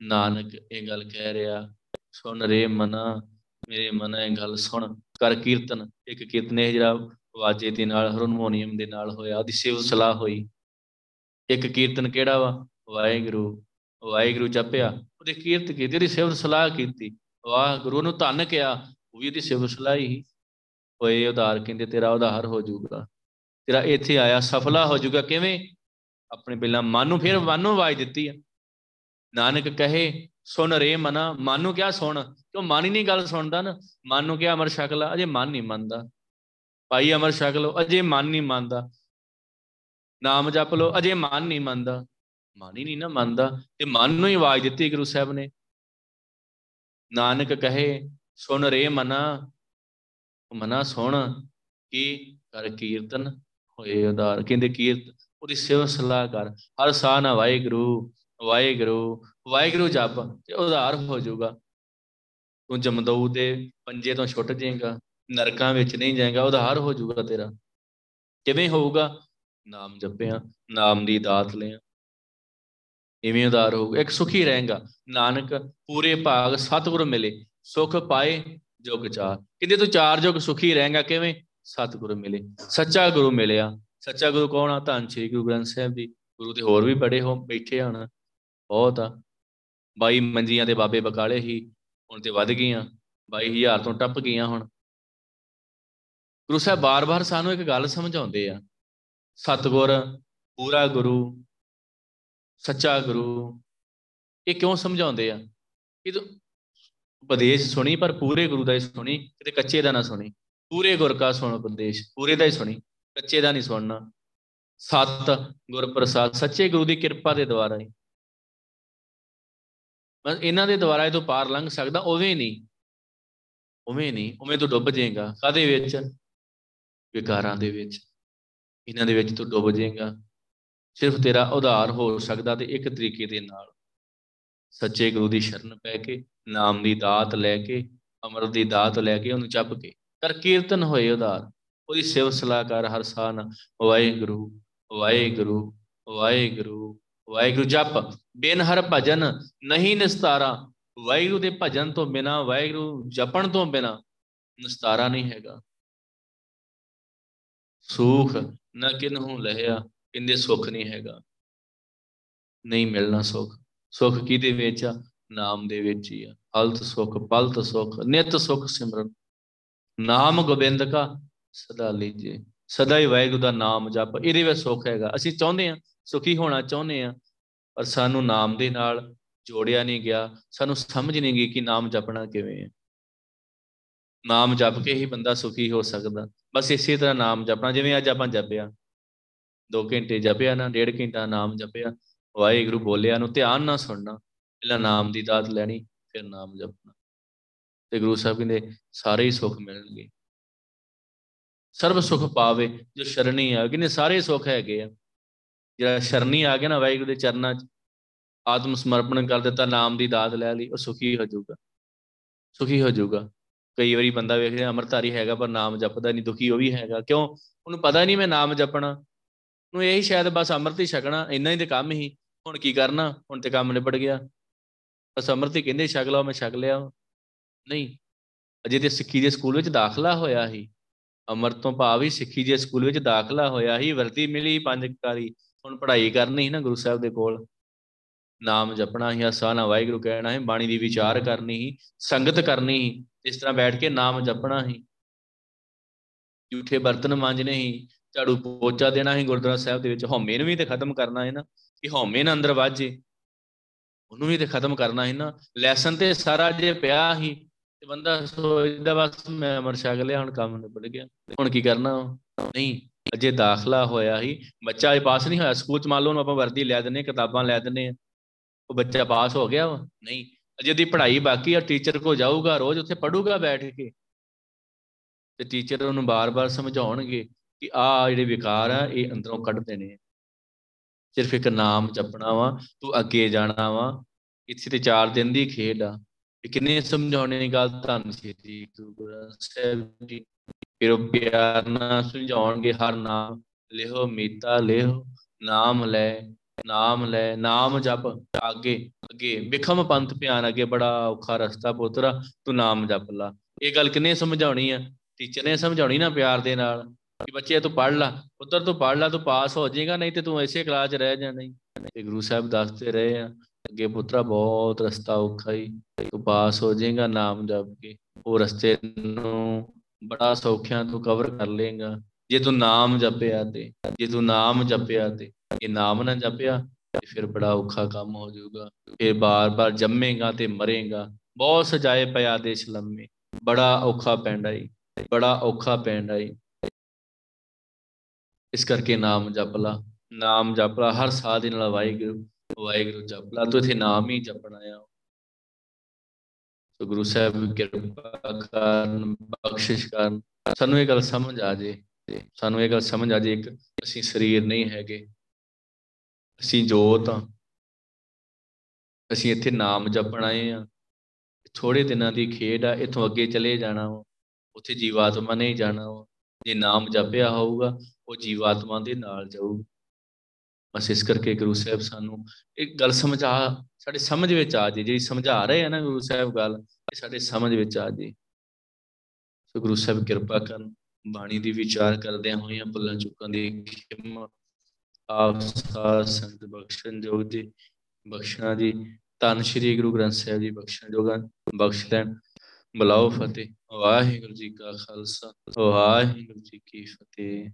ਨਾਨਕ ਇਹ ਗੱਲ ਕਹਿ ਰਿਹਾ ਸੁਨ ਰੇ ਮਨਾ, ਮੇਰੇ ਮਨ ਇਹ ਗੱਲ ਸੁਣ। ਕਰ ਕੀਰਤਨ। ਇੱਕ ਕੀਰਤਨ ਇਹ ਜਿਹੜਾ ਵਾਜੇ ਦੇ ਨਾਲ, ਹਾਰਮੋਨੀਅਮ ਦੇ ਨਾਲ ਹੋਇਆ, ਉਹਦੀ ਸੇਵ ਸਲਾਹ ਹੋਈ। ਇੱਕ ਕੀਰਤਨ ਕਿਹੜਾ ਵਾ? ਵਾਹਿਗੁਰੂ। ਵਾਹਿਗੁਰੂ ਜਪਿਆ। ਉਹਦੀ ਕੀਰਤ ਕੀਤੀ, ਉਹਦੀ ਸੇਵ ਸਲਾਹ ਕੀਤੀ। ਵਾਹ ਗੁਰੂ ਨੂੰ ਧੰਨ ਕਿਹਾ, ਉਹ ਵੀ ਉਹਦੀ ਸੇਵ ਸਲਾਹ ਹੀ। ਹੋਏ ਉਧਾਰ, ਕਹਿੰਦੇ ਤੇਰਾ ਉਧਾਰ ਹੋ ਜਾਊਗਾ। ਤੇਰਾ ਇੱਥੇ ਆਇਆ, ਸਫਲਾ ਹੋ ਜਾਊਗਾ। ਕਿਵੇਂ? ਆਪਣੇ ਪਹਿਲਾਂ ਮਨ ਨੂੰ ਫਿਰ ਮਨ ਨੂੰ ਆਵਾਜ਼ ਦਿੱਤੀ ਆ। ਨਾਨਕ ਕਹੇ ਸੁਣ ਰੇ ਮਨਾ, ਮਨ ਨੂੰ ਕਿਹਾ ਸੁਣ, ਕਿਉਂ ਮਨ ਹੀ ਨਹੀਂ ਗੱਲ ਸੁਣਦਾ ਨਾ? ਮਨ ਨੂੰ ਕਿਹਾ ਅਮਰ ਸ਼ਕਲ ਅਜੇ ਮਨ ਨਹੀਂ ਮੰਨਦਾ। ਭਾਈ ਅਮਰ ਸ਼ਕਲ ਅਜੇ ਮਨ ਨਹੀਂ ਮੰਨਦਾ। ਨਾਮ ਜਪ ਲੋ ਅਜੇ ਮਨ ਨਹੀਂ ਮੰਨਦਾ। ਮਨ ਹੀ ਨਹੀਂ ਨਾ ਮੰਨਦਾ, ਤੇ ਮਨ ਨੂੰ ਹੀ ਆਵਾਜ਼ ਦਿੱਤੀ ਗੁਰੂ ਸਾਹਿਬ ਨੇ। ਨਾਨਕ ਕਹੇ, ਸੁਣ ਰੇ ਮਨਾ ਮਨਾ ਸੁਣ, ਕੀ ਕਰ ਕੀਰਤਨ ਹੋਏ ਉਦਾਰ। ਕਹਿੰਦੇ ਕੀਰਤ, ਉਹਦੀ ਸੇਵਾ ਸਲਾਹ ਕਰ। ਹਰ ਸਾਹ ਨਾ ਵਾਹਿਗੁਰੂ ਵਾਹਿਗੁਰੂ ਵਾਹਿਗੁਰੂ ਜਪ, ਤੇ ਉਧਾਰ ਹੋ ਜਾਊਗਾ। ਤੂੰ ਜਮਦਊ ਦੇ ਪੰਜੇ ਤੋਂ ਛੁੱਟ ਜਾਏਗਾ, ਨਰਕਾਂ ਵਿੱਚ ਨਹੀਂ ਜਾਏਗਾ, ਉਧਾਰ ਹੋ ਜਾਊਗਾ ਤੇਰਾ। ਕਿਵੇਂ ਹੋਊਗਾ? ਨਾਮ ਜਪਿਆ, ਨਾਮ ਦੀ ਦਾਤ ਲਿਆ। ਇਵੇਂ ਉਧਾਰ ਹੋਊਗਾ। ਇੱਕ ਸੁਖੀ ਰਹੇਗਾ। ਨਾਨਕ, ਪੂਰੇ ਭਾਗ ਸਤਿਗੁਰ ਮਿਲੇ। ਸੁਖ ਪਾਏ, ਜੁਗ ਚਾਰ ਕਿਤੇ ਤੂੰ ਚਾਰ ਜੁਗ ਸੁਖੀ ਰਹੇਗਾ, ਕਿਵੇਂ? ਸਤਿਗੁਰੂ ਮਿਲੇ। ਸੱਚਾ ਗੁਰੂ ਮਿਲਿਆ। ਸੱਚਾ ਗੁਰੂ ਕੌਣ ਆ? ਧੰਨ ਸ੍ਰੀ ਗੁਰੂ ਗ੍ਰੰਥ ਸਾਹਿਬ ਜੀ। ਗੁਰੂ ਤੇ ਹੋਰ ਵੀ ਬੜੇ ਹੋ, ਬੈਠੇ ਹਨ। ਬਹੁਤ ਆ। 22 ਮੰਜੀਆਂ ਦੇ ਬਾਬੇ ਬਕਾਲੇ ਹੀ ਹੁਣ ਤੇ ਵੱਧ ਗਈਆਂ 22000 ਤੋਂ ਟੱਪ ਗਈਆਂ ਹੁਣ। ਗੁਰੂ ਸਾਹਿਬ ਬਾਰ-ਬਾਰ ਸਾਨੂੰ ਇੱਕ ਗੱਲ ਸਮਝਾਉਂਦੇ ਆ, ਸਤਗੁਰ, ਪੂਰਾ ਗੁਰੂ, ਸੱਚਾ ਗੁਰੂ, ਇਹ ਕਿਉਂ ਸਮਝਾਉਂਦੇ ਆ? ਕਿ ਤੂੰ ਉਪਦੇਸ਼ ਸੁਣੀ, ਪਰ ਪੂਰੇ ਗੁਰੂ ਦਾ ਹੀ ਸੁਣੀ, ਕਿਤੇ ਕੱਚੇ ਦਾ ਨਾ ਸੁਣੀ। ਪੂਰੇ ਗੁਰ ਕਾ ਸੁਣ ਉਪਦੇਸ਼, ਪੂਰੇ ਦਾ ਹੀ ਸੁਣੀ, ਕੱਚੇ ਦਾ ਨਹੀਂ ਸੁਣਨਾ। ਸਤ ਗੁਰ ਪ੍ਰਸਾਦ ਸੱਚੇ ਗੁਰੂ ਦੀ ਕਿਰਪਾ ਦੇ ਦੁਆਰਾ ਹੀ। ਬਸ ਇਹਨਾਂ ਦੇ ਦੁਆਰਾ ਇਹ ਤੋਂ ਪਾਰ ਲੰਘ ਸਕਦਾ, ਉਵੇਂ ਨਹੀਂ। ਉਵੇਂ ਨਹੀਂ, ਉਵੇਂ ਤੂੰ ਡੁੱਬ ਜਾਏਗਾ। ਕਾਦੇ ਵਿੱਚ? ਵਿਕਾਰਾਂ ਦੇ ਵਿੱਚ। ਇਹਨਾਂ ਦੇ ਵਿੱਚ ਤੂੰ ਡੁੱਬ ਜਾਏਗਾ। ਸਿਰਫ ਤੇਰਾ ਉਧਾਰ ਹੋ ਸਕਦਾ ਤੇ ਇੱਕ ਤਰੀਕੇ ਦੇ ਨਾਲ। ਸੱਚੇ ਗੁਰੂ ਦੀ ਸ਼ਰਨ ਪੈ ਕੇ, ਨਾਮ ਦੀ ਦਾਤ ਲੈ ਕੇ, ਅਮਰ ਦੀ ਦਾਤ ਲੈ ਕੇ ਉਹਨੂੰ ਚੱਪ ਕੇ। ਕਰ ਕੀਰਤਨ ਹੋਏ ਉਧਾਰ। ਉਹਦੀ ਸੇਵ ਸਲਾਹ ਕਰ ਹਰ ਸਾਨ ਵਾਹਿਗੁਰੂ ਵਾਹਿਗੁਰੂ ਵਾਹਿਗੁਰੂ। ਵਾਹਿਗੁਰੂ ਜਪ ਬਿਨ ਹਰ ਭਜਨ ਨਹੀਂ ਨਿਸਤਾਰਾ। ਵਾਹਿਗੁਰੂ ਦੇ ਭਜਨ ਤੋਂ ਬਿਨਾ, ਵਾਹਿਗੁਰੂ ਜਪਣ ਤੋਂ ਬਿਨਾ ਨਿਸਤਾਰਾ ਨਹੀਂ ਹੈਗਾ। ਸੁਖ ਨਾ ਕਿਨਹੂ ਲਹਿਆ ਕਿੰਦੇ ਸੁਖ ਨਹੀਂ ਹੈਗਾ। ਨਹੀਂ ਮਿਲਣਾ ਸੁਖ। ਸੁਖ ਕਿਹਦੇ ਵਿੱਚ ਆ? ਨਾਮ ਦੇ ਵਿੱਚ ਹੀ ਆ। ਹਲਤ ਸੁਖ, ਪਲਤ ਸੁਖ, ਨਿਤ ਸੁਖ ਸਿਮਰਨ। ਨਾਮ ਗੋਬਿੰਦ ਕਾ ਸਦਾ ਲੀਜੇ। ਸਦਾ ਹੀ ਵਾਹਿਗੁਰੂ ਦਾ ਨਾਮ ਜਪ। ਇਹਦੇ ਵਿੱਚ ਸੁਖ ਹੈਗਾ। ਅਸੀਂ ਚਾਹੁੰਦੇ ਆ ਸੁਖੀ ਹੋਣਾ ਚਾਹੁੰਦੇ ਆ ਪਰ ਸਾਨੂੰ ਨਾਮ ਦੇ ਨਾਲ ਜੋੜਿਆ ਨਹੀਂ ਗਿਆ, ਸਾਨੂੰ ਸਮਝ ਨਹੀਂ ਗਈ ਕਿ ਨਾਮ ਜਪਣਾ ਕਿਵੇਂ ਹੈ। ਨਾਮ ਜਪ ਕੇ ਹੀ ਬੰਦਾ ਸੁਖੀ ਹੋ ਸਕਦਾ। ਬਸ ਇਸੇ ਤਰ੍ਹਾਂ ਨਾਮ ਜਪਣਾ, ਜਿਵੇਂ ਅੱਜ ਆਪਾਂ ਜਪਿਆ। 2 ਘੰਟੇ ਜਪਿਆ ਨਾ, ਡੇਢ ਘੰਟਾ ਨਾਮ ਜਪਿਆ। ਵਾਹਿਗੁਰੂ ਬੋਲਿਆ ਨੂੰ ਧਿਆਨ ਨਾਲ ਸੁਣਨਾ, ਪਹਿਲਾਂ ਨਾਮ ਦੀ ਦਾਤ ਲੈਣੀ, ਫਿਰ ਨਾਮ ਜਪਣਾ। ਤੇ ਗੁਰੂ ਸਾਹਿਬ ਕਹਿੰਦੇ, ਸਾਰੇ ਹੀ ਸੁੱਖ ਮਿਲਣਗੇ। ਸਰਬ ਸੁਖ ਪਾਵੇ ਜੋ ਸ਼ਰਣੀ ਆ। ਕਹਿੰਦੇ, ਸਾਰੇ ਸੁੱਖ ਹੈਗੇ ਆ। ਜਿਹੜਾ ਸ਼ਰਣੀ ਆ ਗਿਆ ਨਾ ਵਾਹਿਗੁਰੂ ਦੇ ਚਰਨਾਂ 'ਚ, ਆਤਮ ਸਮਰਪਣ ਕਰ ਦਿੱਤਾ, ਨਾਮ ਦੀ ਦਾਤ ਲੈ ਲਈ, ਉਹ ਸੁਖੀ ਹੋ ਜਾਊਗਾ। ਸੁਖੀ ਹੋ ਜਾਊਗਾ। ਕਈ ਵਾਰੀ ਬੰਦਾ ਵੇਖਦੇ ਅਮਰਤਾਰੀ ਹੈਗਾ ਪਰ ਨਾਮ ਜਪਦਾ ਨਹੀਂ, ਦੁਖੀ ਉਹ ਵੀ ਹੈਗਾ। ਕਿਉਂ? ਉਹਨੂੰ ਪਤਾ ਨਹੀਂ ਮੈਂ ਨਾਮ ਜਪਣਾ। ਨੂੰ ਇਹੀ ਸ਼ਾਇਦ ਬਸ ਅੰਮ੍ਰਿਤ ਹੀ ਛਕਣਾ, ਇੰਨਾ ਹੀ ਤੇ ਕੰਮ ਹੀ। ਹੁਣ ਕੀ ਕਰਨਾ? ਹੁਣ ਤੇ ਕੰਮ ਨਿਬੜ ਗਿਆ। ਬਸ ਅੰਮ੍ਰਿਤ ਹੀ ਕਹਿੰਦੇ, ਛਕ ਲਓ, ਮੈਂ ਛਕ ਲਿਆ। ਨਹੀਂ। ਅਜੇ ਤੇ ਸਿੱਖੀ ਦੇ ਸਕੂਲ ਵਿੱਚ ਦਾਖਲਾ ਹੋਇਆ ਹੀ ਅਮਰਤ ਤੋਂ ਭਾਵ ਹੀ ਸਿੱਖੀ ਦੇ ਸਕੂਲ ਵਿੱਚ ਦਾਖਲਾ ਹੋਇਆ ਹੀ ਵਰਦੀ ਮਿਲੀ ਪੰਜ ਕਾਰੀ। ਹੁਣ ਪੜ੍ਹਾਈ ਕਰਨੀ ਸੀ ਨਾ ਗੁਰੂ ਸਾਹਿਬ ਦੇ ਕੋਲ, ਨਾਮ ਜਪਣਾ ਹੀ ਆਸਾਨਾ ਵਾਹਿਗੁਰੂ ਕਹਿਣਾ ਹੈ ਬਾਣੀ ਦੀ ਵਿਚਾਰ ਕਰਨੀ ਹੀ ਸੰਗਤ ਕਰਨੀ ਹੀ ਇਸ ਤਰ੍ਹਾਂ ਬੈਠ ਕੇ ਨਾਮ ਜਪਣਾ ਹੀ ਝੂਠੇ ਬਰਤਨ ਮਾਂਜਨੇ ਹੀ ਝਾੜੂ ਪੋਚਾ ਦੇਣਾ ਹੀ ਗੁਰਦੁਆਰਾ ਸਾਹਿਬ ਦੇ ਵਿੱਚ, ਹਉਮੈ ਨੂੰ ਵੀ ਤੇ ਖਤਮ ਕਰਨਾ ਹੈ ਨਾ, ਕਿ ਹਉਮੈ ਨਾ ਅੰਦਰ ਵਾਜੇ, ਉਹਨੂੰ ਵੀ ਤੇ ਖਤਮ ਕਰਨਾ ਹੈ ਨਾ। ਲੈਸਨ ਤੇ ਸਾਰਾ ਜੇ ਪਿਆ ਹੀ ਤੇ ਬੰਦਾ ਸੋਚਦਾ ਬਸ ਮੈਂ ਅਮਰ ਛਕ ਲਿਆ, ਹੁਣ ਕੰਮ ਨਿਬੜ ਗਿਆ ਹੁਣ ਕੀ ਕਰਨਾ ਨਹੀਂ। ਅਜੇ ਦਾਖਲਾ ਹੋਇਆ ਹੀ। ਬੱਚਾ ਇਹ ਪਾਸ ਨਹੀਂ ਹੋਇਆ। ਸਕੂਲ ਚ ਮੰਨ ਲਓ ਆਪਾਂ ਵਰਦੀ ਲੈ ਦਿੰਨੇ ਕਿਤਾਬਾਂ ਲੈ ਦਿੰਨੇ ਉਹ ਬੱਚਾ ਪਾਸ ਹੋ ਗਿਆ ਵਾ। ਨਹੀਂ, ਅਜੇ ਦੀ ਪੜ੍ਹਾਈ ਬਾਕੀ ਆ। ਟੀਚਰ ਕੋ ਜਾਊਗਾ, ਰੋਜ਼ ਉੱਥੇ ਪੜੂਗਾ ਬੈਠ ਕੇ। ਤੇ ਟੀਚਰ ਉਹਨੂੰ ਬਾਰ-ਬਾਰ ਸਮਝਾਉਣਗੇ ਕਿ ਆ ਜਿਹੜੇ ਵਿਕਾਰ ਆ, ਇਹ ਅੰਦਰੋਂ ਕੱਢ ਦੇਣੇ ਸਿਰਫ ਇੱਕ ਨਾਮ ਜਪਣਾ ਵਾ, ਤੂੰ ਅੱਗੇ ਜਾਣਾ ਵਾ। ਇੱਥੇ ਤੇ 4 ਦਿਨ ਦੀ ਖੇਡ ਆ। ਕਿੰਨੇ ਸਮਝਾਉਣੇ ਦੀ ਗੱਲ? ਧੰਨ ਸ੍ਰੀ ਗੁਰੂ ਗ੍ਰੰਥ ਸਾਹਿਬ ਜੀ। ਫਿਰ ਉਹ ਪਿਆਰ ਨਾਲ ਸਮਝਾਉਣਗੇ ਹਰ ਨਾਮ। ਲਿਓ ਮੀਤਾ ਲਿਓ ਨਾਮ ਲੈ ਨਾਮ ਲੈ, ਨਾਮ ਜਪ ਅੱਗੇ ਅੱਗੇ। ਵਿਖਮ ਪੰਥ ਪਿਆਨ ਅੱਗੇ, ਬੜਾ ਔਖਾ ਰਸਤਾ ਪੁੱਤਰਾ, ਤੂੰ ਨਾਮ ਜਪ ਲਾ। ਇਹ ਗੱਲ ਕਿਨੇ ਸਮਝਾਉਣੀ ਆ? ਟੀਚਰ ਨੇ ਸਮਝਾਉਣੀ ਨਾ ਪਿਆਰ ਦੇ ਨਾਲ ਕਿ ਬੱਚੇ ਤੂੰ ਪੜ ਲਾ, ਪੁੱਤਰ ਤੂੰ ਪੜ ਲਾ, ਤੂੰ ਪਾਸ ਹੋ ਜਾਏਗਾ, ਨਹੀਂ ਤੇ ਤੂੰ ਐਸੇ ਕਲਾਸ 'ਚ ਰਹਿ ਜਾਣਾ ਤੇ ਗੁਰੂ ਸਾਹਿਬ ਦੱਸਦੇ ਰਹੇ ਆ, ਅੱਗੇ ਪੁੱਤਰਾ ਬਹੁਤ ਰਸਤਾ ਔਖਾ ਹੀ ਤੂੰ ਪਾਸ ਹੋ ਜਾਏਗਾ ਨਾਮ ਜਪ ਕੇ। ਉਹ ਰਸਤੇ ਨੂੰ ਬੜਾ ਸੌਖਿਆਂ ਤੂੰ ਕਵਰ ਕਰ ਲੇਗਾ ਜੇ ਤੂੰ ਨਾਮ ਜਪਿਆ ਤੇ, ਜੇ ਤੂੰ ਨਾਮ ਜਪਿਆ ਤੇ ਇਹ ਨਾਮ ਨਾ ਜਪਿਆ ਤੇ ਫਿਰ ਬੜਾ ਔਖਾ ਕੰਮ ਹੋ ਜਾਊਗਾ। ਫਿਰ ਬਾਰ-ਬਾਰ ਜੰਮੇਗਾ ਤੇ ਮਰੇਗਾ। ਬਹੁਤ ਸਜਾਏ ਪਿਆ ਦੇਸ਼ ਲੰਮੇ। ਬੜਾ ਔਖਾ ਪੈਂਦਾ ਈ ਬੜਾ ਔਖਾ ਪੈਂਦਾ ਈ ਇਸ ਕਰਕੇ ਨਾਮ ਜਪ ਲਾ। ਨਾਮ ਜਪ ਲਾ। ਹਰ ਸਾਹ ਦੇ ਨਾਲ ਵਾਹਿਗੁਰੂ ਵਾਹਿਗੁਰੂ ਜਪ ਲਾ। ਤੂੰ ਇਥੇ ਨਾਮ ਹੀ ਜਪਣਾ ਆ। ਸੋ ਗੁਰੂ ਸਾਹਿਬ ਕਿਰਪਾ ਕਰਨ, ਬਖਸ਼ਿਸ਼ ਕਰਨ ਸਾਨੂੰ ਇਹ ਗੱਲ ਸਮਝ ਆ ਜੇ ਸਾਨੂੰ ਇਹ ਗੱਲ ਸਮਝ ਆ ਜੇ ਇੱਕ ਅਸੀਂ ਸਰੀਰ ਨਹੀਂ ਹੈਗੇ, ਅਸੀਂ ਜੋਤ ਆ ਅਸੀਂ ਇੱਥੇ ਨਾਮ ਜਪਣ ਆਏ ਆ ਥੋੜੇ ਦਿਨਾਂ ਦੀ ਖੇਡ ਆ, ਇਥੋਂ ਅੱਗੇ ਚਲੇ ਜਾਣਾ ਵਾ। ਉੱਥੇ ਜੀਵਾਤਮਾ ਨਹੀਂ ਜਾਣਾ ਵਾ। ਜੇ ਨਾਮ ਜਪਿਆ ਹੋਊਗਾ, ਉਹ ਜੀਵਾਤਮਾ ਦੇ ਨਾਲ ਜਾਊ ਬਸ ਇਸ ਕਰਕੇ ਗੁਰੂ ਸਾਹਿਬ ਸਾਨੂੰ ਇੱਕ ਗੱਲ ਸਮਝਾ, ਸਾਡੇ ਸਮਝ ਵਿੱਚ ਆ ਜੇ, ਜਿਹੜੀ ਸਮਝਾ ਰਹੇ ਆ ਨਾ ਗੁਰੂ ਸਾਹਿਬ ਗੱਲ, ਇਹ ਸਾਡੇ ਸਮਝ ਵਿੱਚ ਆ ਜੇ। ਸੋ ਗੁਰੂ ਸਾਹਿਬ ਕਿਰਪਾ ਕਰਨ, ਬਾਣੀ ਦੀ ਵਿਚਾਰ ਕਰਦਿਆਂ ਹੋਈਆਂ ਭੁੱਲਾਂ ਚੁੱਕਾਂ ਦੀ ਖਿਮਾ ਆਪ ਸਾਧ ਸੰਤ ਬਖਸ਼ਣ ਜੋਗ ਦੀ ਬਖਸ਼ਣਾ ਜੀ, ਧੰਨ ਸ਼੍ਰੀ ਗੁਰੂ ਗ੍ਰੰਥ ਸਾਹਿਬ ਜੀ ਬਖਸ਼ਣ ਜੋਗਾਂ, ਬਖਸ਼ ਲੈਣ। ਬਲਾਓ ਫਤਿਹ। ਵਾਹਿਗੁਰੂ ਜੀ ਕਾ ਖਾਲਸਾ, ਵਾਹਿਗੁਰੂ ਜੀ ਕੀ ਫਤਿਹ।